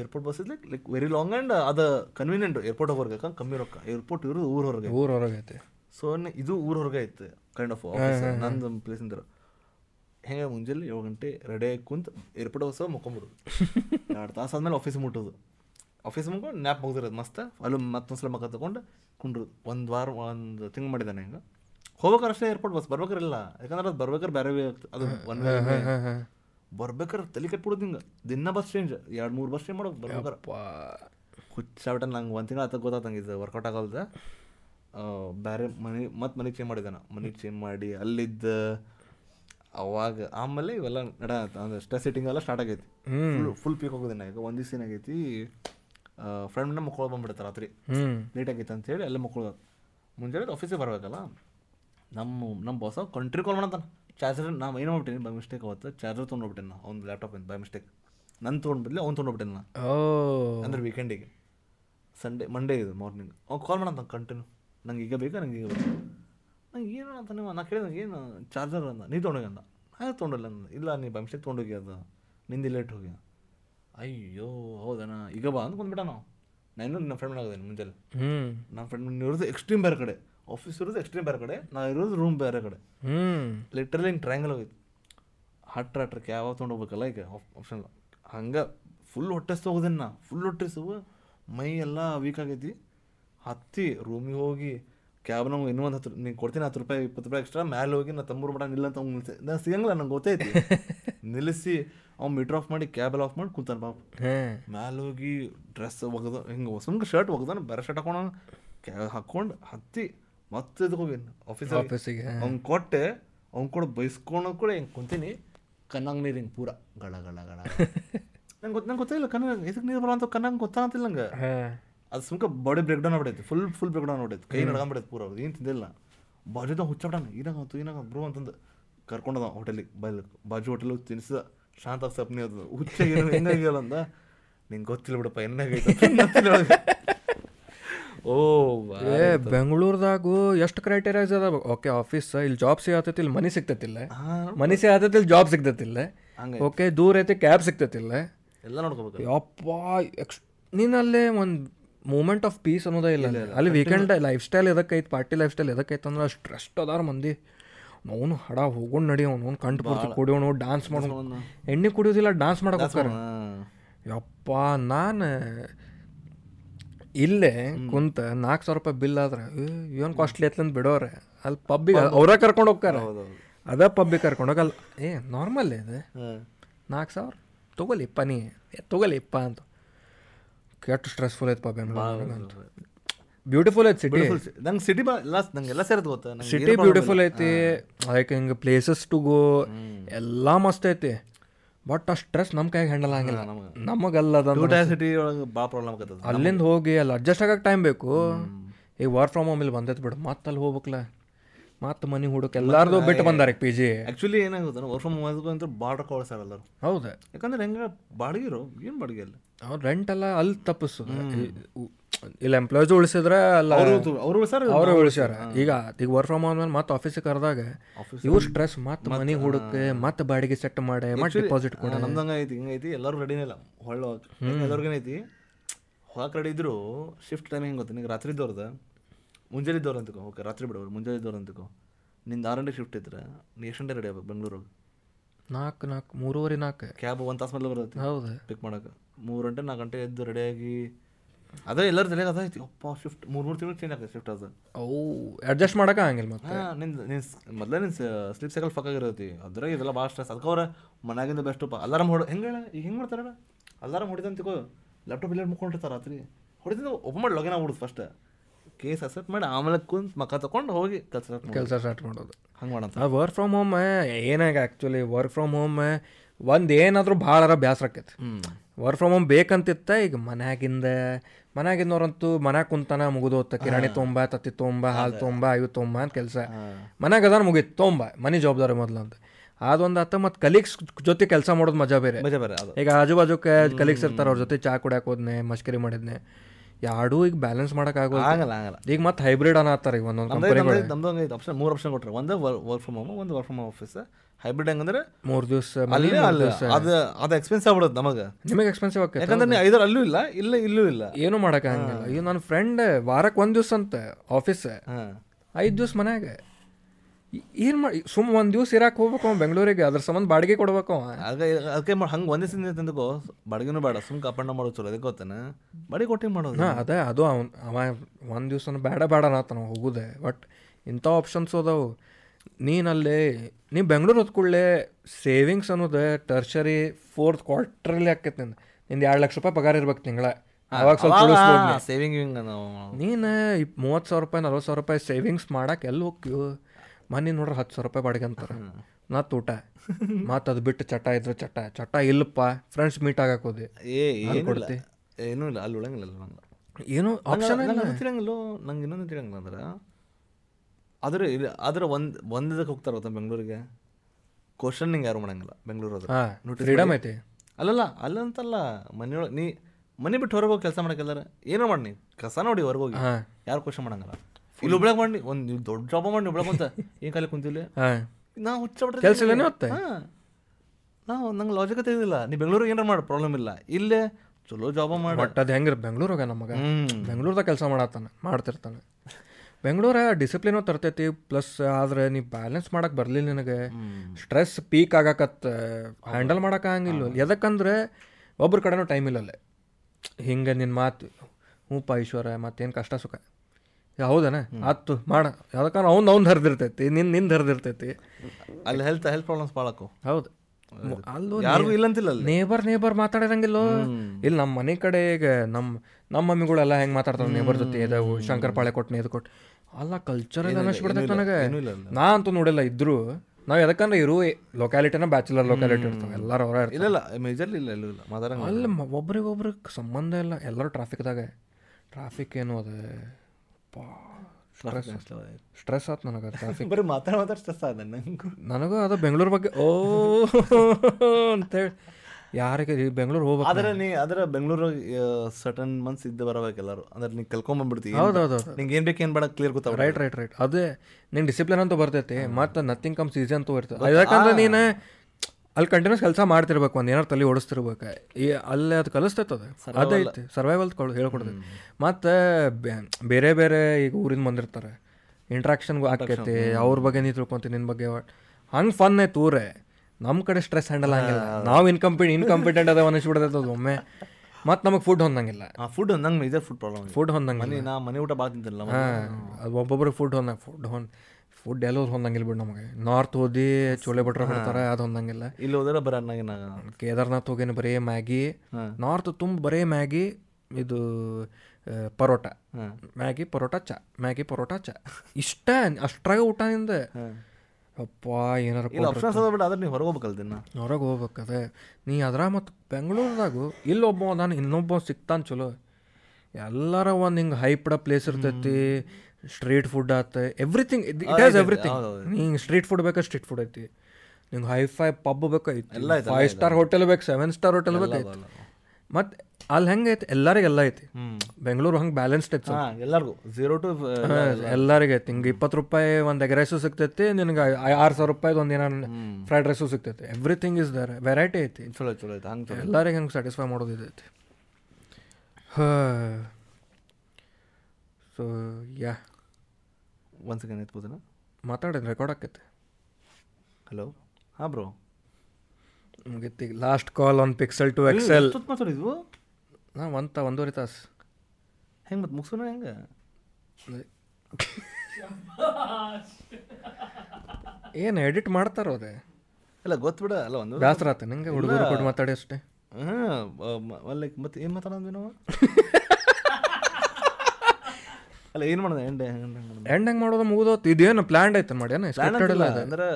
airport bus like like very long and ಅದು ಕನ್ವೀನಿಯಂಟ್ ಏರ್ಪೋರ್ಟ್ ಯಾಕಂದ್ರೆ ಕಮ್ಮಿ ರೊಕ್ಕ. ಏರ್ಪೋರ್ಟ್ ಇರೋದು ಊರ ಹೊರಗೆ ಊರ ಹೊರಗೆ ಹೊರಗೈತೆ ಸೊ ಇದು ಊರ ಹೊರಗೆ ಐತೆ ಕೈಂಡ್ ಆಫ್ ನಂದು ಪ್ಲೇಸಿಂದ ಹೆಂಗೆ ಮುಂಜಾನೆ ಏಳು ಗಂಟೆ ರೆಡಿ ಆಗಿ ಕುಂತು ಏರ್ಪೋರ್ಟ್ ಹೊಸ ಮುಕೊಂಬಿಡೋದು ಎರಡು ತಾಸು ಆದಮೇಲೆ ಆಫೀಸ್ ಮುಟ್ಟೋದು. ಆಫೀಸ್ ಮುಗ್ಕೊಂಡು ನ್ಯಾಪ್ ಮುಗ್ದಿರೋದು ಮಸ್ತ್. ಅಲ್ಲಿ ಮತ್ತೊಂದು ಸಲ ಮಕ್ಕ ತಗೊಂಡು ಕುಂಡ್ರು ಒಂದು ವಾರ ಒಂದು ತಿಂಗ್ ಮಾಡಿದ್ದಾನೆ ಹಿಂಗೆ. ಹೋಗ್ಬೇಕಾರೆ ಅಷ್ಟೇ ಏರ್ಪೋರ್ಟ್ ಬಸ್ ಬರ್ಬೇಕಾರಿಲ್ಲ. ಯಾಕಂದ್ರೆ ಅದು ಬರ್ಬೇಕಾರೆ ಬೇರೆ ವೇ ಆಗ್ತದೆ ಅದು ಒನ್ ವೇ ಬರ್ಬೇಕಾರೆ ತಲೆ ಕಟ್ಬಿಡೋದು ಹಿಂಗೆ. ದಿನ ಬಸ್ ಚೇಂಜ್ ಎರಡು ಮೂರು ಬಸ್ ಚೇಂಜ್ ಮಾಡೋದು ಬರ್ಬೇಕಾರೆ. ಹುಚ್ಚಾಬಿಟ್ಟ ನಂಗೆ ಒಂದು ತಿಂಗಳು ಆತ ಗೊತ್ತಾತಂಗೆ ಇದು ವರ್ಕೌಟ್ ಆಗಲ್ದ. ಬೇರೆ ಮನೆ ಮತ್ತೆ ಮನೆಗೆ ಚೇಂಜ್ ಮಾಡಿದ್ದಾನೆ. ಮನೆಗೆ ಚೇಂಜ್ ಮಾಡಿ ಅಲ್ಲಿದ್ದ ಅವಾಗ ಆಮೇಲೆ ಇವೆಲ್ಲ ನಡ ಅಂದ್ರೆ ಸ್ಟ್ರೆಸ್ ಸೆಟ್ಟಿಂಗ್ ಎಲ್ಲ ಸ್ಟಾರ್ಟ್ ಆಗೈತಿ. ಫುಲ್ ಫುಲ್ ಪೀಕ್ ಹೋಗೋದಿನ ಈಗ ಒಂದು ದಿವಸ ಏನಾಗೈತಿ ಫ್ರೆಂಡ್ನ ಮಕ್ಕಳು ಬಂದ್ಬಿಡ್ತಾರೆ ರಾತ್ರಿ. ಲೇಟ್ ಆಗೈತೆ ಅಂತೇಳಿ ಅಲ್ಲೇ ಮಕ್ಕಳು ಮುಂಜಾನೆ ಆಫೀಸಿಗೆ ಬರಬೇಕಲ್ಲ? ನಮ್ಮ ನಮ್ಮ ಬಾಸ ಕಂಟ್ರಿ ಕಾಲ್ ಮಾಡತ್ತಾನ. ಚಾರ್ಜರ್ ನಾವು ಏನು ಮಾಡ್ಬಿಟ್ಟಿನಿ ಬೈ ಮಿಸ್ಟೇಕ್ ಅವತ್ತು ಚಾರ್ಜರ್ ತೊಗೊಂಡೋಗ್ಬಿಟ್ಟೆ ನಾ ಅವ್ನು ಲ್ಯಾಪ್ಟಾಪ್ ಬೈ ಮಿಸ್ಟೇಕ್ ನನ್ನ ತೊಗೊಂಡು ಬದಲಿ ಅವ್ನು ತೊಗೊಂಡೋಗ್ಬಿಟ್ಟೆ ನಾ ಅಂದ್ರೆ ವೀಕೆಂಡಿಗೆ ಸಂಡೇ ಮಂಡೇ ಇದು ಮಾರ್ನಿಂಗ್ ಅವ್ನು ಕಾಲ್ ಮಾಡಂತ ಕಂಟಿನ್ಯೂ ನಂಗೆ ಈಗ ಬೇಕಾ ನಂಗೆ ಈಗ ಬೇಕು? ನಂಗೆ ಏನೋ ಅಂತ ನೀವು ನಾ ಕೇಳಿದಂಗೆ ಏನು ಚಾರ್ಜರ್ ಅಂದ? ನೀ ತೊಗೊಂಡೋಗಿ ಅಂದ ಹಾಗೆ ತೊಗೊಂಡಿಲ್ಲ ಅಂದ? ಇಲ್ಲ ನೀ ಬಂಶೆಗೆ ತೊಗೊಂಡೋಗಿ ಅದು. ನಿಂದು ಲೇಟ್ ಹೋಗಿ. ಅಯ್ಯೋ ಹೌದಣ್ಣ ಈಗ ಬಾ ಅಂತ ಬಂದ್ಬಿಟ್ಟ ನಾವು. ನಾನು ನನ್ನ ಫ್ರೆಂಡ್ ಆಗೋದೇನೆ ಮುಂಜಾನೆ. ಹ್ಞೂ ನಮ್ಮ ಫ್ರೆಂಡ್ ಇರೋದು ಎಕ್ಸ್ಟ್ರೀಮ್ ಬೇರೆ ಕಡೆ. ಆಫೀಸ್ ಇರೋದು ಎಕ್ಸ್ಟ್ರೀಮ್ ಬೇರೆ ಕಡೆ. ನಾ ಇರೋದು ರೂಮ್ ಬೇರೆ ಕಡೆ. ಹ್ಞೂ ಲಿಟ್ರಲಿ ಹಿಂಗೆ ಟ್ರಯಾಂಗಲ್ ಹೋಗಿತ್ತು. ಹಟ್ರ ಹಟ್ರಕ್ಕೆ ಕ್ಯಾಬ್ ತೊಗೊಂಡು ಹೋಗ್ಬೇಕಲ್ಲ ಈಗ? ಆಪ್ಷನ್ ಹಂಗೆ ಫುಲ್ ಹೊಟ್ಟೆ ಹೋಗೋದೇನು ನಾ. ಫುಲ್ ಹೊಟ್ಟೆ ಸುವ ಮೈ ಎಲ್ಲ ವೀಕ್ ಆಗೈತಿ. ಹತ್ತಿ ರೂಮಿಗೆ ಹೋಗಿ ಕ್ಯಾಬ್ ಇನ್ನೊಂದು ಇನ್ನೂ ಒಂದು ಹತ್ತು ನೀನು ಕೊಡ್ತೀನಿ ಹತ್ತು ರೂಪಾಯಿ ಇಪ್ಪತ್ತು ರೂಪಾಯಿ ಎಕ್ಸ್ಟ್ರಾ ಮ್ಯಾಲೆ ಹೋಗಿ ನಾ ತಮ್ಮೂರು ಮಟ ನಿಲ್ಲಂತ ಅವ್ನು ನಿಲ್ಸಿ ನಾನು ಸಿಗಂಗಿಲ್ಲ ನಂಗೆ ಗೊತ್ತೈತಿ ನಿಲ್ಲಿಸಿ ಅವ್ನು ಮೀಟ್ರ್ ಆಫ್ ಮಾಡಿ ಕ್ಯಾಬೆಲ್ಲ ಆಫ್ ಮಾಡಿ ಕುಂತಾನ ಪಾಪ. ಮ್ಯಾಲೆ ಹೋಗಿ ಡ್ರೆಸ್ ಒಗ್ದು ಹಿಂಗೆ ಸುಮ್ಗೆ ಶರ್ಟ್ ಒಗ್ದಾನ ಬೇರೆ ಶರ್ಟ್ ಹಾಕೋಣ ಕ್ಯಾ ಹಾಕ್ಕೊಂಡು ಹತ್ತಿ ಮತ್ತೆ ಇದಕ್ಕೆ ಹೋಗಿ ಆಫೀಸ್ ಆಫೀಸಿಗೆ ಅವ್ನು ಕೊಟ್ಟೆ ಅವ್ನು ಕೂಡ ಬೈಸ್ಕೊಂಡು ಕೂಡ ಹಿಂಗೆ ಕುಂತೀನಿ ಕಣ್ಣಂಗೆ ನೀರು ಹಿಂಗೆ ಪೂರ ಗಳ ಗಳ ಗಳ ನಂಗೆ ಗೊತ್ತ ನಂಗೆ ಗೊತ್ತಿಲ್ಲ ಕಣ್ಣು ಇದಕ್ಕೆ ನೀರು ಬರೋ ಅಂತ ಕಣ್ಣಂಗೆ ಗೊತ್ತಾಗ್ತಿಲ್ಲ ನಂಗೆ. ಅದು ಸುಮ್ಕ ಬಾಡಿ ಬ್ರೇಕ್ ಡೌನ್ ಆಗ್ಬಿಡೈತೆ. ಫುಲ್ ಫುಲ್ ಬ್ರೇಕ್ ಡೌನ್ ಆಗ್ಬಿಡೈತೆ. ಕೈ ನಡ್ಕೊಂಬಿಡೈತಿ ಪೂರ ಅವ್ರು. ಏನು ತಿಂದಿಲ್ಲ. ಬಾಜುದ ಏನಾಗ ಏನಾಗಂತು ಏನಾಗ ಬ್ರೋ ಅಂತಂದು ಕರ್ಕೊಂಡದ ಹೋಟೆಲಿಗೆ ಬೈಲ್ ಬಾಜು ಹೋಟೆಲ್ ತಿನ್ಸಿದ. ಶಾಂತ ಸಪ್ನಿ ಅದು. ಹುಚ್ಚ ಏನು ಹೆಂಗಾಗಿಲ್ಲ ಅಂದ ನಿಂಗೆ ಗೊತ್ತಿಲ್ಲ ಬಿಡಪ್ಪ ಹೆಂಗಾಗೈತೆ ಓ ಏ ಬೆಂಗಳೂರದಾಗು ಎಷ್ಟು ಕ್ರೈಟೇರಿಯಾಸ್ ಅದಾವ? ಓಕೆ ಆಫೀಸ್ ಇಲ್ಲಿ ಜಾಬ್ ಸಿಗತ್ತೈತಿ ಇಲ್ಲಿ ಮನಿ ಸಿಗ್ತತಿಲ್ಲ. ಮನಿ ಸಿಗತ್ತೈತಿ ಇಲ್ಲಿ ಜಾಬ್ ಸಿಗ್ತತಿಲ್ಲ. ಹಂಗೆ. ಓಕೆ ದೂರ ಐತಿ ಕ್ಯಾಬ್ ಸಿಗ್ತತಿಲ್ಲ. ಎಲ್ಲ ನೋಡ್ಕೋಬೇಕು. ಯಪ್ಪ ಎಕ್ಸ್ ನೀನಲ್ಲೇ ಒಂದು ಮೂಮೆಂಟ್ ಆಫ್ ಪೀಸ್ ಅನ್ನೋದೇ ಇಲ್ಲ. ಅಲ್ಲಿ. ವೀಕೆಂಡ್ ಲೈಫ್ ಸ್ಟೈಲ್ ಎದಕ್ಕೈತಿ ಪಾರ್ಟಿ ಲೈಫ್ ಸ್ಟೈಲ್ ಎದಕ್ಕೈತೆ ಅಂದ್ರೆ ಅಷ್ಟು ರೆಸ್ಟ್ ಅದಾರ ಮಂದಿ. ಅವನು ಹಡ ಹೋಗೋಣ ನಡಿ ಅವ್ನು ಕಂಡು ಬರ್ತು ಕುಡಿಯೋಣ ಡಾನ್ಸ್ ಮಾಡೋಣ ಎಣ್ಣೆ ಕುಡಿಯೋದಿಲ್ಲ ಡಾನ್ಸ್ ಮಾಡಕ್ಕೆ ಹೋಗ್ತಾರೆ. ಯಪ್ಪ ನಾನು ಇಲ್ಲೇ ಕುಂತ ನಾಲ್ಕು ಸಾವಿರ ರೂಪಾಯಿ ಬಿಲ್ ಆದ್ರೆ ಏನು ಕಾಸ್ಟ್ಲಿ ಐತ್ಲಂತ ಬಿಡೋರೆ. ಅಲ್ಲಿ ಪಬ್ಬಿಗೆ ಅವರೇ ಕರ್ಕೊಂಡು ಹೋಗ್ತಾರೆ. ಅದ ಪಬ್ಬಿಗೆ ಕರ್ಕೊಂಡು ಹೋಗಲ್ಲ. ಏ ನಾರ್ಮಲ್ ಇದೆ. ನಾಲ್ಕು ಸಾವಿರ? ತಗೊಲಿಪ್ಪ ನೀ. ತೊಗೊಲಿಪ್ಪ ಅಂತ. ಕೆಟ್ಟು ಸ್ಟ್ರೆಸ್ಫುಲ್ ಐತೆ ಪಾಪ ಬ್ಯೂಟಿಫುಲ್ ಐತಿ ಸಿಟಿ ನಂಗೆ ಸಿಟಿ ಬಾ ಎಲ್ಲ ನಂಗೆ ಎಲ್ಲ ಸೇರೋದು ಗೊತ್ತಾ? ಸಿಟಿ ಬ್ಯೂಟಿಫುಲ್ ಐತಿ. ಲೈಕ್ ಹಿಂಗೆ ಪ್ಲೇಸಸ್ ಟು ಗೋ ಎಲ್ಲ ಮಸ್ತ್ ಐತಿ. ಬಟ್ ಆ ಸ್ಟ್ರೆಸ್ ನಮ್ಮ ಕೈಗೆ ಹ್ಯಾಂಡಲ್ ಆಗಿಲ್ಲ ನಮಗಲ್ಲ ಊಟ ಸಿಟಿ ಒಳಗೆ ಭಾಳ ಪ್ರಾಬ್ಲಮ್ ಆಗತ್ತದ ಅಲ್ಲಿಂದ ಹೋಗಿ ಅಲ್ಲಿ ಅಡ್ಜಸ್ಟ್ ಆಗಕ್ಕೆ ಟೈಮ್ ಬೇಕು. ಈಗ ವರ್ಕ್ ಫ್ರಮ್ ಹೋಮ್ ಇಲ್ಲಿ ಬಂದೈತೆ ಬಿಡು. ಮತ್ತೆ ಅಲ್ಲಿ ಹೋಗ್ಬೇಕಲ್ಲ ಮತ್ತೆ ಮನೆ ಹುಡುಕ ಎಲ್ಲಾರ್ದು ಬಿಟ್ಟು ಬಂದಾರೆ ಪಿ ಜಿ ಆ್ಯಕ್ಚುಲಿ ಏನಾಗುತ್ತೆ ವರ್ಕ್ ಫ್ರಮ್ ಹೋಮ್ ಅಂತ ಭಾಳ ರೊಕ್ಕ ಎಲ್ಲರು. ಹೌದಾ. ಯಾಕಂದ್ರೆ ಹೆಂಗೆ ಬಾಡಿಗೆರು ಏನು ಬಾಡಿಗೆ ಅಲ್ಲ? ಅವ್ರು ರೆಂಟ್ ಎಲ್ಲ ಅಲ್ಲಿ ತಪ್ಪಿಸು ಇಲ್ಲಿ ಎಂಪ್ಲಾಯ್ಸ್ ಉಳಿಸಿದ್ರೆ ಅಲ್ಲ ಅವರು ಅವರು ಉಳಿಸ್ಯಾರ ಅವರು ಉಳಿಸ್ಯಾರ. ಈಗ ಈಗ ವರ್ಕ್ ಫ್ರಮ್ ಹೋಮ್ ಮೇಲೆ ಮತ್ತೆ ಆಫೀಸಿಗೆ ಕರೆದಾಗ ಇವ್ರು ಸ್ಟ್ರೆಸ್ ಮತ್ತೆ ಮನೆ ಹುಡುಕೆ ಮತ್ತೆ ಬಾಡಿಗೆ ಸೆಟ್ ಮಾಡಿ ಮತ್ತೆ ಡಿಪಾಸಿಟ್ ಕೊಡ. ನಮ್ದಂಗೆ ಐತಿ ಹಿಂಗೈತಿ ಎಲ್ಲರೂ ರೆಡಿನೇ ಇಲ್ಲ. ಹೊಳ್ಳ ಎಲ್ಲರಿಗೂ ಐತಿ? ಹೋಗಕ್ಕೆ ರೆಡಿ ಇದ್ರು ಶಿಫ್ಟ್ ಟೈಮ್ ಹೆಂಗೆ ಗೊತ್ತಾ ನಿಂಗೆ? ರಾತ್ರಿ ಮುಂಜಾನೆ ಇದ್ದವ್ರು ಅಂತಕೋ ಓಕೆ ರಾತ್ರಿ ಬಿಡೋರು ಮುಂಜಾನೆ ಇದ್ದವ್ರು ಅಂತಕೋ ನಿಂದು ಆರು ಗಂಟೆ ಶಿಫ್ಟ್ ಇದ್ರೆ ನೀ ಎಷ್ಟು ಗಂಟೆ ರೆಡಿ ಆಗ್ಬೇಕು ಬೆಂಗಳೂರಿಗೆ ನಾಲ್ಕು ನಾಲ್ಕು ಮೂರುವರೆ ನಾಲ್ಕು. ಕ್ಯಾಬ್ ಒಂದು ತಾಸು ಮೇಲೆ ಬರುತ್ತೆ. ಹೌದು. ಪಿಕ್ ಮಾಡೋಕೆ ಮೂರು ಗಂಟೆ ನಾಲ್ಕು ಗಂಟೆ ಎದ್ದು ರೆಡಿಯಾಗಿ ಅದೇ ಎಲ್ಲರ ತಲೆಗೆ ಅದೈತಿ ಅಪ್ಪ ಶಿಫ್ಟ್ ಮೂರು ಮೂರು ತಿಂಗಳು ಚೇಂಜ್ ಆಗ್ತದೆ ಶಿಫ್ಟ್ ಅದು ಅವು ಅಡ್ಜಸ್ಟ್ ಮಾಡೋಕೆ ಆಗಂಗಿಲ್ಲ ಮತ್ತೆ? ನಿನ್ನ ನಿಂದು ನಿನ್ ಮೊದಲೇ ನಿನ್ನ ಸ್ಲೀಪ್ ಸೈಕಲ್ ಫಕ್ ಆಗಿರತಿ ಅದ್ರಾಗ ಇದೆಲ್ಲ ಭಾಳ ಸ್ಟ್ರೆಸ್ ಅದಕ್ಕೆ ಅವ್ರ ಮನ್ಯಾಗಿಂದ ಬೆಸ್ಟಪ್ಪ ಅಲಾರಾಮ್ ಹೊಡೆ ಹೆಂಗೆ ಈಗ ಹೆಂಗೆ ಮಾಡ್ತಾರೆ ಅಲಾರಾಮ್ ಹೊಡಿದಂತಿಕೋ ಲ್ಯಾಪ್ಟಾಪ್ ಇಲ್ಲ ಮುಕ್ಕೊಂಡಿರ್ತಾರೆ ರಾತ್ರಿ. ಹೊಡಿದಿಂದ ಓಪನ್ ಮಾಡಿ ಲಾಗಿನ್ ಆಗ್ಬಿಡುದು ಫಸ್ಟ್ ಕೇಸ್ ಅಸೆಪ್ಟ್ ಮಾಡಿ ಆಮೇಲೆ ಕುಂತು ಮಕ್ಕ ತಗೊಂಡು ಹೋಗಿ ಕೆಲಸ ಕೆಲಸ ಸ್ಟಾರ್ಟ್ ಮಾಡೋದು. ಹಂಗೆ ಮಾಡಂತ. ಆ ವರ್ಕ್ ಫ್ರಮ್ ಹೋಮ್ ಏನಾಗ ಆ್ಯಕ್ಚುಲಿ ವರ್ಕ್ ಫ್ರಮ್ ಹೋಮ್ ಒಂದು ಏನಾದರೂ ಭಾಳ ಬೇಸರ ಆಕೈತಿ ವರ್ಕ್ ಫ್ರಮ್ ಹೋಮ್ ಬೇಕಂತಿತ್ತ ಈಗ ಮನ್ಯಾಗಿಂದ ಮನ್ಯಾಗಿಂದವ್ರಂತೂ ಮನ್ಯಾಗ ಕುಂತಾನ ಮುಗಿದೋತ್ತ ಕಿರಾಣಿ ತೊಂಬ ತತ್ತಿ ತೊಂಬ ಹಾಲು ತೊಂಬ ಇವು ತೊಂಬ ಅಂತ ಕೆಲಸ. ಮನ್ಯಾಗ ಅದಾನ ಮುಗೀತು ತೊಂಬ ಮನೆ ಜವಾಬ್ದಾರಿ ಮೊದಲು ಅಂತ. ಅದೊಂದು ಆತ ಮತ್ತು ಕಲೀಗ್ಸ್ ಜೊತೆ ಕೆಲಸ ಮಾಡೋದು ಮಜಾ ಬೇರೆ. ಮಜಾ ಬೇರೆ ಈಗ ಆಜು ಬಾಜು ಕಲೀಗ್ಸ್ ಇರ್ತಾರೆ ಅವ್ರ ಜೊತೆ ಚಾ ಕುಡಿಯಕ್ಕೆ ಹೋದ್ನೆ ಮಸ್ಕರಿ ಮಾಡಿದ್ನೆ. ಎರಡೂ ಈಗ ಬ್ಯಾಲೆನ್ಸ್ ಮಾಡಕ್ ಆಗಲ್ಲ ಆಗಲ್ಲ. ಈಗ ಮತ್ತೆ ಹೈಬ್ರಿಡ್ ಅನ್ನತ್ತಾರ ಈಗ ಒಂದೊಂದು ಕಂಪನಿಗಳು ನಮ್ದು ಹಂಗೆ ಆಪ್ಷನ್ ಮೂರು ಆಪ್ಷನ್ ಕೊಟ್ಟರೆ ಒಂದು ವರ್ಕ್ ಫ್ರಮ್ ಹೋಮ್ ಒಂದು ವರ್ಕ್ ಫ್ರಮ್ ಆಫೀಸ್ ಹೈಬ್ರಿಡ್ ಹೆಂಗಂದ್ರೆ ಮೂರು ದಿವಸ ಅಲ್ಲಿ ಅಲ್ಲಿ. ಅದು ಅದು ಎಕ್ಸ್ಪೆನ್ಸ್ ಆಗ್ಬಿಡುತ್ತೆ ನಮಗೆ. ನಿಮಗೆ ಎಕ್ಸ್ಪೆನ್ಸಿವ್ ಆಗ್ತದೆ ಯಾಕಂದ್ರೆ ಐದರ ಅಲ್ಲೂ ಇಲ್ಲ ಇಲ್ಲ ಇಲ್ಲೂ ಇಲ್ಲ. ಏನು ಮಾಡೋಕ್ಕಾಗಂಗಿಲ್ಲ ಈಗ ನನ್ನ ಫ್ರೆಂಡ್ ವಾರಕ್ಕೆ ಒಂದು ದಿವಸ ಅಂತ ಆಫೀಸ್ ಐದು ದಿವ್ಸ ಮನ್ಯಾಗ. ಏನು ಮಾಡಿ ಸುಮ್ ಒಂದು ದಿವ್ಸ ಇರಕ್ಕೆ ಹೋಗ್ಬೇಕು ಅವ್ನು ಬೆಂಗಳೂರಿಗೆ ಅದ್ರ ಸಂಬಂಧ ಬಾಡಿಗೆ ಕೊಡ್ಬೇಕು ಆಗ ಅದಕ್ಕೆ ಹಂಗೆ ಒಂದೇ ಸಿಂದ ತಿಂದಕೋ ಬಾಡಿಗೆನೂ ಬೇಡ ಸುಮ್ಮ ಕಪ್ಪಣ್ಣ ಮಾಡೋ ಮಾಡೋದು ಚಲೋ ಅದಕ್ಕೆ ಗೊತ್ತಾನ? ಬಾಡಿಗೆ ಕೊಟ್ಟಿಂಗ್ ಮಾಡೋದು? ಹಾಂ ಅದೇ ಅದು ಅವ್ನು ಅವ ಒಂದು ದಿವ್ಸ ಬೇಡ ಬೇಡ ಅನ್ನತ್ತಾನ ಹೋಗುದೆ. ಬಟ್ ಇಂಥ ಆಪ್ಷನ್ಸ್ ಅದಾವು ನೀನಲ್ಲಿ ನೀ ಬೆಂಗಳೂರು ಹೊತ್ಕೊಳ್ಳೆ ಸೇವಿಂಗ್ಸ್ ಅನ್ನೋದು ಟರ್ಷರಿ ಫೋರ್ತ್ ಕ್ವಾರ್ಟರ್ಲಿ ಹಾಕೈತೆ ನಿಂದು. ನಿಂದು ಎರಡು ಲಕ್ಷ ರೂಪಾಯಿ ಪಗಾರ ಇರ್ಬೇಕು ತಿಂಗಳ. ಅವಾಗ ಸ್ವಲ್ಪ ಸೇವಿಂಗ್ ನಾವು ನೀನು ಇಪ್ಪ ಮೂವತ್ತು ಸಾವಿರ ರೂಪಾಯಿ ನಲ್ವತ್ತು ಸಾವಿರ ರೂಪಾಯಿ ಸೇವಿಂಗ್ಸ್ ಮಾಡಕ್ಕೆ ಎಲ್ಲಿ ಹೋಗ್ತೀವಿ ಮನೆ ನೋಡ್ರಿ ಹತ್ತು ಸಾವಿರ ರೂಪಾಯಿ ಬಾಡಿಗೆ ಅಂತಾರೆ. ನಾ ಊಟ ಮತ್ತು ಅದು ಬಿಟ್ಟು ಚಟ ಇದ್ರೆ ಚಟ. ಚಟ ಇಲ್ಲಪ್ಪ ಫ್ರೆಂಡ್ಸ್ ಮೀಟ್ ಆಗಕ್ಕೆ ಹೋದೆ. ಏನಿಲ್ಲ. ಏನೂ ಇಲ್ಲ ಅಲ್ಲಿ ಉಳಂಗಿಲ್ಲ ಅಲ್ಲಿ ನಂಗೆ. ಏನೋ ಆಪ್ಷನ್ ನಂಗೆ ತಿಳಂಗಿಲ್ಲ ನಂಗೆ ಇನ್ನೊಂದು ತಿಳಂಗಿಲ್ಲ ಅಂದ್ರೆ ಆದ್ರೆ ಇಲ್ಲ ಆದ್ರೆ ಒಂದು ಒಂದಕ್ಕೆ ಹೋಗ್ತಾರೆ ಗೊತ್ತಾ ಬೆಂಗಳೂರಿಗೆ? ಕ್ವಶನ್ನಿಂಗ್ ಯಾರು ಮಾಡಂಗಿಲ್ಲ ಬೆಂಗಳೂರು ಅದ್ರ ನೋಡಿ ಫ್ರೀಡಮ್ ಐತಿ. ಅಲ್ಲಲ್ಲ ಅಲ್ಲಂತಲ್ಲ ಮನೆಯೊಳಗೆ ನೀ ಮನೆ ಬಿಟ್ಟು ಹೊರಗೆ ಹೋಗಿ ಕೆಲಸ ಮಾಡಕ್ಕೆಲ್ಲಾರ ಏನೋ ಮಾಡಿ ನೀ ಕಸ ನೋಡಿ ಹೊರಗೆ ಹೋಗಿ. ಯಾರು ಕ್ವಶನ್ ಮಾಡಂಗಿಲ್ಲ. ಇಲ್ಲಿ ಒಬ್ಳಾಗ ಮಾಡಿ ಒಂದು ನೀವು ದೊಡ್ಡ ಜಾಬ್ ಮಾಡಿ ಒಬ್ಳಾಗ ಅಂತ ಏನು ಕಾಲಕ್ಕೆ ಕುಂತಿಲ್ಲ ನಾ ಹುಚ್ಚ ಕೆಲ್ಸ ಇಲ್ಲನೇ ಹೊತ್ತೆ? ನಾವು ನಂಗೆ ಲಾಜಿಕ್ ತೆಗೆದಿಲ್ಲ ನೀ ಬೆಂಗಳೂರಿಗೆ ಏನಾರು ಮಾಡಿ ಪ್ರಾಬ್ಲಮ್ ಇಲ್ಲ. ಇಲ್ಲೇ ಚಲೋ ಜಾಬ ಮಾಡಿ. ಬಟ್ ಅದು ಹೆಂಗಿರ? ಬೆಂಗಳೂರಾಗ ನಮಗೆ ಬೆಂಗ್ಳೂರ್ದಾಗ ಕೆಲಸ ಮಾಡತ್ತಾನೆ ಮಾಡ್ತಿರ್ತಾನೆ. ಬೆಂಗಳೂರ ಡಿಸಿಪ್ಲಿನು ತರ್ತೈತಿ ಪ್ಲಸ್ ಆದ್ರೆ ನೀ ಬ್ಯಾಲೆನ್ಸ್ ಮಾಡಕ್ಕೆ ಬರಲಿಲ್ಲ ನಿನಗೆ. ಸ್ಟ್ರೆಸ್ ಪೀಕ್ ಆಗಕತ್ತ ಹ್ಯಾಂಡಲ್ ಮಾಡೋಕ್ಕಾಗಿಲ್ಲ ಎದಕ್ಕಂದ್ರೆ ಒಬ್ರ ಕಡೆನೂ ಟೈಮ್ ಇಲ್ಲಲ್ಲೇ. ಹಿಂಗೆ ನಿನ್ನ ಮಾತು ಹೂಪ ಈಶ್ವರ ಮತ್ತೇನು ಕಷ್ಟ ಸುಖ? ಹೌದನ? ಆತು ಮಾಡ. ಯಾವ್ದಕ್ಕ ಅವ್ನ ಅವ್ನ ಹರಿದಿರ್ತೈತಿ ನಿನ್ ನಿನ್ ಹರಿದಿರ್ತೈತಿ. ಅಲ್ಲಿ ಹೆಲ್ತ್ ಹೆಲ್ತ್ ಪ್ರಾಬ್ಲಮ್ಸ್ ಭಾಳಕ್ಕು ಹೌದು. ಅಲ್ಲೂ ಯಾರಿಗೂ ಇಲ್ಲ ಅಂತಿಲ್ಲ ಅಲ್ಲಿ. ನೇಬರ್ ನೇಬರ್ ಮಾತಾಡಿದಂಗಿಲ್ಲ ಇಲ್ಲಿ ನಮ್ಮ ಮನೆ ಕಡೆ ಈಗ ನಮ್ಮ ನಮ್ಮ ಮಮ್ಮಿಗಳೆಲ್ಲ ಹೆಂಗೆ ಮಾತಾಡ್ತಾರೆ ನೇಬರ್ ಜೊತೆ ಇದಾವು ಶಂಕರ್ ಪಾಳೆ ಕೊಟ್ಟು ಇದು ಕೊಟ್ಟು ಅಲ್ಲ ಕಲ್ಚರ್ ಎಲ್ಲ ಅನಿಸ್ಬಿಡ್ತೈತೆ ನನಗೆ. ಅಲ್ಲಿ. ನಾ ಅಂತೂ ನೋಡಿಲ್ಲ ಇದ್ರು ನಾವು ಯಾಕಂದ್ರೆ ಇರು ಲೊಕ್ಯಾಲಿಟಿನ ಬ್ಯಾಚುಲರ್ ಲೊಕ್ಯಾಲಿಟಿ ಇರ್ತಾವೆ ಎಲ್ಲರೂ ಅವರ ಇಲ್ಲ ಇಲ್ಲ ಮೇಜರ್ಲಿ ಇಲ್ಲ ಇಲ್ಲ ಮಾತಾಡಂಗ ಅಲ್ಲಿ ಒಬ್ರಿಗೊಬ್ರಿಗೆ ಸಂಬಂಧ ಇಲ್ಲ ಎಲ್ಲರೂ ಟ್ರಾಫಿಕ್ದಾಗ ಟ್ರಾಫಿಕ್ ಏನು ಅದು? ಸ್ಟ್ರೆಸ್ ಸ್ಟ್ರೆಸ್ ಆಯ್ತು ನನಗೆ ಟ್ರಾಫಿಕ್ ಬರೀ ಮಾತಾಡ ಮಾತಾಡ ಸ್ಟ್ರೆಸ್ ಆದ ನಂಗೆ. ನನಗೂ ಅದು ಬೆಂಗಳೂರು ಬಗ್ಗೆ ಓ ಅಂತೇಳಿ ಯಾರಿಗೆ ಬೆಂಗಳೂರು ಹೋಗ್ಬೇಕು ಆದ್ರೆ ನೀ ಆದ್ರೆ ಬೆಂಗಳೂರು ಸರ್ಟನ್ ಮಂತ್ಸ್ ಇದ್ದು ಬರಬೇಕು ಎಲ್ಲರೂ. ಅಂದ್ರೆ ನೀ ಕಲ್ಕೊಂಬಂದ್ಬಿಡ್ತೀವಿ ಹೌದು ನಿಂಗೆ ಏನು ಬೇಕು ಏನು ಬೇಡ ಕ್ಲಿಯರ್ ಗೊತ್ತಾಗ ರೈಟ್ ರೈಟ್ ರೈಟ್ ಅದೇ ನಿನ್ನ ಡಿಸಿಪ್ಲಿನ್ ಅಂತೂ ಬರ್ತೈತಿ. ಮತ್ತು ನಥಿಂಗ್ ಕಮ್ಸ್ ಈಸಿ ಅಂತೂ ಇರ್ತದೆ ಯಾಕಂದ್ರೆ ನೀನು ಅಲ್ಲಿ ಕಂಟಿನ್ಯೂಸ್ ಕೆಲಸ ಮಾಡ್ತಿರ್ಬೇಕು ಒಂದು ಏನಾರು ತಲೆ ಓಡಿಸ್ತಿರ್ಬೇಕು. ಈ ಅಲ್ಲಿ ಅದು ಕಲಿಸ್ತೈತೆ ಅದು ಅದೇ ಐತಿ ಸರ್ವೈವಲ್ ಕೊಡು ಹೇಳ್ಕೊಡ್ತೈತಿ ಮತ್ತು ಬೇರೆ ಬೇರೆ ಈಗ ಊರಿಂದ ಬಂದಿರ್ತಾರೆ. ಇಂಟ್ರಾಕ್ಷನ್ಗೂ ಆಕೈತಿ ಅವ್ರ ಬಗ್ಗೆ ನೀ ತಿಳ್ಕೊಂತೀನಿ ನಿನ್ನ ಬಗ್ಗೆ ಹಂಗೆ ಫನ್ ಐತೆ ಊರೇ. ನಮ್ಮ ಕಡೆ ಸ್ಟ್ರೆಸ್ ಹ್ಯಾಂಡಲ್ ಆಗಿಲ್ಲ ನಾವು ಇನ್ಕಂಪಿ ಇನ್ಕಂಪಿಟೆಂಟ್ ಅದ ಅನಿಸ್ಬಿಡ್ತೈತೆ ಅದು ಒಮ್ಮೆ. ಮತ್ತು ನಮಗೆ ಫುಡ್ ಹೊಂದಂಗಿಲ್ಲ. ಫುಡ್ ಹೊಂದಂಗೆ ಇದೇ ಫುಡ್ ಪ್ರಾಬ್ಲಮ್ ಫುಡ್ ಹೊಂದಂಗೆ ಮನೆ ನಾ ಮನೆ ಊಟ ಭಾಳ ತಿಂತಿಲ್ಲ ಅದು ಒಬ್ಬೊಬ್ರಿಗೆ ಫುಡ್ ಹೊಂದಂಗೆ ಫುಡ್ ಹೊಂದ್ ಫುಡ್ ಎಲ್ಲ ಹೊಂದಂಗಿಲ್ಲ ಬಿಡು ನಮಗೆ. ನಾರ್ತ್ ಹೋದಿ ಚೋಳೆ ಭಟ್ರ ಕೊಡ್ತಾರೆ ಅದು ಹೊಂದಂಗಿಲ್ಲ. ಇಲ್ಲಿ ಹೋದ್ರೆ ಬರ ಕೇದಾರ್ನಾಥ್ ಹೋಗೇನು ಬರೀ ಮ್ಯಾಗಿ. ನಾರ್ತ್ ತುಂಬ ಬರೀ ಮ್ಯಾಗಿ ಇದು ಪರೋಟ. ಮ್ಯಾಗಿ ಪರೋಟ ಚಾ. ಮ್ಯಾಗಿ ಪರೋಟ ಚಾ. ಇಷ್ಟ ಅಷ್ಟ್ರಾಗ ಊಟ ನಿಂದ. ಅಪ್ಪ ಏನಾರ ಹೊರಗೆ ಹೋಗ್ಬೇಕಲ್ಲ ದಿನ. ಹೊರಗೆ ಹೋಗ್ಬೇಕದೆ ನೀ ಅದ್ರ ಮತ್ತು ಬೆಂಗಳೂರದಾಗು ಇಲ್ಲೊಬ್ಬ ನಾನು ಇನ್ನೊಬ್ಬ ಸಿಗ್ತಾನೆ ಚಲೋ. ಎಲ್ಲರ ಒಂದು ಹಿಂಗೆ ಹೈಪ್ಡ ಪ್ಲೇಸ್ ಇರ್ತೈತಿ. ಸ್ಟ್ರೀಟ್ ಫುಡ್ ಆತ ಎವ್ರಿಥಿಂಗ್ ಇಟ್ ಹ್ಯಾಸ್ ಎವ್ರಿಥಿಂಗ್ ನಿಂಗೆ ಸ್ಟ್ರೀಟ್ ಫುಡ್ ಬೇಕಾ ಸ್ಟ್ರೀಟ್ ಫುಡ್ ಐತಿ. ನಿಂಗೆ ಹೈ ಫೈ ಪಬ್ ಬೇಕಾಯ್ತು ಫೈವ್ ಸ್ಟಾರ್ ಹೋಟೆಲ್ ಬೇಕು ಸೆವೆನ್ ಸ್ಟಾರ್ ಹೋಟೆಲ್ ಬೇಕಾಯ್ತು ಮತ್ತು ಅಲ್ಲಿ ಹೆಂಗೆ ಐತಿ? ಎಲ್ಲರಿಗೆ ಎಲ್ಲ ಐತಿ ಬೆಂಗಳೂರು ಹಂಗೆ ಬ್ಯಾಲೆನ್ಸ್ಡ್ ಐತಿ ಎಲ್ಲರಿಗೂ. ಝೀರೋ ಟು ಎಲ್ಲರಿಗೆ ಐತಿ. ಹಿಂಗೆ ಇಪ್ಪತ್ತು ರೂಪಾಯಿ ಒಂದು ಎಗ್ ರೈಸು ಸಿಗ್ತೈತಿ ನಿನಗೆ ಆರು ಸಾವಿರ ರೂಪಾಯಿದು ಒಂದು ಏನೋ ಫ್ರೈಡ್ ರೈಸು ಸಿಗ್ತೈತಿ. ಎವ್ರಿಥಿಂಗ್ ಇಸ್ ದರ್ ವೆರೈಟಿ ಐತಿ. ಚಲೋ ಚಲೋ ಐತೆ ಹಂಗೆ ಎಲ್ಲರಿಗೆ ಹಂಗೆ ಸ್ಯಾಟಿಸ್ಫೈ ಮಾಡೋದು ಇದೈತಿ ಸೊ ಯಾ ಒಂದು ಸೆಕೆಂಡ್ ಎತ್ಬೋದನ ಮಾತಾಡೋದು ರೆಕಾರ್ಡ್ ಆಕೈತೆ ಹಲೋ ಹಾಂ bro ಮುಗಿತೀಗ last call on pixel to excel ಮಾತಾಡಿದ್ವು? ನಾ ಒಂದು ಒಂದೂವರೆ ತಾಸು. ಹೆಂಗೆ ಮತ್ತೆ ಮುಗಿಸೋಣ ಹೆಂಗೆ? ಏನು ಎಡಿಟ್ ಮಾಡ್ತಾರೋ ಅದೇ? ಇಲ್ಲ ಗೊತ್ತುಬಿಡ ಅಲ್ಲ ಒಂದು ಬೇಸರ ಆತ ನಿಂಗೆ ಹುಡುಗರು ಕೊಟ್ಟು ಮಾತಾಡಿ ಅಷ್ಟೇ. ಹಾಂ ಲೈಕ್ ಮತ್ತೆ ಏನು ಮಾತಾಡೋದು ನಾವು ಅಲ್ಲ ಏನು ಮಾಡೋದು? ಎಂಡ್ ಎಂಡ್ ಹೆಂಗೆ ಮಾಡೋದು? ಮುಗಿದೋತು. ಇದೇನು ಪ್ಲ್ಯಾಂಡ್ ಐತೆ ಮಾಡಿ ಸ್ಕ್ರಿಪ್ಟೆಡ್ ಇಲ್ಲ ಅದು. ಅಂದ್ರೆ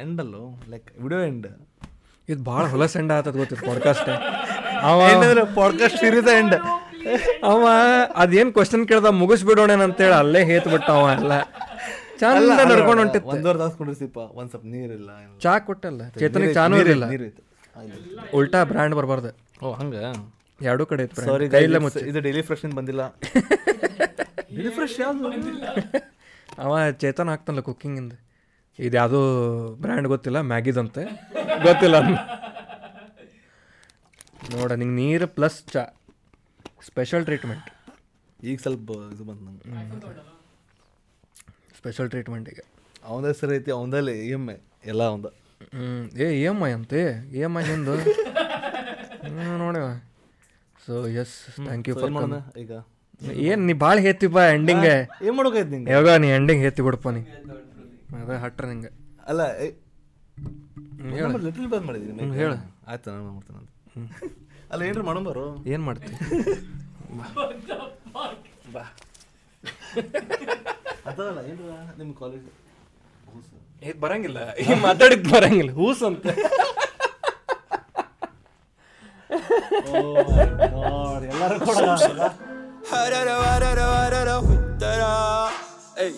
ಎಂಡ್ ಅಲ್ಲೋ? ಲೈಕ್ ವಿಡಿಯೋ ಎಂಡ್ ಇದು ಭಾಳ ಹೊಲಸ್ ಎಂಡ್ ಆತದ ಗೊತ್ತಿತ್ತು ಪಾಡ್ಕಾಸ್ಟ್ ಅವ ಏನಂದ್ರೆ ಪಾಡ್ಕಾಸ್ಟ್ ಸೀರೀಸ್ ಎಂಡ್ ಅವ ಅದೇನು ಕ್ವಶನ್ ಕೇಳ್ದ ಮುಗಿಸ್ಬಿಡೋಣ ಅಂತೇಳಿ ಅಲ್ಲೇ ಹೇತ್ ಬಿಟ್ಟ ಅವ ಎಲ್ಲ. ಚಂದ ನಡ್ಕೊಂಡು ಹೊಂಟಿತ್ತು. ಒಂದೂವರೆ ತಾಸು ಕುಡಿಸಿಪ್ಪ ಒಂದು ಸ್ವಲ್ಪ ನೀರಿಲ್ಲ. ಚಾ ಕೊಟ್ಟಲ್ಲ ಚೇತನಿಗೆ ಚಾನೂ ಇರಲಿಲ್ಲ. ಉಲ್ಟಾ ಬ್ರ್ಯಾಂಡ್ ಬರಬಾರ್ದು. ಓ ಹಂಗೆ? ಎರಡೂ ಕಡೆ ಇತ್ತು ಸಾರಿ ಇಲ್ಲ ಕೈಲೇ ಮುಚ್ಚಿ. ಇದು ಡೈಲಿ ಫ್ರೆಶ್ ಬಂದಿಲ್ಲ. ಡೈಲಿ ಫ್ರೆಶ್ ಯಾವುದು? ಅವ ಚೇತನ್ ಹಾಕ್ತಾನಲ್ಲ ಕುಕ್ಕಿಂಗಿಂದ ಇದು. ಯಾವುದೋ ಬ್ರ್ಯಾಂಡ್ ಗೊತ್ತಿಲ್ಲ ಮ್ಯಾಗಿದಂತೆ ಗೊತ್ತಿಲ್ಲ ನೋಡ ನಿಂಗೆ ನೀರು ಪ್ಲಸ್ ಚಾ ಸ್ಪೆಷಲ್ ಟ್ರೀಟ್ಮೆಂಟ್ ಈಗ ಸ್ವಲ್ಪ ಇದು ಬಂತು ನಂಗೆ. ಸ್ಪೆಷಲ್ ಈಗ. ಅವನ ಹೆಸರು ಐತಿ ಅವನದಲ್ಲಿ ಇ ಎಂ ಐ ಎಲ್ಲ ಅವಂದ. ಹ್ಞೂ ಏ ಇ ಎಂ ಐ ಅಂತೆ? ಇ ಎಂ ಐ ನಿಂದು? ನೋಡಿವ so yes thank you for ಮಾಡೋಣ ಈಗ? ಏನು ನೀ ಭಾಳ ಹೇತಿಪ್ಪ ಎಂಡಿಂಗ್ ಏನು ಮಾಡೋಕೈತಿ ನಿಂಗೆ? ಯಾವಾಗ ನೀ ಎಂಡಿಂಗ್ ಹೇತಿ ಬಿಡಪ್ಪ ನೀ? ಅದ ಹಟ್ರ ನಿಂಗೆ. ಅಲ್ಲ ಹೇಳು. ಲಿಟಲ್ ಬಂದ್ ಮಾಡಿದೀನಿ ಹೇಳು. ಆಯ್ತು ನಾನು ಮಾಡ್ತೇನೆ ಅಂತ. ಅಲ್ಲ ಏನ್ರಿ ಮಾಡೋಣ ಬರೋ. ಏನು ಮಾಡ್ತಿ? ಅದಲ್ಲ ಏನ್ರ ನಿಮ್ಮ ಕಾಲೇಜ್ ಬರಂಗಿಲ್ಲ. ಮಾತಾಡಿದ್ ಬರಂಗಿಲ್ಲ. ಹೂಸ್ ಅಂತ. Oh, gloria, la recordaba. Ey.